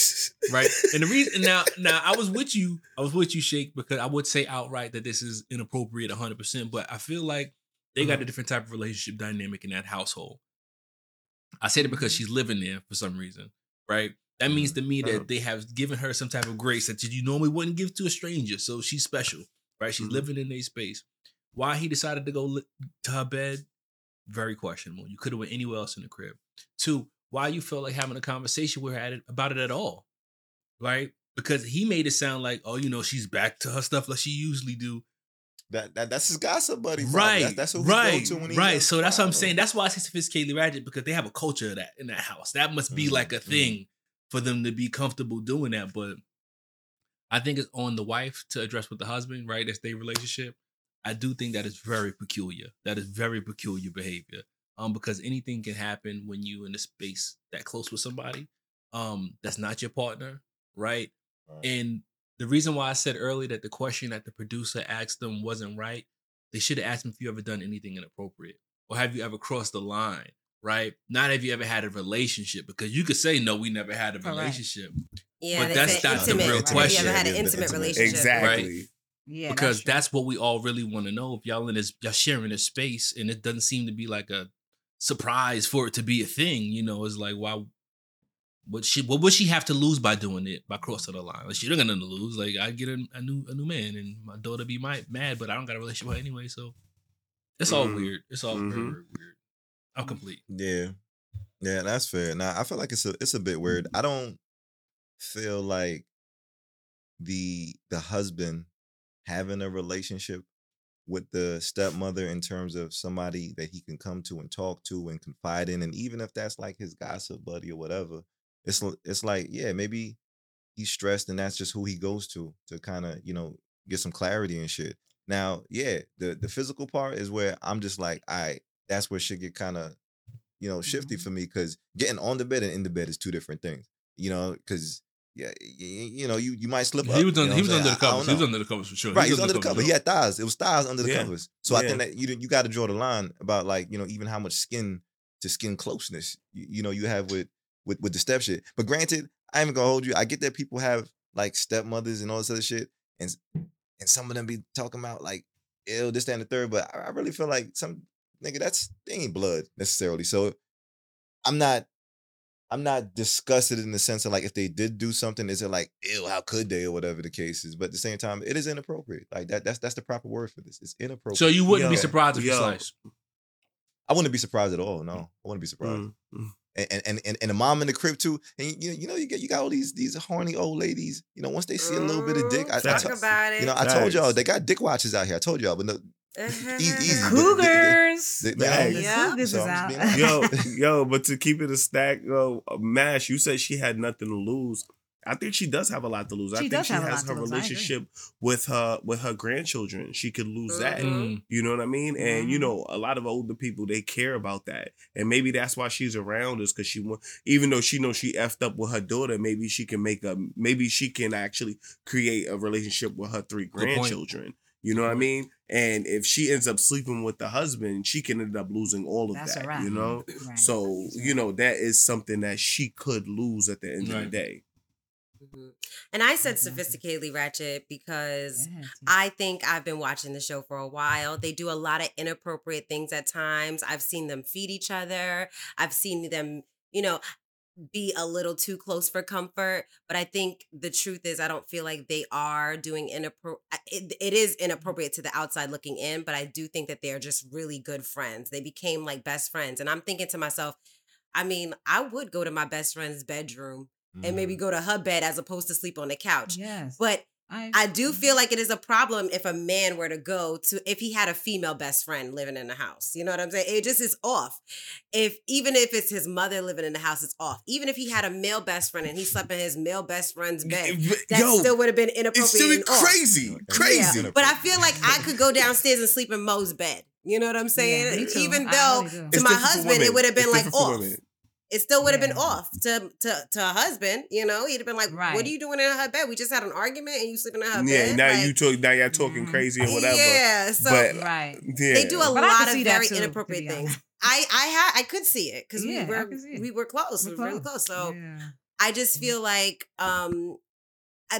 [SPEAKER 3] Right? And the reason now, now I was with you. I was with you, Shake, because I would say outright that this is inappropriate, hundred percent. But I feel like they got uh-huh. a different type of relationship dynamic in that household. I said it because mm-hmm. she's living there for some reason, right? That means mm-hmm. to me that uh-huh. they have given her some type of grace that you normally wouldn't give to a stranger. So she's special, right? She's mm-hmm. living in a space. Why he decided to go li- to her bed, very questionable. You could have went anywhere else in the crib. Two, why you felt like having a conversation with her at it, about it at all, right? Because he made it sound like, oh, you know, she's back to her stuff like she usually do.
[SPEAKER 1] That, that that's his gossip buddy. probably.
[SPEAKER 3] Right,
[SPEAKER 1] That's, that's who
[SPEAKER 3] right,
[SPEAKER 1] go to when he
[SPEAKER 3] right. So that's what I'm saying. That's why I say sophisticatedly ratchet because they have a culture of that in that house. That must be like a
[SPEAKER 1] Mm,
[SPEAKER 3] thing for them to be comfortable doing that. But I think it's on the wife to address with the husband, right? That's their relationship. I do think that is very peculiar. That is very peculiar behavior. Um, because anything can happen when you in a space that close with somebody, um, that's not your partner, right? And the reason why I said earlier that the question that the producer asked them wasn't right, they should have asked him if you ever done anything inappropriate or have you ever crossed the line, right? Not have you ever had a relationship because you could say no, we never had a
[SPEAKER 4] Correct.
[SPEAKER 3] relationship.
[SPEAKER 4] Yeah,
[SPEAKER 3] but that's
[SPEAKER 4] say
[SPEAKER 3] not the real
[SPEAKER 4] right?
[SPEAKER 3] question.
[SPEAKER 4] You ever had an intimate
[SPEAKER 1] intimate.
[SPEAKER 4] relationship?
[SPEAKER 2] Exactly.
[SPEAKER 5] Yeah,
[SPEAKER 3] because that's, what we all really want to know. If y'all in this, y'all sharing a space, and it doesn't seem to be like a surprise for it to be a thing. You know, it's like why what she what would she have to lose by doing it by crossing the line? Like she don't got nothing to lose. Like I get a, a new a new man, and my daughter be my, mad, but I don't got a relationship with her anyway. So it's all
[SPEAKER 2] Mhm.
[SPEAKER 3] weird. It's all very,
[SPEAKER 2] Mhm.
[SPEAKER 3] very weird. I'm complete.
[SPEAKER 1] Yeah, yeah, that's fair. Now I feel like it's a it's a bit weird. I don't feel like the the husband having a relationship with the stepmother in terms of somebody that he can come to and talk to and confide in, and even if that's like his gossip buddy or whatever, it's it's like yeah, maybe he's stressed and that's just who he goes to to kind of you know get some clarity and shit. Now, yeah, the the physical part is where I'm just like, all right, that's where shit get kind of you know shifty mm-hmm. for me because getting on the bed and in the bed is two different things. You know, because yeah, you, you know, you you might slip up.
[SPEAKER 3] He was
[SPEAKER 1] you know
[SPEAKER 3] he was under the covers. He was under the covers for sure.
[SPEAKER 1] Right, he was under the cover. He had thighs. It was thighs under the
[SPEAKER 2] Yeah.
[SPEAKER 1] covers. So I think that you you got to draw the line about like you know even how much skin to skin closeness you, you know you have with with with the step shit. But granted, I ain't gonna hold you. I get that people have like stepmothers and all this other shit, and and some of them be talking about like ill this that, and the third. But I, I really feel like some nigga that's they ain't blood necessarily. So I'm not. I'm not disgusted in the sense of like if they did do something, is it like ew, how could they or whatever the case is. But at the same time, it is inappropriate. Like that that's that's the proper word for this. It's inappropriate.
[SPEAKER 3] So you wouldn't be surprised if you
[SPEAKER 2] yo.
[SPEAKER 3] sliced.
[SPEAKER 1] I wouldn't be surprised at all. No, I wouldn't be surprised.
[SPEAKER 2] Mm, mm.
[SPEAKER 1] And, and and and the mom in the crib too. And you you know you get you got all these these horny old ladies. You know once they see a little bit of dick, I, I
[SPEAKER 2] Facts.
[SPEAKER 4] Talk about it.
[SPEAKER 1] you know I told y'all they got dick watches out here. I told y'all, but no,
[SPEAKER 4] Uh-huh.
[SPEAKER 1] easy, easy.
[SPEAKER 5] The
[SPEAKER 1] but the- the-
[SPEAKER 5] Cougars.
[SPEAKER 1] the- the-
[SPEAKER 2] Yeah.
[SPEAKER 5] Cougars is out.
[SPEAKER 1] just
[SPEAKER 2] yo, yo, but to keep it a stack, yo, uh, Mash, you said she had nothing to lose. I think she does have a lot to lose. I
[SPEAKER 5] She
[SPEAKER 2] think
[SPEAKER 5] does
[SPEAKER 2] she
[SPEAKER 5] have
[SPEAKER 2] has her
[SPEAKER 5] lose. I agree.
[SPEAKER 2] relationship with her with her grandchildren. She could lose that.
[SPEAKER 3] Mm.
[SPEAKER 2] You know what I mean? And you
[SPEAKER 5] Mhm.
[SPEAKER 2] know, a lot of older people they care about that, and maybe that's why she's around us because she want. Even though she knows she effed up with her daughter, maybe she can make a. Maybe she can actually create a relationship with her three grandchildren. You know what I mean? And if she ends up sleeping with the husband, she can end up losing all of
[SPEAKER 5] That's
[SPEAKER 2] that.
[SPEAKER 5] wrap.
[SPEAKER 2] You know.
[SPEAKER 5] Right.
[SPEAKER 2] So you know that is something that she could lose at the end of the
[SPEAKER 3] Right.
[SPEAKER 2] day.
[SPEAKER 4] Mhm. And I said sophisticatedly ratchet because
[SPEAKER 5] Yeah,
[SPEAKER 4] I think I've been watching the show for a while. They do a lot of inappropriate things at times. I've seen them feed each other. I've seen them, you know, be a little too close for comfort. But I think the truth is, I don't feel like they are doing inappropriate. It, it is mm-hmm. inappropriate to the outside looking in, but I do think that they're just really good friends. They became like best friends. And I'm thinking to myself, I mean, I would go to my best friend's bedroom and maybe mm-hmm. go to her bed as opposed to sleep on the couch.
[SPEAKER 5] Yes.
[SPEAKER 4] But
[SPEAKER 5] I,
[SPEAKER 4] I do feel like it is a problem if a man were to go to if he had a female best friend living in the house. You know what I'm saying? It just is off. If even if it's his mother living in the house, it's off. Even if he had a male best friend and he slept in his male best friend's bed, that
[SPEAKER 2] Yo,
[SPEAKER 4] still would have been inappropriate.
[SPEAKER 2] It's still
[SPEAKER 4] and off.
[SPEAKER 2] crazy, crazy.
[SPEAKER 4] Yeah, but I feel like I could go downstairs and sleep in Mo's bed. You know what I'm saying?
[SPEAKER 5] me too.
[SPEAKER 4] Even though
[SPEAKER 5] really
[SPEAKER 4] to
[SPEAKER 2] It's
[SPEAKER 4] my husband, it would have been
[SPEAKER 2] It's
[SPEAKER 4] like off.
[SPEAKER 2] women.
[SPEAKER 4] It still would have been off to to to a husband. You know, he'd have been like,
[SPEAKER 5] Right.
[SPEAKER 4] "What are you doing in her bed? We just had an argument, and you sleeping in her
[SPEAKER 2] Yeah,
[SPEAKER 4] bed."
[SPEAKER 2] now
[SPEAKER 4] Like,
[SPEAKER 2] you talk. Now you're talking
[SPEAKER 5] Mhm.
[SPEAKER 2] crazy or whatever.
[SPEAKER 4] Yeah, so
[SPEAKER 2] but
[SPEAKER 5] right.
[SPEAKER 2] yeah,
[SPEAKER 4] they do a
[SPEAKER 5] But
[SPEAKER 4] lot of very
[SPEAKER 5] too,
[SPEAKER 4] inappropriate things. I I had I could see it because
[SPEAKER 5] Yeah,
[SPEAKER 4] we were
[SPEAKER 5] could see it.
[SPEAKER 4] we were close, we
[SPEAKER 5] We're
[SPEAKER 4] were really
[SPEAKER 5] close.
[SPEAKER 4] close. So
[SPEAKER 5] Yeah.
[SPEAKER 4] I just feel like um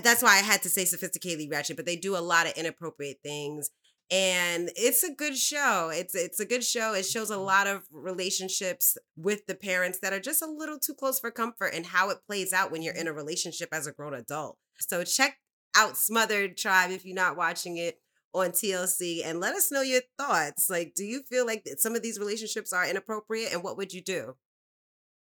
[SPEAKER 4] that's why I had to say sophisticatedly ratchet, but they do a lot of inappropriate things. And it's a good show. It's it's a good show. It shows a mm-hmm. lot of relationships with the parents that are just a little too close for comfort and how it plays out when you're mm-hmm. in a relationship as a grown adult. So check out Smothered Tribe if you're not watching it on TLC and let us know your thoughts. Like, do you feel like some of these relationships are inappropriate and what would you do?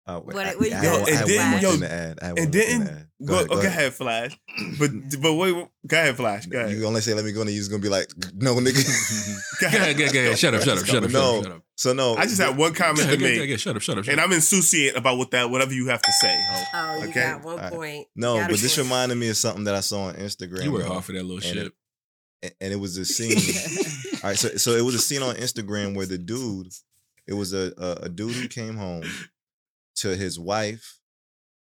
[SPEAKER 1] Uh, wait,
[SPEAKER 4] What-
[SPEAKER 1] I,
[SPEAKER 4] what you
[SPEAKER 1] I
[SPEAKER 4] got?
[SPEAKER 2] Yo,
[SPEAKER 1] I
[SPEAKER 2] and
[SPEAKER 1] had
[SPEAKER 2] then- yo,
[SPEAKER 1] thing to add. I had one
[SPEAKER 2] and
[SPEAKER 1] more thing
[SPEAKER 2] then
[SPEAKER 1] to add.
[SPEAKER 2] go, oh, go ahead, Flash. But but wait, go ahead, Flash. Go ahead.
[SPEAKER 1] You only say let me go, and you're gonna be like, no, nigga.
[SPEAKER 2] Go
[SPEAKER 3] Go ahead, go ahead, go ahead. Shut up, shut up, shut up, shut
[SPEAKER 1] no.
[SPEAKER 3] shut up.
[SPEAKER 1] So no,
[SPEAKER 2] I just had one comment to
[SPEAKER 3] ahead, go ahead,
[SPEAKER 2] make,
[SPEAKER 3] go. Shut up, shut up, shut
[SPEAKER 2] and. I'm insouciant about what that whatever you have to say. ho.
[SPEAKER 4] Oh, you
[SPEAKER 2] Okay.
[SPEAKER 4] got one
[SPEAKER 1] All right.
[SPEAKER 4] point.
[SPEAKER 1] no,
[SPEAKER 4] Got a
[SPEAKER 1] but this
[SPEAKER 4] point.
[SPEAKER 1] reminded me of something that I saw on Instagram.
[SPEAKER 3] You work
[SPEAKER 1] yo.
[SPEAKER 3] hard for that little shit.
[SPEAKER 1] it- and- and it was a scene. All right, so so it was a scene on Instagram where the dude, it was a, a a dude who came home to his wife.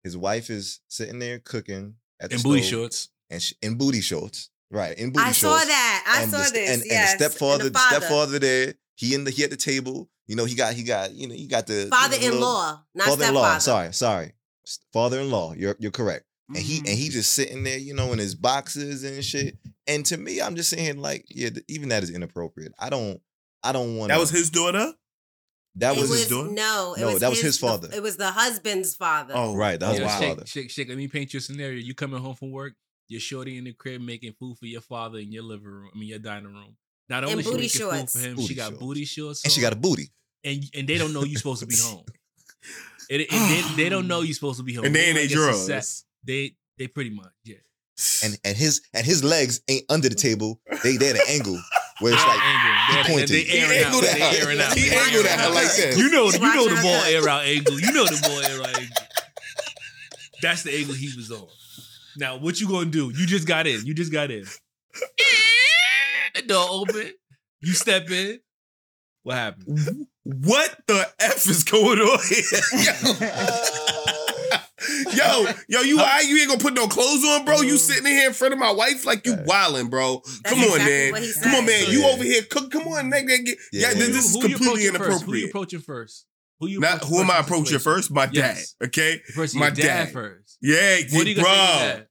[SPEAKER 1] His wife is sitting there cooking at the
[SPEAKER 3] And booty shorts.
[SPEAKER 1] and she, in booty shorts, right? In booty
[SPEAKER 4] I
[SPEAKER 1] shorts.
[SPEAKER 4] I saw that. I
[SPEAKER 1] and
[SPEAKER 4] saw
[SPEAKER 1] the,
[SPEAKER 4] this.
[SPEAKER 1] And,
[SPEAKER 4] yes.
[SPEAKER 1] and the stepfather,
[SPEAKER 4] And
[SPEAKER 1] the,
[SPEAKER 4] the
[SPEAKER 1] stepfather there. He in the he at the table. You know, he got he got you know he got the you know,
[SPEAKER 4] Father-in-law, not
[SPEAKER 1] father-in-law.
[SPEAKER 4] stepfather.
[SPEAKER 1] Sorry, sorry, father-in-law. You're you're correct. And he
[SPEAKER 4] Mm-hmm.
[SPEAKER 1] and he just sitting there, you know, in his boxes and shit. And to me, I'm just saying, like, yeah, even that is inappropriate. I don't, I don't want.
[SPEAKER 2] That was his daughter.
[SPEAKER 1] That
[SPEAKER 4] It
[SPEAKER 1] was,
[SPEAKER 2] his
[SPEAKER 1] his
[SPEAKER 2] daughter?
[SPEAKER 4] No, it
[SPEAKER 1] No,
[SPEAKER 4] was
[SPEAKER 1] that was his
[SPEAKER 4] the-
[SPEAKER 1] father.
[SPEAKER 4] it was the husband's father.
[SPEAKER 2] Oh,
[SPEAKER 1] right. That was his
[SPEAKER 2] wow.
[SPEAKER 3] Shake,
[SPEAKER 1] father.
[SPEAKER 3] shake, shake. Let me paint you a scenario. You coming home from work, you're shorty in the crib making food for your father in your living room. I mean, your dining room. Not
[SPEAKER 4] And
[SPEAKER 3] only she
[SPEAKER 4] booty
[SPEAKER 3] making
[SPEAKER 4] shorts.
[SPEAKER 3] food for him,
[SPEAKER 1] Booty
[SPEAKER 3] she got
[SPEAKER 1] shorts.
[SPEAKER 3] booty shorts,
[SPEAKER 1] And she got a booty.
[SPEAKER 3] and and they don't know you're supposed to be home. And, and they, they don't know you're supposed to be home.
[SPEAKER 2] And they in
[SPEAKER 3] Like,
[SPEAKER 2] their
[SPEAKER 3] it's a set. They they pretty much yeah.
[SPEAKER 1] And and his and his legs ain't under the table. They they at an angle where it's like
[SPEAKER 3] angled.
[SPEAKER 1] he
[SPEAKER 3] They're-
[SPEAKER 1] pointing.
[SPEAKER 3] They
[SPEAKER 2] He
[SPEAKER 3] airing out.
[SPEAKER 2] angled
[SPEAKER 3] They
[SPEAKER 2] out.
[SPEAKER 3] airing out.
[SPEAKER 2] He angled
[SPEAKER 3] at
[SPEAKER 2] her like that.
[SPEAKER 3] You know, you know the
[SPEAKER 4] her
[SPEAKER 3] ball
[SPEAKER 4] cut.
[SPEAKER 3] air out angle. You know the ball air out angle. That's the angle he was on. Now, what you gonna do? You just got in. You just got in. the door open. You step in. What happened?
[SPEAKER 2] What the f is going on here? yo, yo, you all right? You ain't gonna put no clothes on, bro? You mm. sitting in here in front of my wife like you wilding, bro?
[SPEAKER 4] That's
[SPEAKER 2] Come on,
[SPEAKER 4] exactly
[SPEAKER 2] man.
[SPEAKER 4] what he
[SPEAKER 2] Come on, man.
[SPEAKER 1] So,
[SPEAKER 2] You
[SPEAKER 1] yeah.
[SPEAKER 2] over here cook? Come on, nigga. Get-
[SPEAKER 1] Yeah,
[SPEAKER 2] Yeah,
[SPEAKER 1] yeah.
[SPEAKER 2] this is
[SPEAKER 3] Who you
[SPEAKER 2] completely
[SPEAKER 3] approaching first? Who you approaching first? Who you
[SPEAKER 2] Not who am I
[SPEAKER 3] first in the
[SPEAKER 2] approaching first? My dad.
[SPEAKER 3] Yes.
[SPEAKER 2] Okay,
[SPEAKER 3] The
[SPEAKER 2] my
[SPEAKER 3] dad,
[SPEAKER 2] dad.
[SPEAKER 3] first.
[SPEAKER 2] yeah,
[SPEAKER 3] What are you gonna say to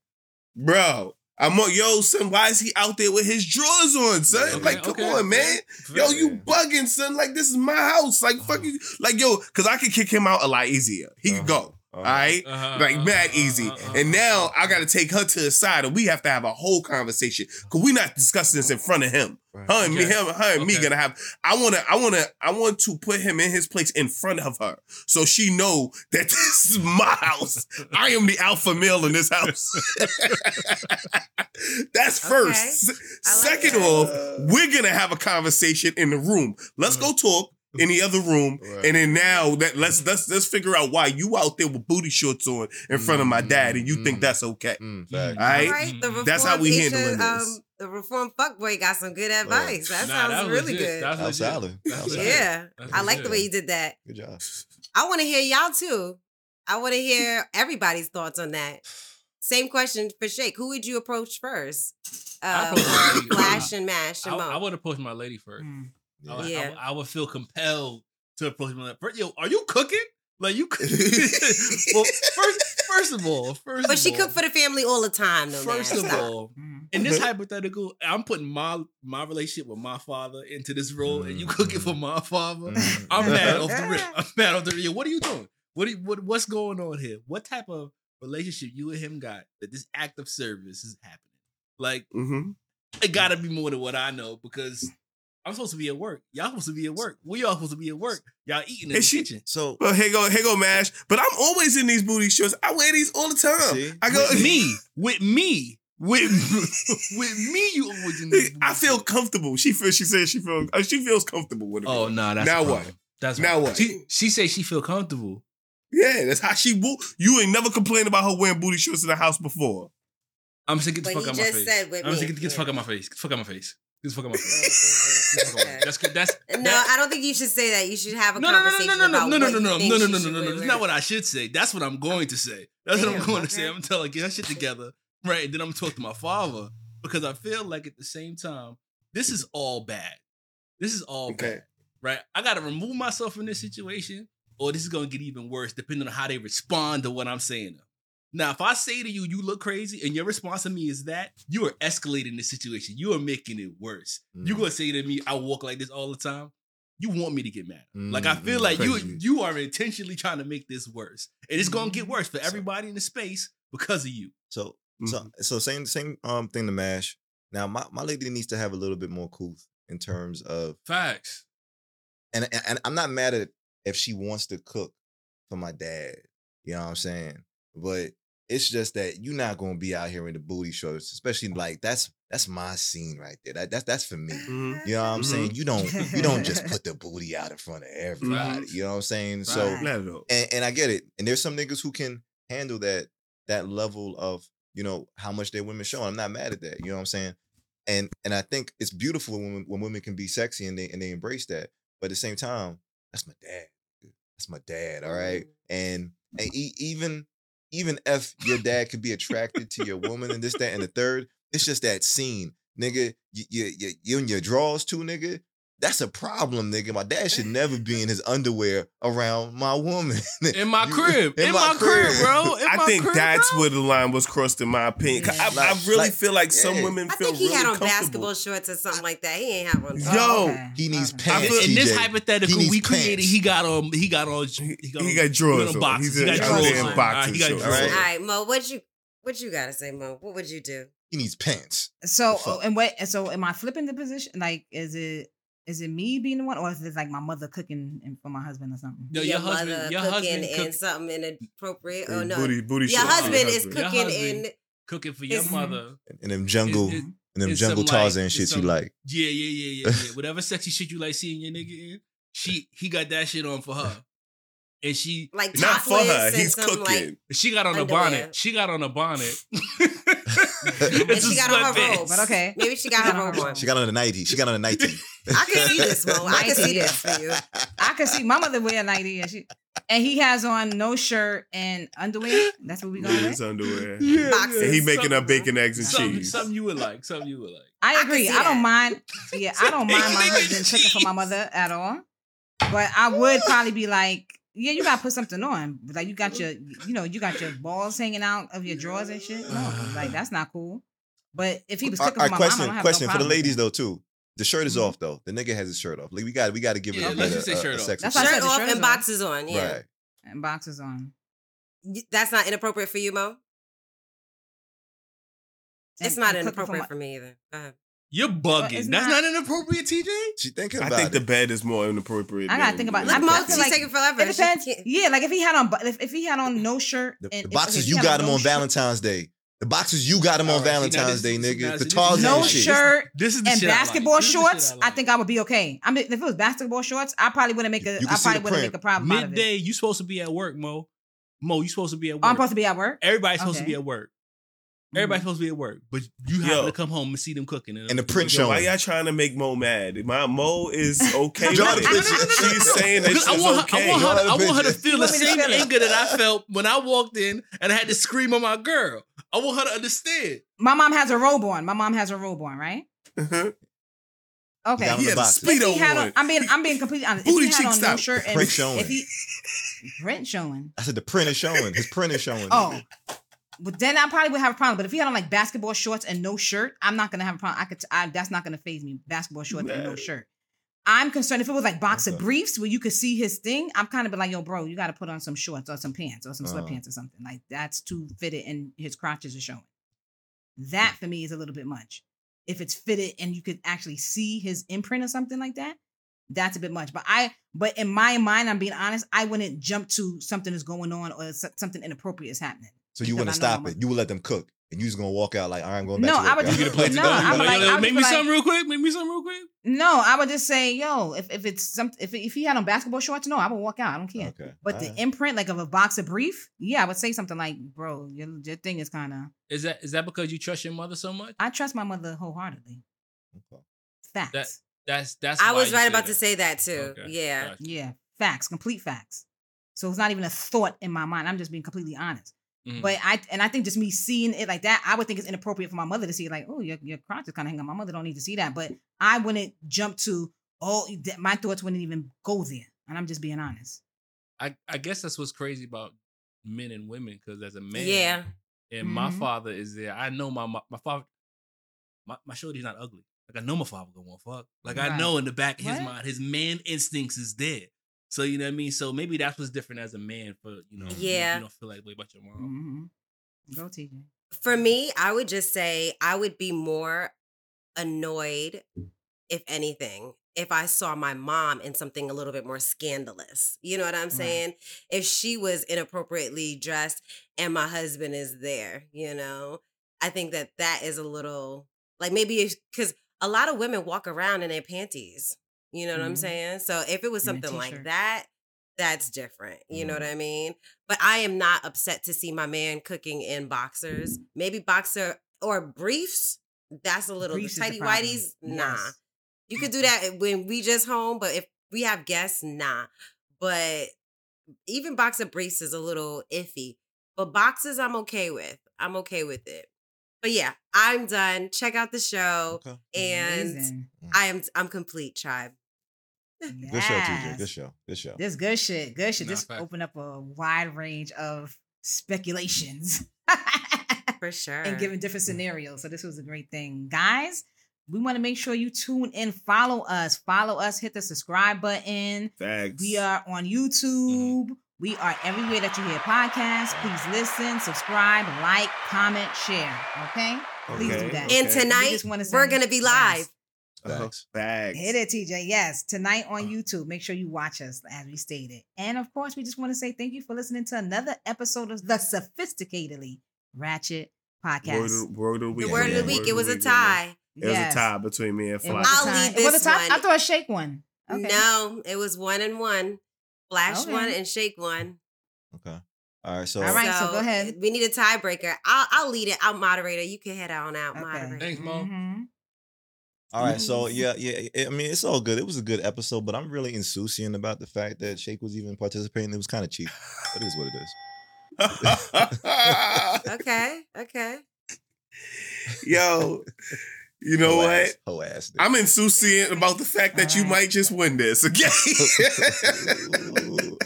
[SPEAKER 2] bro, bro. I'm on, yo, son. Why is he out there with his drawers on, son?
[SPEAKER 3] Okay,
[SPEAKER 2] like, come
[SPEAKER 3] okay,
[SPEAKER 2] on, man. Yo, you bugging, son. Like, this is my house. Like, fuck uh-huh. you. Like, yo, because I could kick him out a lot easier. He could uh-huh. go. All right,
[SPEAKER 3] Uh-huh,
[SPEAKER 2] like mad
[SPEAKER 3] uh-huh,
[SPEAKER 2] easy.
[SPEAKER 3] uh-huh,
[SPEAKER 2] And now
[SPEAKER 3] uh-huh.
[SPEAKER 2] I got to take her to the side, and we have to have a whole conversation because we're not discussing this in front of him. Her and me,
[SPEAKER 3] Okay.
[SPEAKER 2] him, her and me gonna have. I wanna, I wanna, I want to put him in his place in front of her, so she know that this is my house. I am the alpha male in this house. That's first. S-
[SPEAKER 4] I like
[SPEAKER 2] Second
[SPEAKER 4] that.
[SPEAKER 2] off, we're gonna have a conversation in the room. Let's go talk in the other room,
[SPEAKER 1] Right.
[SPEAKER 2] and then now that let's let's let's figure out why you out there with booty shorts on in front of my dad, and you think
[SPEAKER 1] Mm.
[SPEAKER 2] that's okay.
[SPEAKER 1] Mm.
[SPEAKER 2] All right,
[SPEAKER 4] All right, the
[SPEAKER 2] That's how we
[SPEAKER 4] reformed
[SPEAKER 2] handling
[SPEAKER 4] Asia,
[SPEAKER 2] this.
[SPEAKER 4] Um, the reformed fuckboy got some good advice. That
[SPEAKER 3] Nah,
[SPEAKER 4] sounds
[SPEAKER 3] that
[SPEAKER 4] really
[SPEAKER 3] legit.
[SPEAKER 4] good.
[SPEAKER 3] That's
[SPEAKER 1] That was
[SPEAKER 3] legit.
[SPEAKER 1] solid.
[SPEAKER 3] That's
[SPEAKER 1] That was
[SPEAKER 3] legit.
[SPEAKER 1] solid.
[SPEAKER 4] yeah,
[SPEAKER 3] That's
[SPEAKER 4] I like the way you did that.
[SPEAKER 1] Good job.
[SPEAKER 4] I want to hear y'all too. I want to hear everybody's thoughts on that. Same question for Shake. Who would you approach first?
[SPEAKER 3] I
[SPEAKER 4] Uh,
[SPEAKER 3] approach my.
[SPEAKER 4] Flash and Mash
[SPEAKER 3] I,
[SPEAKER 4] and
[SPEAKER 3] I
[SPEAKER 4] Mo.
[SPEAKER 3] would approach my lady first.
[SPEAKER 5] Mm.
[SPEAKER 3] I, would- I
[SPEAKER 4] Yeah.
[SPEAKER 3] would- I would feel compelled to approach my like, Yo, are you cooking? Like you? cook- well, first, first of all, first.
[SPEAKER 4] But
[SPEAKER 3] of
[SPEAKER 4] she
[SPEAKER 3] all,
[SPEAKER 4] cooked for the family all the time, though.
[SPEAKER 3] First
[SPEAKER 4] man.
[SPEAKER 3] of
[SPEAKER 4] Stop.
[SPEAKER 3] all, in this hypothetical, I'm putting my my relationship with my father into this role, and you cooking for my father.
[SPEAKER 1] Mm.
[SPEAKER 3] I'm mad off the rip. I'm mad off the rip. Yo, What are you doing? What, do you- what what's going on here? What type of relationship you and him got that this act of service is happening? Like
[SPEAKER 2] Mm-hmm.
[SPEAKER 3] it gotta be more than what I know because I'm supposed to be at work. Y'all supposed to be at work. We all supposed to be at work. Y'all eating in
[SPEAKER 2] And
[SPEAKER 3] the
[SPEAKER 2] she-
[SPEAKER 3] kitchen.
[SPEAKER 1] So
[SPEAKER 2] Well, here go, here go, Mash. But I'm always in these booty shorts. I wear these all the time.
[SPEAKER 1] See?
[SPEAKER 2] I go,
[SPEAKER 3] With me, with me, With with me, you always in the
[SPEAKER 2] I feel comfortable. She feels. She says she feels. uh, She feels comfortable with it.
[SPEAKER 3] Oh no, that's
[SPEAKER 2] now what?
[SPEAKER 3] That's
[SPEAKER 2] now what?
[SPEAKER 3] She she say she feel comfortable.
[SPEAKER 2] Yeah, that's how she. Wo- you ain't never complained about her wearing booty shorts in the house before.
[SPEAKER 3] I'm saying get the
[SPEAKER 4] But
[SPEAKER 3] fuck
[SPEAKER 4] he
[SPEAKER 3] out my face. I'm
[SPEAKER 4] me.
[SPEAKER 3] saying get the fuck out my face. Fuck out my face. Get the fuck out my face. Get the fuck out my face. That's good. That's
[SPEAKER 4] No, I don't think you should say that. You should have a
[SPEAKER 3] no, no, no, no, no, no,
[SPEAKER 4] about
[SPEAKER 3] no, no,
[SPEAKER 4] what
[SPEAKER 3] no,
[SPEAKER 4] you
[SPEAKER 3] no,
[SPEAKER 4] think
[SPEAKER 3] no, no,
[SPEAKER 4] she
[SPEAKER 3] no, no, no.
[SPEAKER 4] wear.
[SPEAKER 3] That's not what I should say. That's what I'm going to say. That's what I'm
[SPEAKER 4] Damn,
[SPEAKER 3] going to say. I'm telling get that shit together, right? And then I'm talking to my father because I feel like at the same time, this is all bad. This is all bad, right? I got to remove myself from this situation, or this is going to get even worse, depending on how they respond to what I'm saying. Now, if I say to you, you look crazy, and your response to me is that, you are escalating the situation. You are making it worse. You
[SPEAKER 1] Mm.
[SPEAKER 3] gonna say to me, I walk like this all the time. You want me to get mad. Like I
[SPEAKER 1] Mm,
[SPEAKER 3] feel
[SPEAKER 1] mm,
[SPEAKER 3] like you
[SPEAKER 1] crazy.
[SPEAKER 3] you are intentionally trying to make this worse. And it's gonna get worse for everybody in the space because of you.
[SPEAKER 1] So so so same same um thing to mash. Now my, my lady needs to have a little bit more couth in terms of
[SPEAKER 3] Facts.
[SPEAKER 1] and, and and I'm not mad at if she wants to cook for my dad. You know what I'm saying? But it's just that you're not gonna be out here in the booty shorts, especially like that's that's my scene right there. That that's that's for me.
[SPEAKER 2] Mm-hmm.
[SPEAKER 1] You know what I'm saying?
[SPEAKER 2] Mhm.
[SPEAKER 1] You don't you don't just put the booty out in front of everybody. You know what I'm saying? So
[SPEAKER 2] Right. Not at all.
[SPEAKER 1] and, and I get it. And there's some niggas who can handle that that level of you know how much their women show. I'm not mad at that. You know what I'm saying? And and I think it's beautiful when when women can be sexy and they and they embrace that. But at the same time, that's my dad. That's my dad. All right. And and e- even even if your dad could be attracted to your woman and this that and the third, it's just that scene, nigga. You you you, you in your drawers too, nigga. That's a problem, nigga. My dad should never be in his underwear around my woman.
[SPEAKER 3] In my
[SPEAKER 1] You-
[SPEAKER 3] crib. In, my, crib, bro. In
[SPEAKER 2] I
[SPEAKER 3] my
[SPEAKER 2] think
[SPEAKER 3] crib,
[SPEAKER 2] that's
[SPEAKER 3] bro.
[SPEAKER 2] where the line was crossed, in my opinion. 'Cause I, I
[SPEAKER 1] Like-
[SPEAKER 2] really
[SPEAKER 1] like-
[SPEAKER 2] feel like some
[SPEAKER 1] yeah.
[SPEAKER 2] women
[SPEAKER 4] I
[SPEAKER 2] feel
[SPEAKER 4] think he
[SPEAKER 2] really
[SPEAKER 4] had on
[SPEAKER 2] comfortable.
[SPEAKER 4] basketball shorts or something like that. He ain't have on.
[SPEAKER 2] Yo,
[SPEAKER 1] he needs pants.
[SPEAKER 3] feel in this hypothetical
[SPEAKER 1] He needs
[SPEAKER 3] we created, he got on. He got on. He got,
[SPEAKER 2] he
[SPEAKER 3] on,
[SPEAKER 2] got drawers
[SPEAKER 3] on
[SPEAKER 2] on.
[SPEAKER 3] boxes.
[SPEAKER 2] He's
[SPEAKER 3] He
[SPEAKER 2] in-
[SPEAKER 3] got
[SPEAKER 2] out
[SPEAKER 3] drawers
[SPEAKER 2] there in
[SPEAKER 3] on. All right, he got
[SPEAKER 2] shorts.
[SPEAKER 3] drawers
[SPEAKER 1] All
[SPEAKER 4] All
[SPEAKER 3] on.
[SPEAKER 4] Mo, what you what you gotta say, Mo? What would you do?
[SPEAKER 1] He needs pants.
[SPEAKER 5] So and what? So am I flipping the position? Like, is it is it me being the one, or is it like my mother cooking for my husband or something?
[SPEAKER 3] Yo,
[SPEAKER 4] your,
[SPEAKER 3] your husband,
[SPEAKER 4] mother
[SPEAKER 3] your
[SPEAKER 4] cooking
[SPEAKER 3] husband
[SPEAKER 4] and
[SPEAKER 3] cook,
[SPEAKER 4] something inappropriate. Oh no,
[SPEAKER 2] Booty, booty
[SPEAKER 4] your husband
[SPEAKER 2] Your
[SPEAKER 4] is
[SPEAKER 2] husband.
[SPEAKER 3] Your
[SPEAKER 4] cooking
[SPEAKER 3] husband.
[SPEAKER 4] in.
[SPEAKER 3] cooking for your mother.
[SPEAKER 1] And them jungle,
[SPEAKER 3] It- it-
[SPEAKER 1] and them jungle
[SPEAKER 3] some, like-
[SPEAKER 1] Tarzan
[SPEAKER 3] it's
[SPEAKER 1] shit you like.
[SPEAKER 3] Yeah, yeah, yeah, yeah, yeah. Whatever sexy shit you like seeing your nigga in, she he got that shit on for her, and she
[SPEAKER 4] Like
[SPEAKER 2] Not for her. He's cooking.
[SPEAKER 4] like-
[SPEAKER 3] she got on a bonnet. She got on a bonnet.
[SPEAKER 4] And she got on her
[SPEAKER 3] sweatpants.
[SPEAKER 4] robe.
[SPEAKER 5] But okay.
[SPEAKER 4] Maybe she got her robe on.
[SPEAKER 1] She got on a nightie. She got on a nightie.
[SPEAKER 4] I can see this, Mo. I can see
[SPEAKER 5] Yeah.
[SPEAKER 4] this for you.
[SPEAKER 5] I can see my mother wear a nightie, and she and he has on no shirt and underwear. That's what we going
[SPEAKER 2] His
[SPEAKER 5] with.
[SPEAKER 2] underwear.
[SPEAKER 3] Yeah,
[SPEAKER 4] Boxes.
[SPEAKER 2] And he making up bacon, eggs, and
[SPEAKER 3] Something,
[SPEAKER 2] cheese.
[SPEAKER 3] something you would like. Something you would like.
[SPEAKER 5] I
[SPEAKER 4] I
[SPEAKER 5] agree.
[SPEAKER 4] see
[SPEAKER 5] I, don't
[SPEAKER 4] that.
[SPEAKER 5] mind. Yeah, I don't mind my husband cooking for my mother at all. But I would probably be like, yeah, you gotta put something on. Like you got your, you know, you got your balls hanging out of your drawers and shit. No, like that's not cool. But if he was
[SPEAKER 1] All
[SPEAKER 5] cooking
[SPEAKER 1] right,
[SPEAKER 5] for my mom, I
[SPEAKER 1] question,
[SPEAKER 5] don't have
[SPEAKER 1] question
[SPEAKER 5] no
[SPEAKER 1] for the ladies though too. The shirt is
[SPEAKER 5] Mhm.
[SPEAKER 1] off though. The nigga has his shirt off. Like we got we got to give it
[SPEAKER 3] Yeah,
[SPEAKER 1] a,
[SPEAKER 3] let's
[SPEAKER 1] a, a-
[SPEAKER 3] shirt
[SPEAKER 1] a
[SPEAKER 3] off.
[SPEAKER 1] sexy
[SPEAKER 5] That's why I
[SPEAKER 4] Shirt
[SPEAKER 5] said the
[SPEAKER 4] off
[SPEAKER 5] shirt
[SPEAKER 4] and boxes on. Yeah,
[SPEAKER 1] Right.
[SPEAKER 5] And boxes on.
[SPEAKER 4] That's not inappropriate for you, Mo. It's not
[SPEAKER 5] and cooking for
[SPEAKER 4] inappropriate
[SPEAKER 5] my-
[SPEAKER 4] for me either. Go ahead.
[SPEAKER 3] You're bugging.
[SPEAKER 5] it's
[SPEAKER 3] That's
[SPEAKER 5] not-
[SPEAKER 3] not inappropriate, TJ.
[SPEAKER 1] She thinking
[SPEAKER 2] I think
[SPEAKER 1] it.
[SPEAKER 2] the bed is more inappropriate.
[SPEAKER 5] I gotta think about it.
[SPEAKER 4] Look,
[SPEAKER 5] I
[SPEAKER 4] Mo,
[SPEAKER 5] feel
[SPEAKER 4] she's
[SPEAKER 5] like-
[SPEAKER 4] taking forever.
[SPEAKER 5] It depends.
[SPEAKER 4] can't-
[SPEAKER 5] Yeah, like if he had on, if, if he had on no shirt
[SPEAKER 1] The,
[SPEAKER 5] and
[SPEAKER 1] the boxes
[SPEAKER 5] if he
[SPEAKER 1] you got him
[SPEAKER 5] no
[SPEAKER 1] on
[SPEAKER 5] shirt-
[SPEAKER 1] Valentine's Day. The boxes you got him on
[SPEAKER 3] All right, see, now
[SPEAKER 1] Valentine's
[SPEAKER 3] this-
[SPEAKER 1] Day,
[SPEAKER 3] this-
[SPEAKER 1] nigga.
[SPEAKER 3] see,
[SPEAKER 1] The
[SPEAKER 3] this-
[SPEAKER 1] Tarzan
[SPEAKER 5] no
[SPEAKER 1] shit.
[SPEAKER 5] shirt
[SPEAKER 3] This is the
[SPEAKER 5] and
[SPEAKER 3] shit I like.
[SPEAKER 5] basketball
[SPEAKER 3] This is the shit
[SPEAKER 5] shorts,
[SPEAKER 3] I
[SPEAKER 5] I, think I would be okay. I mean, if it was basketball shorts, I probably wouldn't make a.
[SPEAKER 1] You
[SPEAKER 5] I
[SPEAKER 1] see the
[SPEAKER 5] probably wouldn't make a problem out of it.
[SPEAKER 3] Midday, you supposed to be at work, Mo. Mo, you supposed to be at work.
[SPEAKER 5] Oh, I'm supposed to be at work.
[SPEAKER 3] Everybody's supposed to be at work. Everybody's supposed to be at work, but you happen
[SPEAKER 2] Yo.
[SPEAKER 3] to come home and see them cooking.
[SPEAKER 1] And the print
[SPEAKER 2] Yo, why y'all trying to make Mo mad? My Mo is okay.
[SPEAKER 1] Draw
[SPEAKER 2] with
[SPEAKER 1] the
[SPEAKER 2] it.
[SPEAKER 1] picture.
[SPEAKER 2] She's saying that
[SPEAKER 3] Because
[SPEAKER 2] she's
[SPEAKER 3] I want, her,
[SPEAKER 2] okay.
[SPEAKER 3] I want her, to, I want her to feel the
[SPEAKER 5] want me to
[SPEAKER 3] same anger that I felt when I walked in and I had to scream on my girl. I want her to understand.
[SPEAKER 5] My mom has a robe on. My mom has a robe on, right?
[SPEAKER 2] Uh-huh.
[SPEAKER 5] Okay.
[SPEAKER 1] Down
[SPEAKER 2] He
[SPEAKER 1] the
[SPEAKER 2] had a
[SPEAKER 1] boxes.
[SPEAKER 5] He
[SPEAKER 2] speedo
[SPEAKER 5] had
[SPEAKER 2] on.
[SPEAKER 5] on, I'm being, I'm being completely honest.
[SPEAKER 2] Booty
[SPEAKER 5] if he had
[SPEAKER 2] cheeks
[SPEAKER 5] on no
[SPEAKER 2] out.
[SPEAKER 5] shirt and
[SPEAKER 1] Print showing.
[SPEAKER 5] if he, print showing.
[SPEAKER 1] I said the print is showing. His print is showing.
[SPEAKER 5] Oh, but then I probably would have a problem. But if he had on like basketball shorts and no shirt, I'm not gonna have a problem. I could, I, that's not gonna phase me. Basketball shorts and no shirt. I'm concerned if it was like boxer
[SPEAKER 1] Okay.
[SPEAKER 5] briefs where you could see his thing. I'm kind of like, yo, bro, you got to put on some shorts or some pants or some
[SPEAKER 1] Uh-huh.
[SPEAKER 5] sweatpants or something. Like that's too fitted and his crotches are showing. That for me is a little bit much. If it's fitted and you could actually see his imprint or something like that, that's a bit much. But I, but in my mind, I'm being honest, I wouldn't jump to something is going on or something inappropriate is happening.
[SPEAKER 1] So you wouldn't stop it. You would let them cook. and you just gonna walk out like I'm going back
[SPEAKER 5] No,
[SPEAKER 1] to
[SPEAKER 5] I would just-
[SPEAKER 1] You get a plate
[SPEAKER 5] no,
[SPEAKER 1] to go?
[SPEAKER 5] I would like- I would
[SPEAKER 3] make me
[SPEAKER 5] like-
[SPEAKER 3] something real quick. Make me something real quick.
[SPEAKER 5] No, I would just say, yo, if, if it's some if if he had on basketball shorts, no, I would walk out. I don't care.
[SPEAKER 1] Okay.
[SPEAKER 5] But the imprint, like of a boxer brief, yeah, I would say something like, bro, your, your thing is kind of.
[SPEAKER 3] Is that is that because you trust your mother so much?
[SPEAKER 5] I trust my mother wholeheartedly. Facts.
[SPEAKER 3] That that's that's.
[SPEAKER 4] I was right about
[SPEAKER 3] that.
[SPEAKER 4] to say that too.
[SPEAKER 3] Okay.
[SPEAKER 4] Yeah.
[SPEAKER 5] Yeah, facts, complete facts. So it's not even a thought in my mind. I'm just being completely honest.
[SPEAKER 3] Mhm.
[SPEAKER 5] But I and I think just me seeing it like that, I would think it's inappropriate for my mother to see it like, oh, your your crotch is kind of hanging. My mother don't need to see that. But I wouldn't jump to oh, my thoughts wouldn't even go there. And I'm just being honest.
[SPEAKER 3] I I guess that's what's crazy about men and women because as a man,
[SPEAKER 4] Yeah.
[SPEAKER 3] and my
[SPEAKER 5] Mhm.
[SPEAKER 3] father is there. I know my my, my father, my my shorty's not ugly. Like I know my father gonna want fuck. Like I know in the back of his
[SPEAKER 5] Right.
[SPEAKER 3] mind, his man instincts is there. So you know what I mean. So maybe that's what's different as a man for you know.
[SPEAKER 4] Yeah.
[SPEAKER 3] you, don't feel like way about your mom.
[SPEAKER 5] Mm-hmm. Go TJ.
[SPEAKER 4] For me, I would just say I would be more annoyed, if anything, if I saw my mom in something a little bit more scandalous. You know what I'm
[SPEAKER 5] Right.
[SPEAKER 4] saying? If she was inappropriately dressed and my husband is there, you know, I think that that is a little like maybe because a lot of women walk around in their panties. You know what I'm
[SPEAKER 5] Mhm.
[SPEAKER 4] saying? So if it was something like that, that's different. You know
[SPEAKER 1] Mhm.
[SPEAKER 4] what I mean? But I am not upset to see my man cooking in boxers. Maybe boxer or briefs. That's a little
[SPEAKER 5] Briefs
[SPEAKER 4] tighty whities. Nah.
[SPEAKER 5] Yes.
[SPEAKER 4] You could do that when we just home, but if we have guests, nah. But even boxer briefs is a little iffy. But boxes, I'm okay with. I'm okay with it. But yeah, I'm done. Check out the show,
[SPEAKER 1] Okay.
[SPEAKER 4] and
[SPEAKER 5] Amazing.
[SPEAKER 4] I am I'm complete, tribe.
[SPEAKER 1] Good show, TJ. Good show. Good show.
[SPEAKER 5] This good shit. Good shit.
[SPEAKER 3] Nah,
[SPEAKER 5] This
[SPEAKER 3] fact.
[SPEAKER 5] opened up a wide range of speculations
[SPEAKER 4] For sure.
[SPEAKER 5] and giving different scenarios. So this was a great thing. Guys, we want to make sure you tune in, follow us, follow us, hit the subscribe button.
[SPEAKER 2] Facts.
[SPEAKER 5] We are on mm-hmm. YouTube. We are everywhere that you hear podcasts. Please listen, subscribe, like, comment, share. Okay? Please do that.
[SPEAKER 4] and
[SPEAKER 2] okay.
[SPEAKER 4] tonight
[SPEAKER 5] We just wanna
[SPEAKER 4] we're gonna be live. Uh-huh.
[SPEAKER 1] Facts.
[SPEAKER 2] Facts.
[SPEAKER 5] Hit it, TJ. Yes, tonight on uh-huh. YouTube. Make sure you watch us as we stated. And of course, we just want to say thank you for listening to another episode of the Sophisticatedly Ratchet
[SPEAKER 2] Word
[SPEAKER 5] Podcast.
[SPEAKER 2] of, word of the week.
[SPEAKER 4] The word of the week. It was a tie.
[SPEAKER 2] It was a tie between me and
[SPEAKER 5] It
[SPEAKER 2] Fly.
[SPEAKER 5] was a
[SPEAKER 4] I'll
[SPEAKER 5] tie.
[SPEAKER 4] leave
[SPEAKER 5] It was
[SPEAKER 4] this
[SPEAKER 5] a tie. I
[SPEAKER 4] one.
[SPEAKER 5] thought a shake one. Okay.
[SPEAKER 4] No, it was one and one. Flash
[SPEAKER 5] Okay.
[SPEAKER 4] one and shake one.
[SPEAKER 1] Okay. All right. So
[SPEAKER 5] All right, so go ahead.
[SPEAKER 4] We need a tiebreaker. I'll I'll lead it. I'll moderator. You can head on out,
[SPEAKER 5] Okay.
[SPEAKER 4] moderator.
[SPEAKER 3] Thanks, Mo.
[SPEAKER 5] Mhm.
[SPEAKER 1] All right, so yeah, yeah. I mean, it's all good. It was a good episode, but I'm really insouciant about the fact that Shake was even participating. It was kind of cheap, but it is what it is.
[SPEAKER 4] Okay, okay.
[SPEAKER 2] Yo, you know
[SPEAKER 1] Hoe
[SPEAKER 2] what?
[SPEAKER 1] ass- ass. nigga.
[SPEAKER 2] I'm insouciant about the fact that you might just win this. Okay.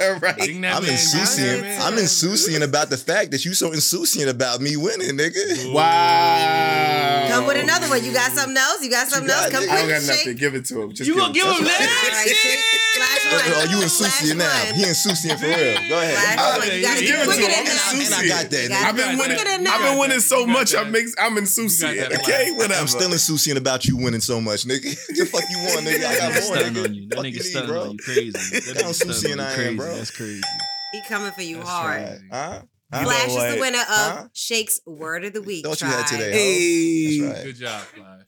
[SPEAKER 2] All right.
[SPEAKER 1] I'm
[SPEAKER 3] man,
[SPEAKER 1] insouciant.
[SPEAKER 3] ding
[SPEAKER 1] I'm insouciant about the fact that you so insouciant about me winning, nigga.
[SPEAKER 2] Wow.
[SPEAKER 4] Come with oh. another one. You got something else? You got something
[SPEAKER 1] got,
[SPEAKER 4] else? Come
[SPEAKER 1] nigga?
[SPEAKER 2] I don't got nothing.
[SPEAKER 4] shake.
[SPEAKER 2] Give it to him. Just
[SPEAKER 3] You gonna give him that?
[SPEAKER 4] All right, shake. Flash
[SPEAKER 1] Oh,
[SPEAKER 4] one.
[SPEAKER 1] oh, you
[SPEAKER 4] Flash
[SPEAKER 1] insouciant now.
[SPEAKER 4] one.
[SPEAKER 1] He insouciant for real. Go ahead.
[SPEAKER 4] Flash. You gotta
[SPEAKER 2] Give it to him. I'm
[SPEAKER 4] that.
[SPEAKER 1] And I got that,
[SPEAKER 4] You
[SPEAKER 1] nigga.
[SPEAKER 4] gotta
[SPEAKER 2] I've been winning. I've been winning so much. I'm mix, I'm insouciant.
[SPEAKER 3] You got that.
[SPEAKER 2] Okay, whatever.
[SPEAKER 1] I'm still insouciant about you winning so much, nigga. the fuck you want, nigga? I got
[SPEAKER 3] That
[SPEAKER 1] more, nigga.
[SPEAKER 3] on you. That nigga
[SPEAKER 1] need,
[SPEAKER 3] stunning on you. Crazy. That
[SPEAKER 1] Look
[SPEAKER 3] nigga
[SPEAKER 1] how
[SPEAKER 3] on you.
[SPEAKER 1] I am,
[SPEAKER 3] Crazy.
[SPEAKER 1] bro.
[SPEAKER 3] That's crazy.
[SPEAKER 4] He coming for you hard.
[SPEAKER 1] Huh?
[SPEAKER 2] You know
[SPEAKER 4] Flash is
[SPEAKER 2] what?
[SPEAKER 4] the winner of
[SPEAKER 1] Huh?
[SPEAKER 4] Shake's Word of the Week.
[SPEAKER 1] Thought you had today.
[SPEAKER 2] Hey.
[SPEAKER 1] That's right.
[SPEAKER 3] Good job, Fly.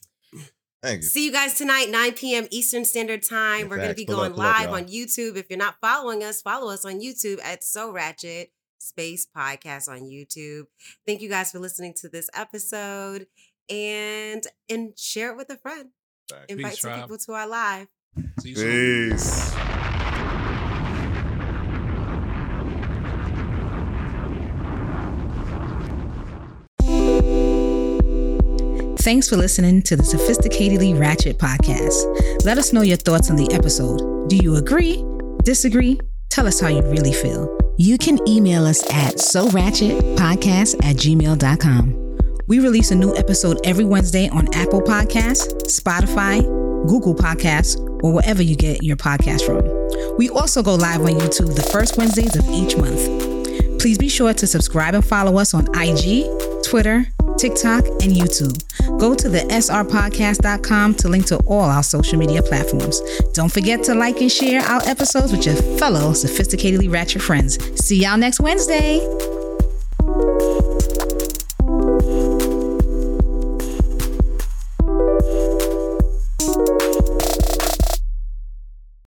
[SPEAKER 1] Thank you.
[SPEAKER 4] See you guys tonight, 9 p.m. Eastern Standard Time.
[SPEAKER 1] Yeah,
[SPEAKER 4] We're going to be
[SPEAKER 1] Pull
[SPEAKER 4] going
[SPEAKER 1] up, pull up,
[SPEAKER 4] live on YouTube. If you're not following us, follow us on YouTube at So Ratchet Space Podcast on YouTube. Thank you guys for listening to this episode and and share it with a friend.
[SPEAKER 1] Facts.
[SPEAKER 4] Invite
[SPEAKER 3] Peace,
[SPEAKER 4] some
[SPEAKER 3] tribe.
[SPEAKER 4] people to our live.
[SPEAKER 3] See you soon.
[SPEAKER 2] Peace.
[SPEAKER 5] Thanks for listening to the Sophisticatedly Ratchet podcast. Let us know your thoughts on the episode. Do you agree? Disagree? Tell us how you really feel. You can email us at so ratchet podcast at gmail.com. We release a new episode every Wednesday on Apple Podcasts, Spotify, Google Podcasts, or wherever you get your podcast from. We also go live on YouTube the first Wednesdays of each month. Please be sure to subscribe and follow us on IG, Twitter, TikTok, and YouTube. Go to the srpodcast.com to link to all our social media platforms. Don't forget to like and share our episodes with your fellow sophisticatedly ratchet friends. See y'all next Wednesday.